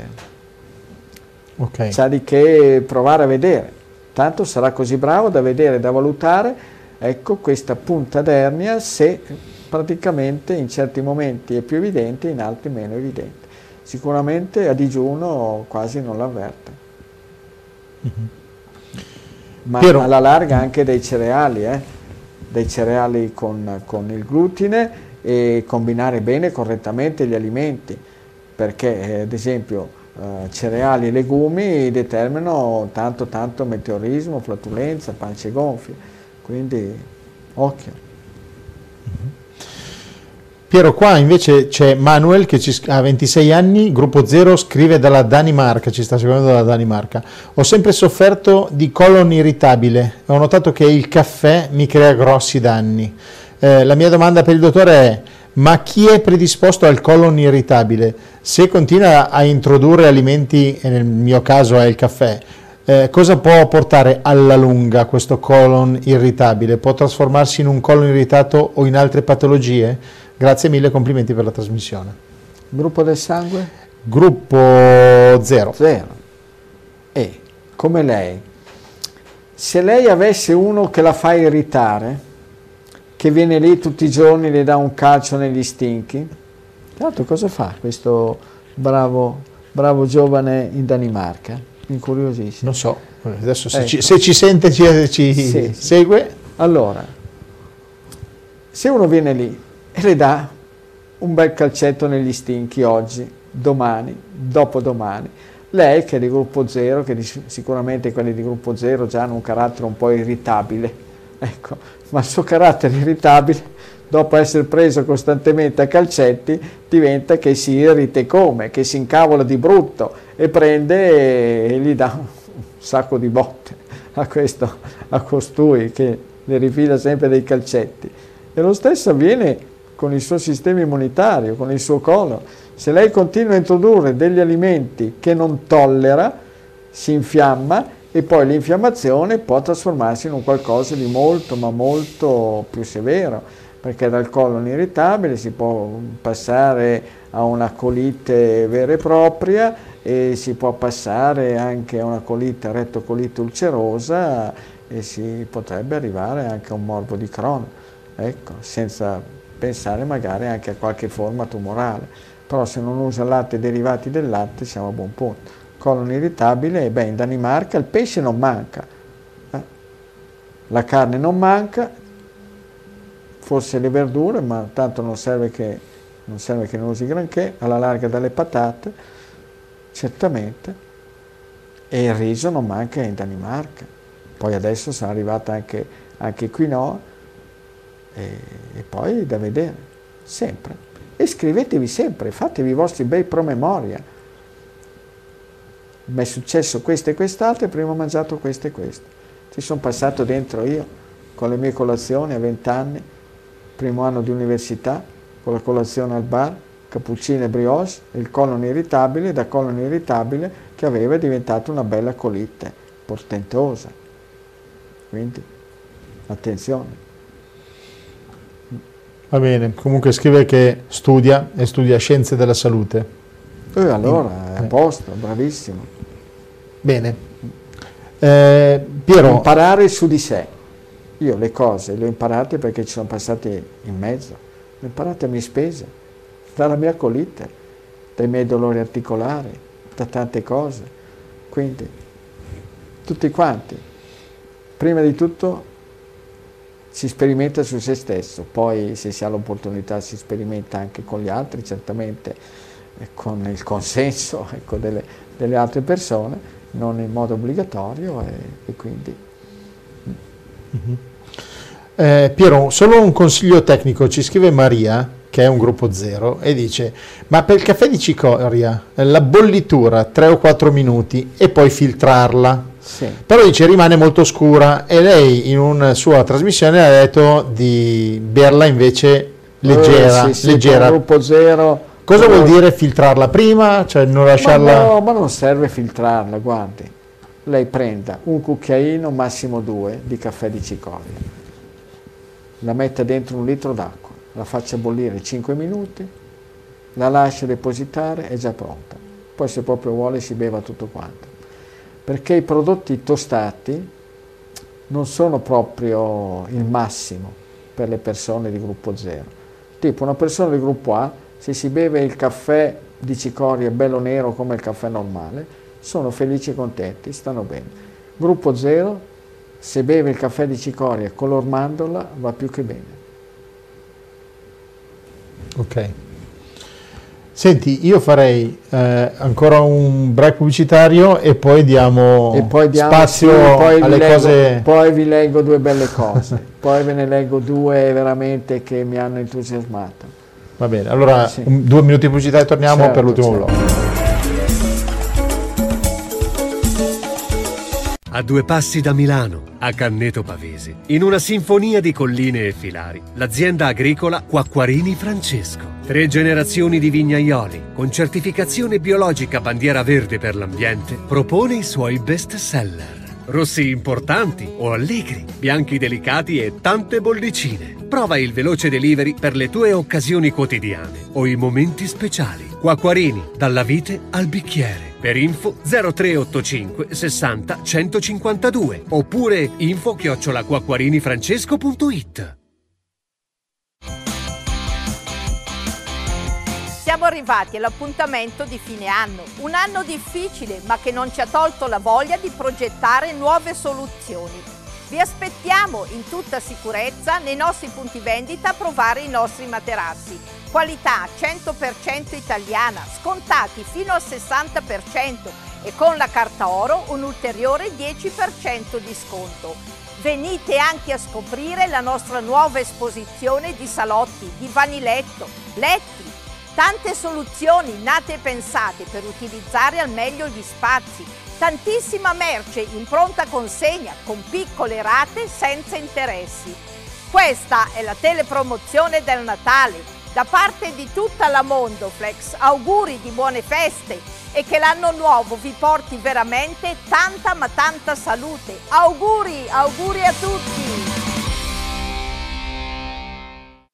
Speaker 2: okay. c'è di che provare a vedere. Tanto sarà così bravo da vedere, da valutare, ecco questa punta d'ernia se praticamente in certi momenti è più evidente, in altri meno evidente. Sicuramente a digiuno quasi non l'avverte. Mm-hmm. Ma Piero. alla larga anche dei cereali, eh? dei cereali con, con il glutine e combinare bene correttamente gli alimenti perché eh, ad esempio eh, cereali e legumi determinano tanto tanto meteorismo, flatulenza, pance gonfie, quindi occhio.
Speaker 1: Mhm. Piero, qua invece c'è Manuel che ha 26 anni, gruppo 0, scrive dalla Danimarca, ci sta seguendo dalla Danimarca. Ho sempre sofferto di colon irritabile, ho notato che il caffè mi crea grossi danni. Eh, la mia domanda per il dottore è, ma chi è predisposto al colon irritabile, se continua a introdurre alimenti, e nel mio caso è il caffè, eh, cosa può portare alla lunga questo colon irritabile? Può trasformarsi in un colon irritato o in altre patologie? Grazie mille, complimenti per la trasmissione.
Speaker 2: Gruppo del sangue?
Speaker 1: Gruppo 0.
Speaker 2: 0. E come lei, se lei avesse uno che la fa irritare, che viene lì tutti i giorni e le dà un calcio negli stinchi. Tra l'altro cosa fa questo bravo, bravo giovane in Danimarca? Incuriosissimo.
Speaker 1: Non so, adesso se, ecco. ci, se ci, sente ci, ci sì, segue.
Speaker 2: Allora, se uno viene lì e le dà un bel calcetto negli stinchi oggi, domani, dopodomani, lei che è di gruppo zero, che sicuramente quelli di gruppo zero già hanno un carattere un po' irritabile, ecco, ma il suo carattere irritabile, dopo essere preso costantemente a calcetti, diventa che si irrite come, che si incavola di brutto e prende e gli dà un sacco di botte a, questo, a costui che le rifila sempre dei calcetti. E lo stesso avviene con il suo sistema immunitario, con il suo colon. Se lei continua a introdurre degli alimenti che non tollera, si infiamma e poi l'infiammazione può trasformarsi in un qualcosa di molto ma molto più severo perché dal colon irritabile si può passare a una colite vera e propria e si può passare anche a una colite rettocolite ulcerosa e si potrebbe arrivare anche a un morbo di Crohn, ecco, senza pensare magari anche a qualche forma tumorale, però se non usa latte e derivati del latte siamo a buon punto. Colon irritabile, beh, in Danimarca il pesce non manca, eh? la carne non manca, forse le verdure, ma tanto non serve che non, serve che non usi granché, alla larga dalle patate, certamente, e il riso non manca in Danimarca. Poi adesso sono arrivate anche, anche quinoa e, e poi da vedere, sempre. E scrivetevi sempre, fatevi i vostri bei promemoria. Mi è successo questo e quest'altro e prima ho mangiato questo e questo. Ci sono passato dentro io con le mie colazioni a 20 anni, primo anno di università, con la colazione al bar, cappuccino e brioche, il colon irritabile, da colon irritabile che aveva diventato una bella colite portentosa. Quindi, attenzione.
Speaker 1: Va bene, comunque scrive che studia e studia scienze della salute.
Speaker 2: Eh, allora, è a posto, bravissimo.
Speaker 1: Bene. Eh, Piero.
Speaker 2: Imparare su di sé. Io le cose le ho imparate perché ci sono passate in mezzo, le ho imparate a mie spese, dalla mia colite, dai miei dolori articolari, da tante cose. Quindi, tutti quanti, prima di tutto si sperimenta su se stesso, poi se si ha l'opportunità si sperimenta anche con gli altri, certamente eh, con il consenso ecco, delle, delle, altre persone, non in modo obbligatorio e, e quindi...
Speaker 1: Mm-hmm. Eh, Piero, solo un consiglio tecnico, ci scrive Maria che è un gruppo zero, e dice, ma per il caffè di cicoria, la bollitura 3 o 4 minuti e poi filtrarla. Sì. Però dice rimane molto scura e lei in una sua trasmissione ha detto di berla invece leggera. Eh, sì, sì, leggera.
Speaker 2: gruppo zero.
Speaker 1: Cosa vuol dire filtrarla prima? Cioè non lasciarla...
Speaker 2: Ma, no, ma non serve filtrarla, guardi. Lei prenda un cucchiaino, massimo due, di caffè di cicoria. La metta dentro un litro d'acqua la faccia bollire 5 minuti, la lascia depositare, è già pronta. Poi se proprio vuole si beva tutto quanto. Perché i prodotti tostati non sono proprio il massimo per le persone di gruppo 0. Tipo una persona di gruppo A, se si beve il caffè di cicoria bello nero come il caffè normale, sono felici e contenti, stanno bene. Gruppo 0, se beve il caffè di cicoria color mandorla, va più che bene.
Speaker 1: Ok. Senti, io farei eh, ancora un break pubblicitario e poi diamo, e poi diamo spazio sì, poi alle
Speaker 2: leggo,
Speaker 1: cose.
Speaker 2: Poi vi leggo due belle cose, poi ve ne leggo due veramente che mi hanno entusiasmato.
Speaker 1: Va bene, allora sì. un, due minuti di pubblicità e torniamo certo, per l'ultimo certo. blocco.
Speaker 8: A due passi da Milano, a Canneto Pavese, in una sinfonia di colline e filari, l'azienda agricola Quacquarini Francesco. Tre generazioni di vignaioli, con certificazione biologica bandiera verde per l'ambiente, propone i suoi best seller. Rossi importanti o allegri, bianchi delicati e tante bollicine. Prova il veloce delivery per le tue occasioni quotidiane o i momenti speciali. Quacquarini, dalla vite al bicchiere. Per info 0385 60 152 oppure info chiocciolaquacquarinifrancesco.it
Speaker 9: Siamo arrivati all'appuntamento di fine anno, un anno difficile ma che non ci ha tolto la voglia di progettare nuove soluzioni. Vi aspettiamo in tutta sicurezza nei nostri punti vendita a provare i nostri materassi qualità 100% italiana, scontati fino al 60% e con la carta oro un ulteriore 10% di sconto. Venite anche a scoprire la nostra nuova esposizione di salotti, divani letto, letti, tante soluzioni nate e pensate per utilizzare al meglio gli spazi, tantissima merce in pronta consegna con piccole rate senza interessi. Questa è la telepromozione del Natale da parte di tutta la Mondoflex, auguri di buone feste e che l'anno nuovo vi porti veramente tanta ma tanta salute. Auguri, auguri a tutti!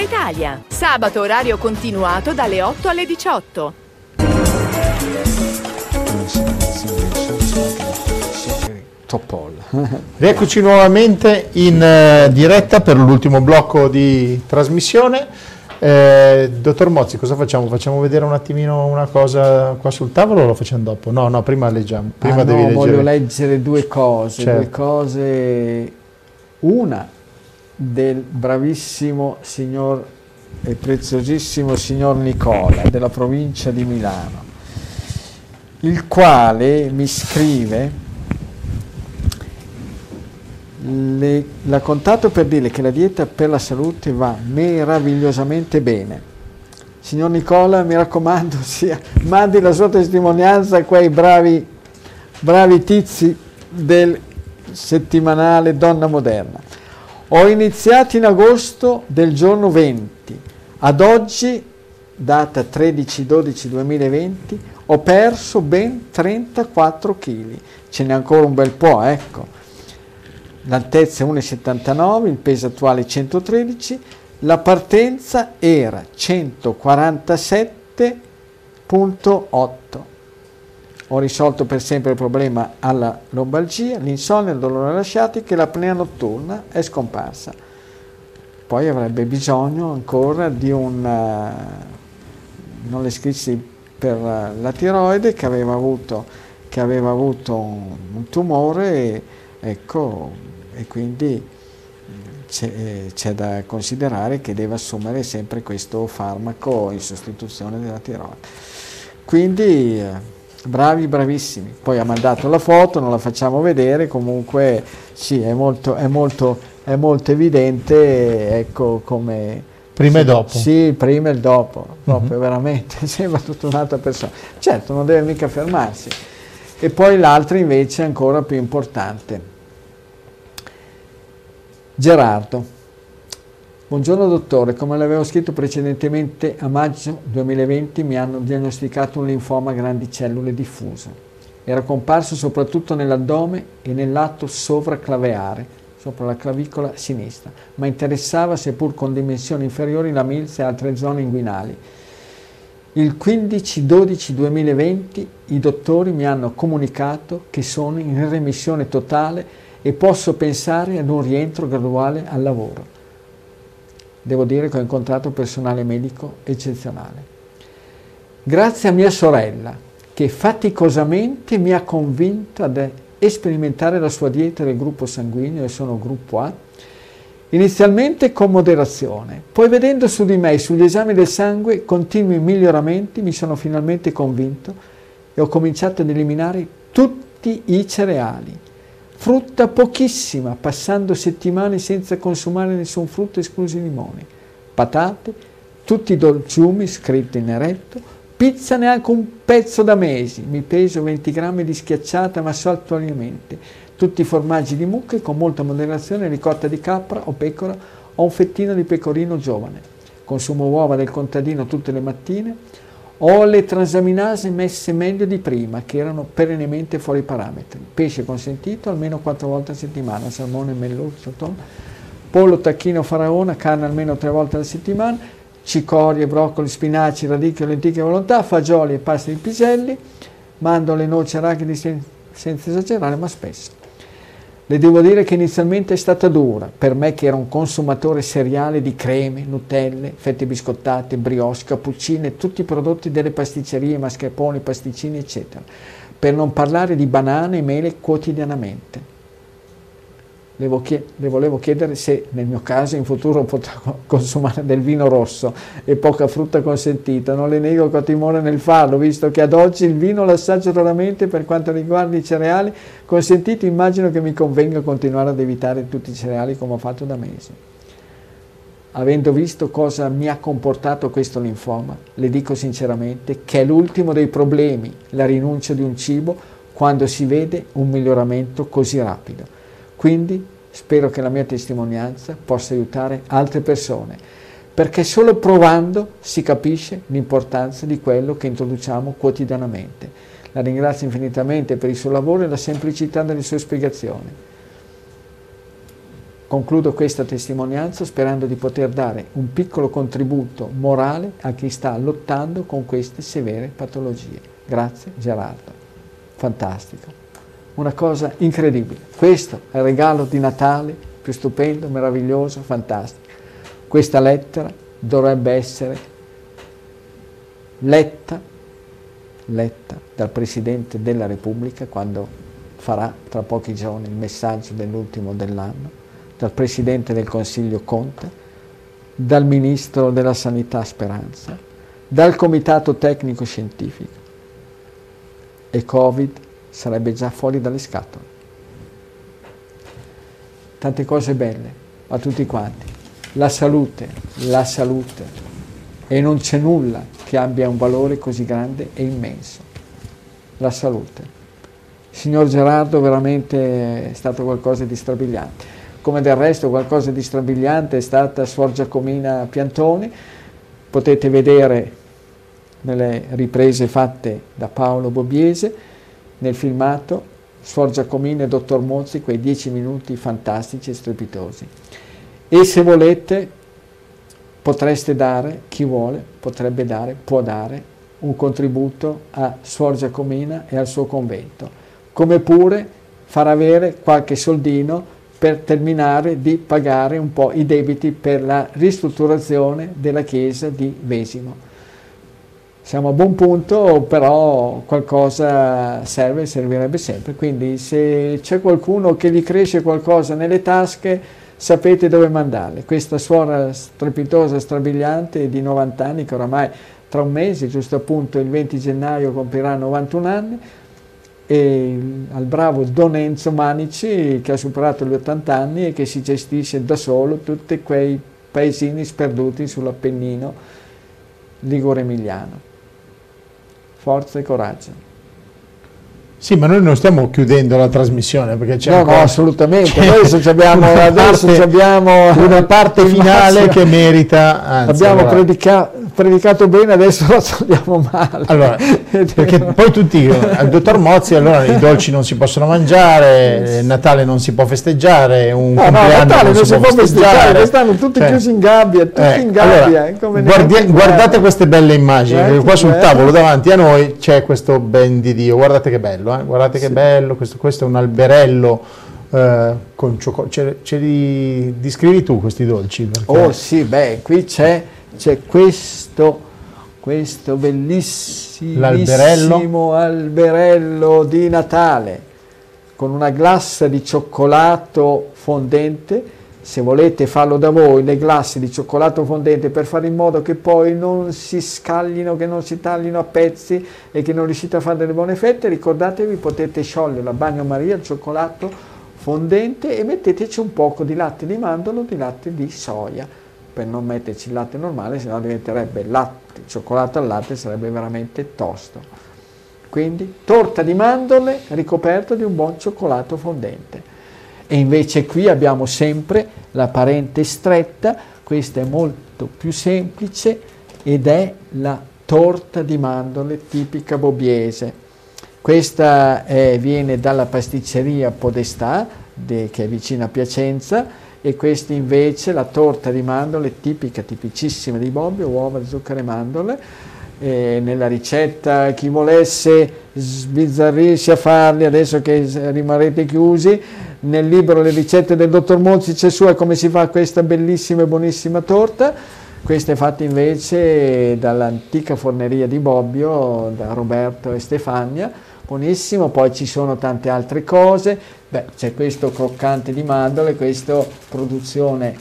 Speaker 3: Italia. Sabato orario continuato dalle 8 alle 18.
Speaker 2: Topol.
Speaker 1: Rieccoci nuovamente in eh, diretta per l'ultimo blocco di trasmissione. Eh, dottor Mozzi, cosa facciamo? Facciamo vedere un attimino una cosa qua sul tavolo o lo facciamo dopo? No, no, prima leggiamo. Prima
Speaker 2: Ah,
Speaker 1: devi
Speaker 2: no,
Speaker 1: leggere.
Speaker 2: voglio leggere due cose,
Speaker 1: Certo.
Speaker 2: due cose. Una del bravissimo signor e preziosissimo signor Nicola della provincia di Milano, il quale mi scrive le- l'ha contatto per dire che la dieta per la salute va meravigliosamente bene. Signor Nicola, mi raccomando, sia, mandi la sua testimonianza a quei bravi, bravi tizi del settimanale Donna Moderna. Ho iniziato in agosto del giorno 20, ad oggi, data 13-12-2020, ho perso ben 34 kg. Ce n'è ancora un bel po', ecco. L'altezza è 1,79, il peso attuale è 113, la partenza era 147.8. Ho risolto per sempre il problema alla lombalgia, l'insonnia, il dolore alla sciatica e l'apnea notturna è scomparsa. Poi avrebbe bisogno ancora di un... eh, non le scrissi per eh, la tiroide che aveva avuto, che aveva avuto un, tumore e, ecco, e quindi c'è, eh, c'è da considerare che deve assumere sempre questo farmaco in sostituzione della tiroide. Quindi bravi, bravissimi. Poi ha mandato la foto, non la facciamo vedere, comunque sì, è molto, è molto, è molto evidente, ecco come...
Speaker 1: Prima e
Speaker 2: sì,
Speaker 1: dopo.
Speaker 2: Sì, prima e dopo, proprio
Speaker 1: Mhm.
Speaker 2: veramente, sembra tutta un'altra persona. Certo, non deve mica fermarsi. E poi l'altra invece ancora più importante. Gerardo. Buongiorno dottore, come l'avevo scritto precedentemente, a maggio 2020 mi hanno diagnosticato un linfoma a grandi cellule diffuso. Era comparso soprattutto nell'addome e nel lato sovraclaveare, sopra la clavicola sinistra, ma interessava, seppur con dimensioni inferiori, la milza e altre zone inguinali. Il 15-12-2020 i dottori mi hanno comunicato che sono in remissione totale e posso pensare ad un rientro graduale al lavoro. Devo dire che ho incontrato personale medico eccezionale. Grazie a mia sorella, che faticosamente mi ha convinto ad sperimentare la sua dieta del gruppo sanguigno e sono gruppo A, inizialmente con moderazione, poi vedendo su di me e sugli esami del sangue continui miglioramenti, mi sono finalmente convinto e ho cominciato ad eliminare tutti i cereali, frutta pochissima, passando settimane senza consumare nessun frutto esclusi limoni, patate, tutti i dolciumi scritti in eretto, pizza neanche un pezzo da mesi, mi peso 20 grammi di schiacciata ma saltuariamente, tutti i formaggi di mucche con molta moderazione, ricotta di capra o pecora o un fettino di pecorino giovane, consumo uova del contadino tutte le mattine, ho le transaminasi messe meglio di prima, che erano perennemente fuori parametri. Pesce consentito almeno 4 volte a settimana, salmone, melluzzo, tonno, pollo, tacchino, faraona, carne almeno 3 volte alla settimana, cicorie, broccoli, spinaci, radicchio, lenticchie a volontà, fagioli e pasta di piselli, mandorle, noci, arachidi sen- senza esagerare, ma spesso. Le devo dire che inizialmente è stata dura, per me che era un consumatore seriale di creme, nutelle, fette biscottate, brioche, cappuccine, tutti i prodotti delle pasticcerie, mascarpone, pasticcini, eccetera, per non parlare di banane e mele quotidianamente. Le, volevo chiedere se nel mio caso in futuro potrò co- consumare del vino rosso e poca frutta consentita. Non le nego che ho timore nel farlo, visto che ad oggi il vino lo assaggio raramente per quanto riguarda i cereali consentiti. Immagino che mi convenga continuare ad evitare tutti i cereali come ho fatto da mesi. avendo visto cosa mi ha comportato questo linfoma, le dico sinceramente che è l'ultimo dei problemi, la rinuncia di un cibo, quando si vede un miglioramento così rapido. Quindi spero che la mia testimonianza possa aiutare altre persone, perché solo provando si capisce l'importanza di quello che introduciamo quotidianamente. La ringrazio infinitamente per il suo lavoro e la semplicità delle sue spiegazioni. Concludo questa testimonianza sperando di poter dare un piccolo contributo morale a chi sta lottando con queste severe patologie. Grazie Gerardo. Fantastico una cosa incredibile. Questo è il regalo di Natale più stupendo, meraviglioso, fantastico. Questa lettera dovrebbe essere letta, letta dal Presidente della Repubblica quando farà tra pochi giorni il messaggio dell'ultimo dell'anno, dal Presidente del Consiglio Conte, dal Ministro della Sanità Speranza, dal Comitato Tecnico Scientifico. E Covid sarebbe già fuori dalle scatole. Tante cose belle a tutti quanti. La salute, la salute. E non c'è nulla che abbia un valore così grande e immenso. La salute. Signor Gerardo veramente è stato qualcosa di strabiliante. Come del resto qualcosa di strabiliante è stata Suor Giacomina Piantoni. Potete vedere nelle riprese fatte da Paolo Bobbiese nel filmato Suor Giacomina e Dottor Mozzi quei dieci minuti fantastici e strepitosi. E se volete potreste dare, chi vuole, potrebbe dare, può dare un contributo a Suor Giacomina e al suo convento, come pure far avere qualche soldino per terminare di pagare un po' i debiti per la ristrutturazione della chiesa di Vesimo siamo a buon punto, però qualcosa serve, servirebbe sempre. Quindi se c'è qualcuno che gli cresce qualcosa nelle tasche, sapete dove mandarle. Questa suora strepitosa, strabiliante di 90 anni, che oramai tra un mese, giusto appunto il 20 gennaio, compirà 91 anni, e al bravo Don Enzo Manici, che ha superato gli 80 anni e che si gestisce da solo tutti quei paesini sperduti sull'Appennino ligure-emiliano forza e coraggio.
Speaker 1: Sì, ma noi non stiamo chiudendo la trasmissione perché c'è
Speaker 2: no,
Speaker 1: ancora...
Speaker 2: no, assolutamente. Noi adesso abbiamo, una, adesso parte, abbiamo
Speaker 1: una parte finale che merita.
Speaker 2: Anzi, abbiamo allora. predica, predicato bene, adesso lo togliamo male.
Speaker 1: Allora, perché poi tutti, il dottor Mozzi, allora i dolci non si possono mangiare, Natale non si può festeggiare, un no, compleanno no, Natale non, si, può festeggiare.
Speaker 2: Stanno tutti cioè, chiusi in gabbia, tutti eh, in gabbia.
Speaker 1: Allora, guardi, guardate queste belle immagini, eh, qua sul tavolo davanti a noi c'è questo ben di Dio, guardate che bello eh? guardate che sì. bello, questo, questo, è un alberello eh, con cioccolato, ce, ce, li descrivi tu questi dolci?
Speaker 2: Perché... Oh sì, beh, qui c'è, c'è questo, questo bellissimo alberello di Natale con una glassa di cioccolato fondente. Se volete farlo da voi, le glassi di cioccolato fondente per fare in modo che poi non si scaglino, che non si taglino a pezzi e che non riuscite a fare delle buone fette, ricordatevi potete sciogliere a bagnomaria il cioccolato fondente e metteteci un poco di latte di mandorlo di latte di soia per non metterci il latte normale, sennò diventerebbe latte, cioccolato al latte sarebbe veramente tosto. Quindi torta di mandorle ricoperto di un buon cioccolato fondente e invece qui abbiamo sempre la parente stretta, questa è molto più semplice ed è la torta di mandorle tipica bobbiese. Questa è, viene dalla pasticceria Podestà, de, che è vicino a Piacenza, e questa invece la torta di mandorle tipica, tipicissima di Bobbio, uova, zucchero e mandorle. E nella ricetta chi volesse sbizzarrirsi a farli adesso che rimarrete chiusi nel libro Le ricette del dottor Mozzi c'è su come si fa questa bellissima e buonissima torta. Questa è fatta invece dall'antica forneria di Bobbio, da Roberto e Stefania. Buonissimo, poi ci sono tante altre cose. Beh, c'è questo croccante di mandorle, questo produzione,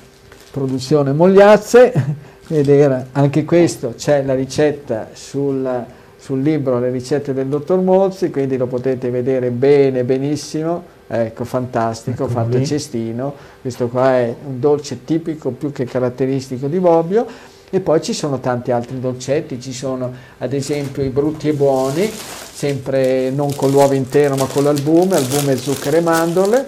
Speaker 2: produzione Mogliazze. Vedere, anche questo c'è la ricetta sul, sul libro Le ricette del dottor Mozzi, quindi lo potete vedere bene, benissimo ecco fantastico, ecco fatto lì. cestino, questo qua è un dolce tipico più che caratteristico di Bobbio e poi ci sono tanti altri dolcetti, ci sono ad esempio i brutti e buoni, sempre non con l'uovo intero ma con l'albume, albume, zucchero e mandorle,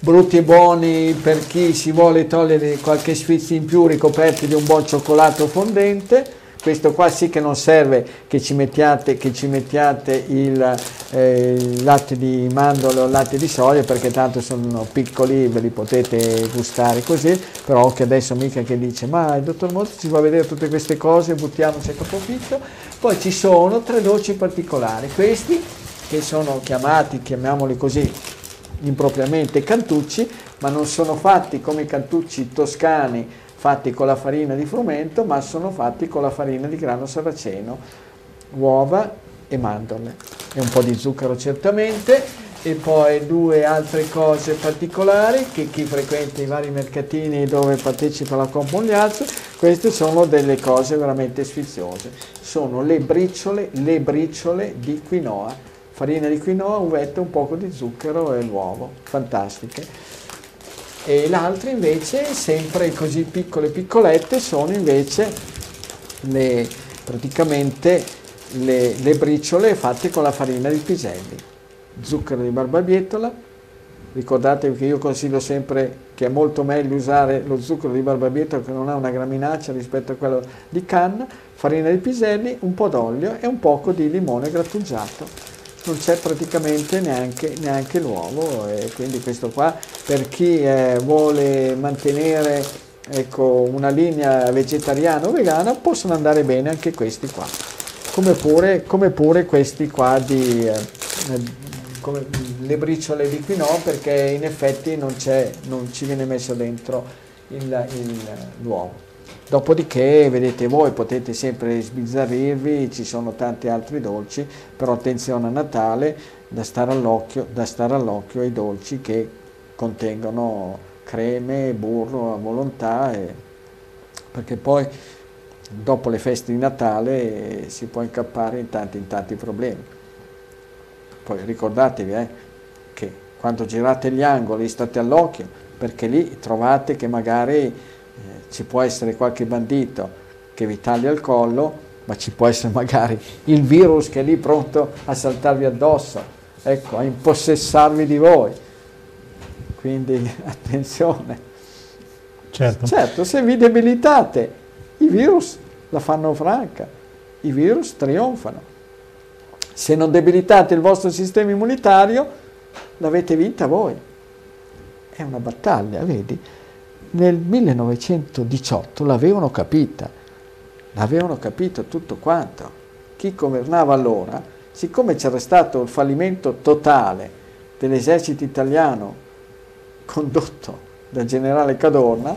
Speaker 2: brutti e buoni per chi si vuole togliere qualche sfizio in più ricoperti di un buon cioccolato fondente, questo qua sì che non serve che ci mettiate, che ci mettiate il, eh, latte di mandorle o il latte di soia perché tanto sono piccoli, ve li potete gustare così, però che adesso mica che dice ma il dottor Monti ci fa vedere tutte queste cose, buttiamo un secco profitto. Poi ci sono tre dolci particolari, questi che sono chiamati, chiamiamoli così, impropriamente cantucci, ma non sono fatti come i cantucci toscani fatti con la farina di frumento, ma sono fatti con la farina di grano saraceno, uova e mandorle e un po' di zucchero certamente e poi due altre cose particolari che chi frequenta i vari mercatini dove partecipa alla Compogliazzo, queste sono delle cose veramente sfiziose. Sono le briciole, le briciole di quinoa, farina di quinoa, uvetta, un poco di zucchero e l'uovo, fantastiche e l'altra invece, sempre così piccole piccolette, sono invece le, praticamente le, le briciole fatte con la farina di piselli, zucchero di barbabietola, ricordatevi che io consiglio sempre che è molto meglio usare lo zucchero di barbabietola che non ha una graminaccia rispetto a quello di canna, farina di piselli, un po' d'olio e un poco di limone grattugiato non c'è praticamente neanche, neanche l'uovo e quindi questo qua per chi eh, vuole mantenere ecco, una linea vegetariana o vegana possono andare bene anche questi qua. Come pure, come pure questi qua di eh, come le briciole di quinoa perché in effetti non, non ci viene messo dentro l'uovo Dopodiché, vedete voi, potete sempre sbizzarrirvi, ci sono tanti altri dolci, però attenzione a Natale, da stare all'occhio, da stare all'occhio ai dolci che contengono creme, burro a volontà, e, perché poi dopo le feste di Natale si può incappare in tanti, in tanti problemi. Poi ricordatevi eh, che quando girate gli angoli state all'occhio, perché lì trovate che magari ci può essere qualche bandito che vi taglia il collo, ma ci può essere magari il virus che è lì pronto a saltarvi addosso, ecco, a impossessarvi di voi. Quindi attenzione.
Speaker 1: Certo.
Speaker 2: certo, se vi debilitate, i virus la fanno franca, i virus trionfano. Se non debilitate il vostro sistema immunitario, l'avete vinta voi. È una battaglia, vedi? Nel 1918 l'avevano capita, l'avevano capito tutto quanto. Chi governava allora, siccome c'era stato il fallimento totale dell'esercito italiano condotto dal generale Cadorna,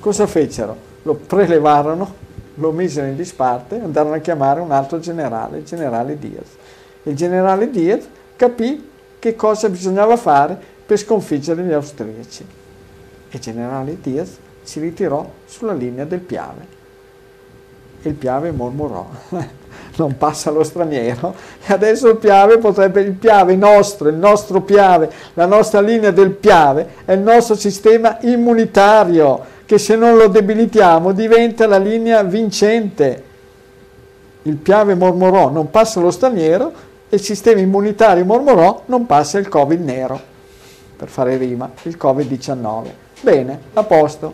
Speaker 2: cosa fecero? Lo prelevarono, lo misero in disparte e andarono a chiamare un altro generale, il generale Diaz. Il generale Diaz capì che cosa bisognava fare per sconfiggere gli austriaci e generale Diaz si ritirò sulla linea del Piave. Il Piave mormorò, non passa lo straniero, e adesso il Piave potrebbe, il Piave nostro, il nostro Piave, la nostra linea del Piave è il nostro sistema immunitario, che se non lo debilitiamo diventa la linea vincente. Il Piave mormorò, non passa lo straniero, e il sistema immunitario mormorò, non passa il Covid nero, per fare rima, il Covid-19. Bene, a posto.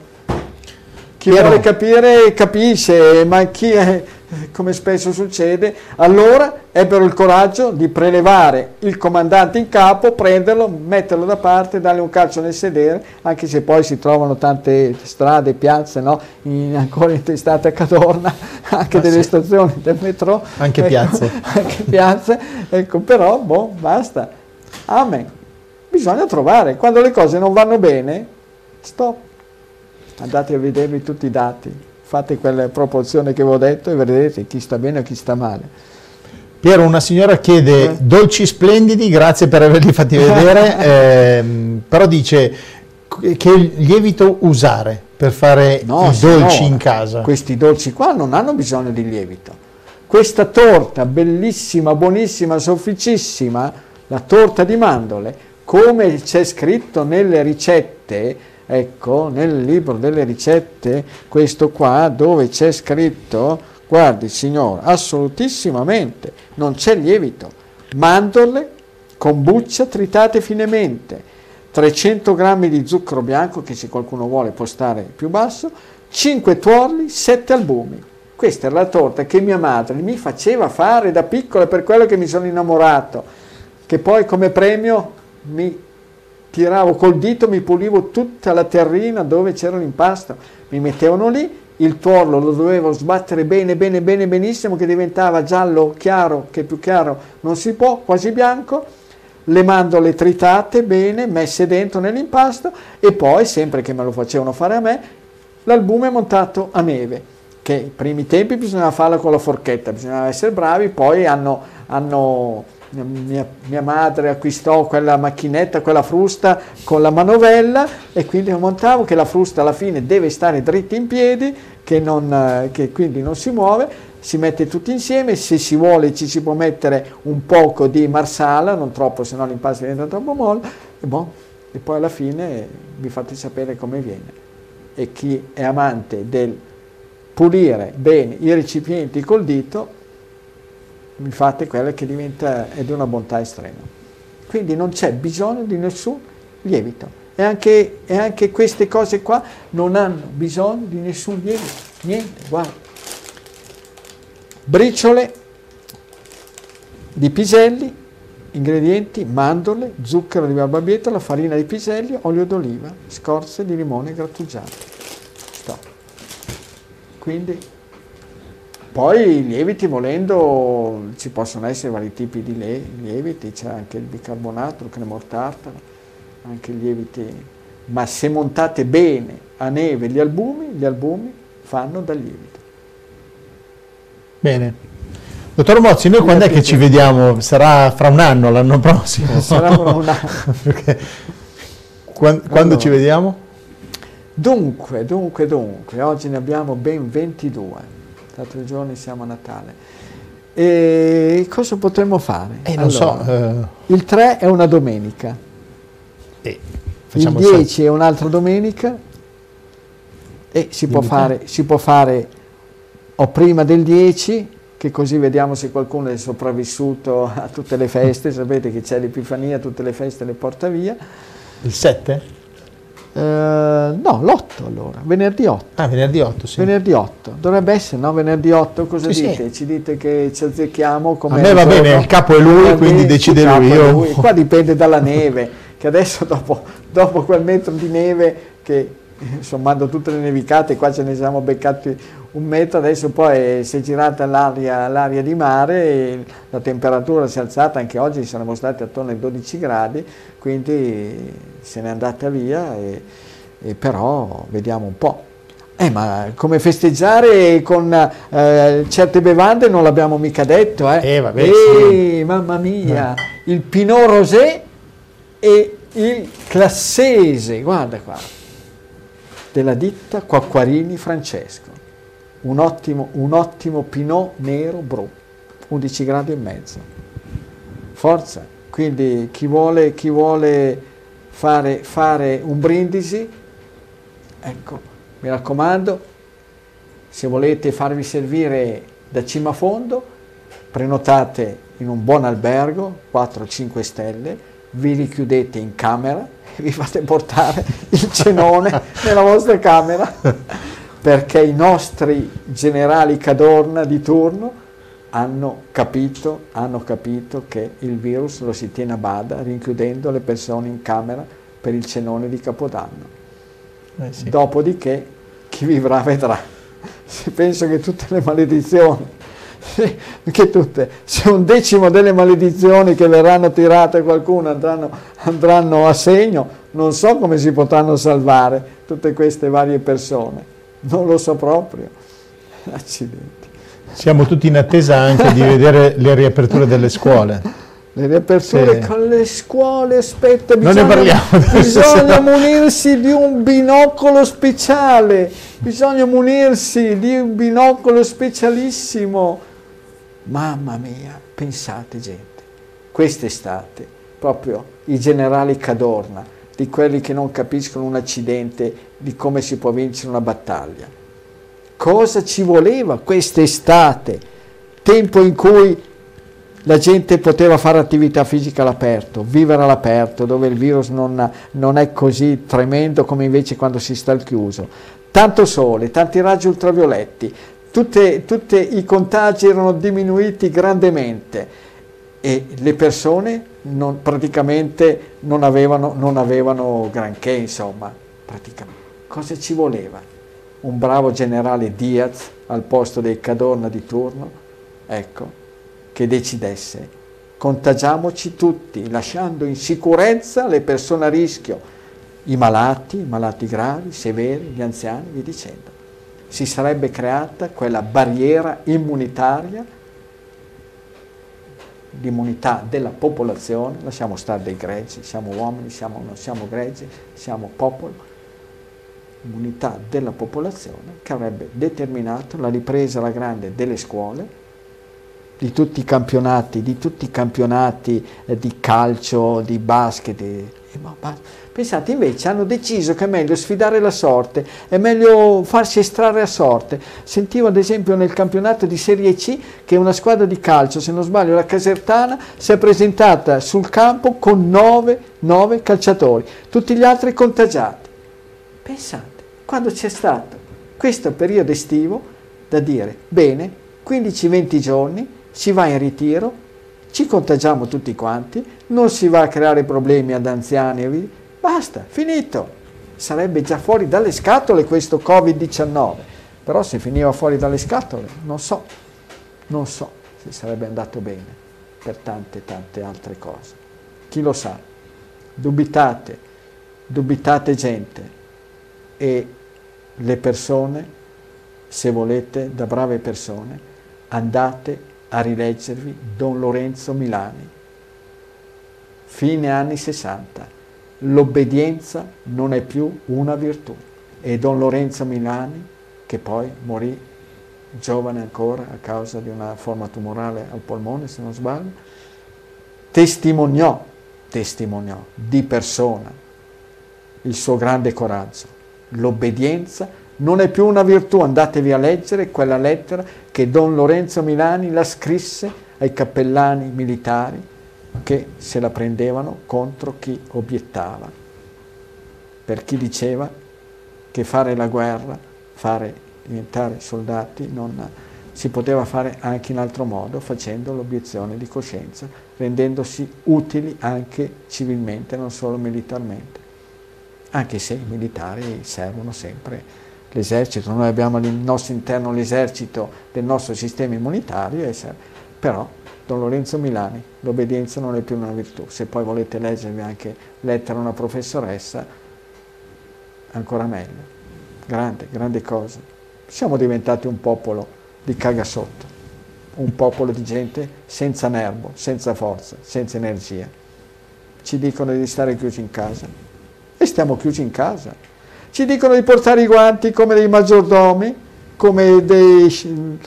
Speaker 2: Chi Piero. vuole capire capisce, ma chi è, come spesso succede, allora ebbero il coraggio di prelevare il comandante in capo, prenderlo, metterlo da parte, dargli un calcio nel sedere, anche se poi si trovano tante strade, piazze, no? in, ancora intestate a Cadorna, anche ah, delle sì. stazioni del metro.
Speaker 1: Anche ecco, piazze.
Speaker 2: Anche piazze, ecco, però, boh, basta. Amen. Bisogna trovare, quando le cose non vanno bene, Stop. Andate a vedervi tutti i dati, fate quella proporzione che vi ho detto e vedrete chi sta bene e chi sta male.
Speaker 1: Piero, una signora chiede eh? dolci splendidi, grazie per averli fatti vedere, ehm, però dice che lievito usare per fare no, i dolci signora, in casa.
Speaker 2: Questi dolci qua non hanno bisogno di lievito. Questa torta bellissima, buonissima, sofficissima, la torta di mandorle, come c'è scritto nelle ricette, ecco, nel libro delle ricette, questo qua, dove c'è scritto, guardi signore, assolutissimamente, non c'è lievito, mandorle con buccia tritate finemente, 300 g di zucchero bianco, che se qualcuno vuole può stare più basso, 5 tuorli, 7 albumi. Questa era la torta che mia madre mi faceva fare da piccola per quello che mi sono innamorato, che poi come premio mi tiravo col dito, mi pulivo tutta la terrina dove c'era l'impasto, mi mettevano lì, il tuorlo lo dovevo sbattere bene, bene, bene, benissimo, che diventava giallo chiaro, che più chiaro non si può, quasi bianco, le mandorle tritate bene, messe dentro nell'impasto e poi, sempre che me lo facevano fare a me, l'albume montato a neve, che i primi tempi bisognava farlo con la forchetta, bisognava essere bravi, poi hanno, hanno mia, mia, madre acquistò quella macchinetta, quella frusta con la manovella e quindi montavo che la frusta alla fine deve stare dritta in piedi, che, non, che quindi non si muove, si mette tutti insieme, se si vuole ci si può mettere un poco di marsala, non troppo, se no l'impasto diventa troppo molle, e, bon, e poi alla fine vi fate sapere come viene. E chi è amante del pulire bene i recipienti col dito, fate quella che diventa è di una bontà estrema. Quindi non c'è bisogno di nessun lievito. E anche, e anche queste cose qua non hanno bisogno di nessun lievito. Niente, guarda. Briciole di piselli, ingredienti, mandorle, zucchero di barbabietola, farina di piselli, olio d'oliva, scorze di limone grattugiate. Stop. Quindi poi i lieviti volendo ci possono essere vari tipi di lieviti, c'è anche il bicarbonato, il cremor tartaro, anche lieviti, ma se montate bene a neve gli albumi, gli albumi fanno da lievito.
Speaker 1: Bene. Dottor Mozzi, noi quando è che ci vediamo? Sarà fra un anno, l'anno prossimo?
Speaker 2: Sarà fra un anno.
Speaker 1: quando, quando allora, ci vediamo?
Speaker 2: Dunque, dunque, dunque, oggi ne abbiamo ben 22 tra tre giorni siamo a Natale. E cosa potremmo fare?
Speaker 1: Eh, allora, so, uh...
Speaker 2: Il 3 è una domenica,
Speaker 1: eh,
Speaker 2: il 10 è un'altra domenica e si può, fare, si può fare o prima del 10 che così vediamo se qualcuno è sopravvissuto a tutte le feste, sapete che c'è l'Epifania, tutte le feste le porta via.
Speaker 1: Il 7?
Speaker 2: Uh, no, l'8 allora, venerdì 8.
Speaker 1: Ah, venerdì 8, sì.
Speaker 2: Venerdì 8, dovrebbe essere, no? Venerdì 8, cosa
Speaker 1: sì,
Speaker 2: dite?
Speaker 1: Sì.
Speaker 2: Ci dite che ci azzecchiamo come...
Speaker 1: A me va bene, il capo è lui, venerdì, quindi decide lui. Io... lui.
Speaker 2: Qua dipende dalla neve, che adesso dopo, dopo quel metro di neve che sommando tutte le nevicate, qua ce ne siamo beccati un metro, adesso poi si è girata l'aria, l'aria di mare, la temperatura si è alzata, anche oggi saremmo stati attorno ai 12 gradi, quindi se n'è andata via, e, e però vediamo un po'. Eh, ma come festeggiare con eh, certe bevande non l'abbiamo mica detto, eh?
Speaker 1: Eh, vabbè,
Speaker 2: eh sì. mamma mia, il Pinot Rosé e il Classese, guarda qua della ditta Quacquarini Francesco. Un ottimo, un ottimo Pinot nero bru, 11 gradi e mezzo. Forza, quindi chi vuole, chi vuole fare, fare un brindisi, ecco, mi raccomando, se volete farvi servire da cima a fondo, prenotate in un buon albergo, 4-5 stelle, vi richiudete in camera vi fate portare il cenone nella vostra camera perché i nostri generali Cadorna di turno hanno capito, hanno capito che il virus lo si tiene a bada rinchiudendo le persone in camera per il cenone di Capodanno. Eh sì. Dopodiché chi vivrà vedrà. Penso che tutte le maledizioni che tutte, se un decimo delle maledizioni che verranno tirate qualcuno andranno, andranno a segno, non so come si potranno salvare tutte queste varie persone, non lo so proprio. Accidenti.
Speaker 1: Siamo tutti in attesa anche di vedere le riaperture delle scuole.
Speaker 2: Le riaperture sì. con le scuole, aspetta,
Speaker 1: bisogna, non ne parliamo.
Speaker 2: bisogna munirsi di un binocolo speciale, bisogna munirsi di un binocolo specialissimo Mamma mia, pensate gente, quest'estate proprio i generali Cadorna, di quelli che non capiscono un accidente, di come si può vincere una battaglia. Cosa ci voleva quest'estate, tempo in cui la gente poteva fare attività fisica all'aperto, vivere all'aperto, dove il virus non, non, è così tremendo come invece quando si sta al chiuso. Tanto sole, tanti raggi ultravioletti, tutti i contagi erano diminuiti grandemente e le persone non, praticamente non avevano, non avevano granché, insomma, praticamente. Cosa ci voleva? Un bravo generale Diaz al posto dei Cadorna di turno? Ecco, che decidesse contagiamoci tutti, lasciando in sicurezza le persone a rischio, i malati, i malati gravi, severi, gli anziani, via dicendo. Si sarebbe creata quella barriera immunitaria, l'immunità della popolazione, lasciamo stare dei greci, siamo uomini, siamo, non siamo greci, siamo popolo, immunità della popolazione che avrebbe determinato la ripresa alla grande delle scuole, di tutti i campionati, di tutti i campionati eh, di calcio, di basket. Di, eh, Pensate, invece hanno deciso che è meglio sfidare la sorte, è meglio farsi estrarre a sorte. Sentivo ad esempio nel campionato di Serie C che una squadra di calcio, se non sbaglio la Casertana, si è presentata sul campo con nove, nove calciatori, tutti gli altri contagiati. Pensate, quando c'è stato questo periodo estivo, da dire, bene, 15-20 giorni, si va in ritiro, ci contagiamo tutti quanti, non si va a creare problemi ad anziani, basta, finito. Sarebbe già fuori dalle scatole questo Covid-19, però se finiva fuori dalle scatole, non so, non so se sarebbe andato bene per tante, tante altre cose. Chi lo sa? Dubitate, dubitate gente e le persone, se volete, da brave persone, andate a rileggervi Don Lorenzo Milani. Fine anni 60. L'obbedienza non è più una virtù. E Don Lorenzo Milani, che poi morì giovane ancora a causa di una forma tumorale al polmone, se non sbaglio, testimoniò, testimoniò di persona il suo grande coraggio. L'obbedienza non è più una virtù, andatevi a leggere quella lettera che Don Lorenzo Milani la scrisse ai cappellani militari che se la prendevano contro chi obiettava, per chi diceva che fare la guerra, fare diventare soldati, non si poteva fare anche in altro modo, facendo l'obiezione di coscienza, rendendosi utili anche civilmente, non solo militarmente, anche se i militari servono sempre l'esercito, noi abbiamo al nostro interno l'esercito del nostro sistema immunitario, però Don Lorenzo Milani, l'obbedienza non è più una virtù, se poi volete leggervi anche lettera a una professoressa, ancora meglio, grande, grande cosa. Siamo diventati un popolo di cagasotto, un popolo di gente senza nervo, senza forza, senza energia. Ci dicono di stare chiusi in casa e stiamo chiusi in casa ci dicono di portare i guanti come dei maggiordomi, come dei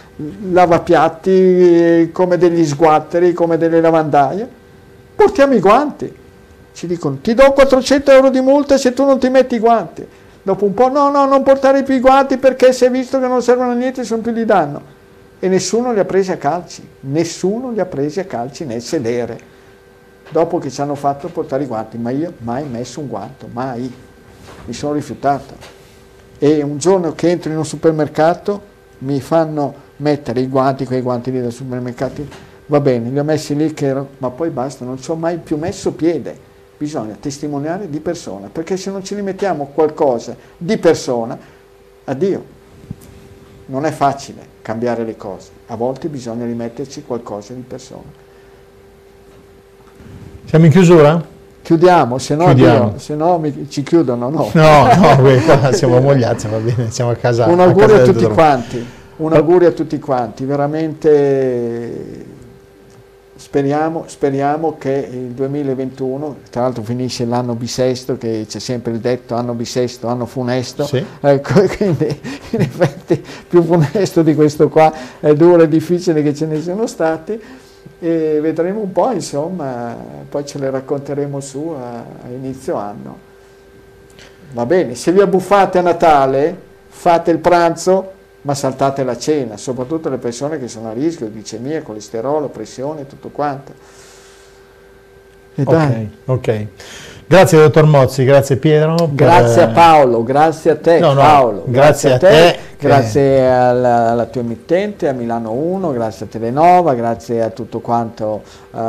Speaker 2: lavapiatti, come degli sguatteri, come delle lavandaie. Portiamo i guanti. Ci dicono ti do 400 euro di multa se tu non ti metti i guanti. Dopo un po' no, no, non portare più i guanti perché si è visto che non servono a niente sono più di danno. E nessuno li ha presi a calci, nessuno li ha presi a calci nel sedere. Dopo che ci hanno fatto portare i guanti, ma io mai messo un guanto, mai mi sono rifiutato. E un giorno che entro in un supermercato mi fanno mettere i guanti, quei guanti lì del supermercato, va bene, li ho messi lì che ero, ma poi basta, non ci ho mai più messo piede. Bisogna testimoniare di persona, perché se non ci rimettiamo qualcosa di persona, addio. Non è facile cambiare le cose, a volte bisogna rimetterci qualcosa di persona.
Speaker 1: Siamo in chiusura?
Speaker 2: Chiudiamo, se no, Dio, se no mi, ci chiudono. No,
Speaker 1: no, no qua siamo mogliati, va bene, siamo a casa.
Speaker 2: Un augurio a, a tutti quanti, un augurio a tutti quanti, veramente speriamo, speriamo che il 2021, tra l'altro finisce l'anno bisesto, che c'è sempre il detto anno bisesto, anno funesto, sì. ecco, quindi in effetti più funesto di questo qua è duro e difficile che ce ne siano stati e vedremo un po', insomma, poi ce le racconteremo su a, a inizio anno. Va bene, se vi abbuffate a Natale, fate il pranzo, ma saltate la cena, soprattutto le persone che sono a rischio, glicemia, colesterolo, pressione, tutto quanto.
Speaker 1: E ok, ok. Grazie dottor Mozzi, grazie Pietro.
Speaker 2: Grazie a Paolo, grazie a te no, no, Paolo.
Speaker 1: Grazie, grazie a te. te
Speaker 2: grazie che... alla, alla, tua emittente, a Milano 1, grazie a Telenova, grazie a tutto quanto uh,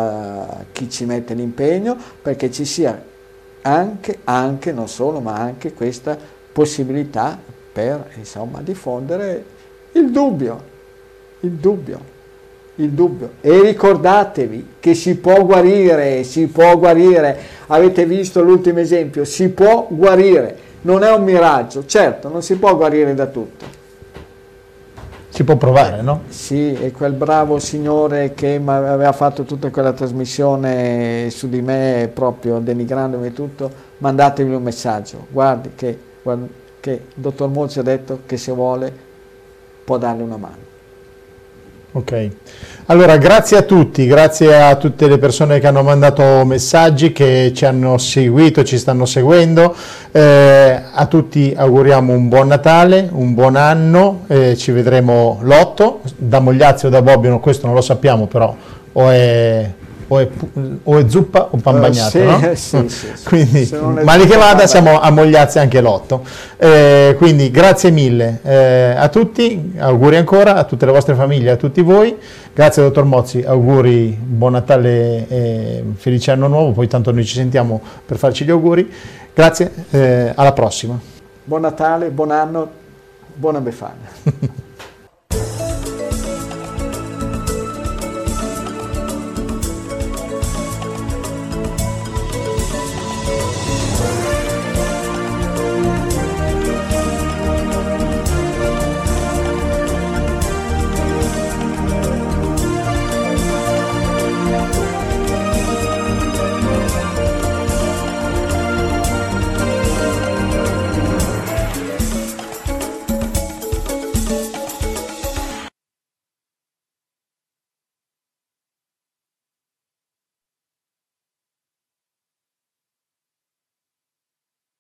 Speaker 2: chi ci mette l'impegno perché ci sia anche, anche, non solo, ma anche questa possibilità per insomma, diffondere il dubbio, il dubbio il dubbio. E ricordatevi che si può guarire, si può guarire. Avete visto l'ultimo esempio, si può guarire. Non è un miraggio, certo, non si può guarire da tutto.
Speaker 1: Si può provare, no?
Speaker 2: Sì, e quel bravo signore che aveva fatto tutta quella trasmissione su di me, proprio denigrandomi tutto, mandatevi un messaggio. Guardi che, guardi, che il dottor Mozzi ha detto che se vuole può darle una mano.
Speaker 1: Ok, allora grazie a tutti, grazie a tutte le persone che hanno mandato messaggi, che ci hanno seguito, ci stanno seguendo, eh, a tutti auguriamo un buon Natale, un buon anno, eh, ci vedremo l'8, da Mogliazzi o da Bobbio, questo non lo sappiamo però, o è o è, o è, zuppa o pan bagnato, uh,
Speaker 2: sì, no? sì, sì,
Speaker 1: quindi, male che vada siamo a Mogliazzi anche l'otto. Eh, quindi grazie mille eh, a tutti, auguri ancora a tutte le vostre famiglie, a tutti voi. Grazie dottor Mozzi, auguri, buon Natale e felice anno nuovo, poi tanto noi ci sentiamo per farci gli auguri. Grazie, eh, alla prossima.
Speaker 2: Buon Natale, buon anno, buona Befana.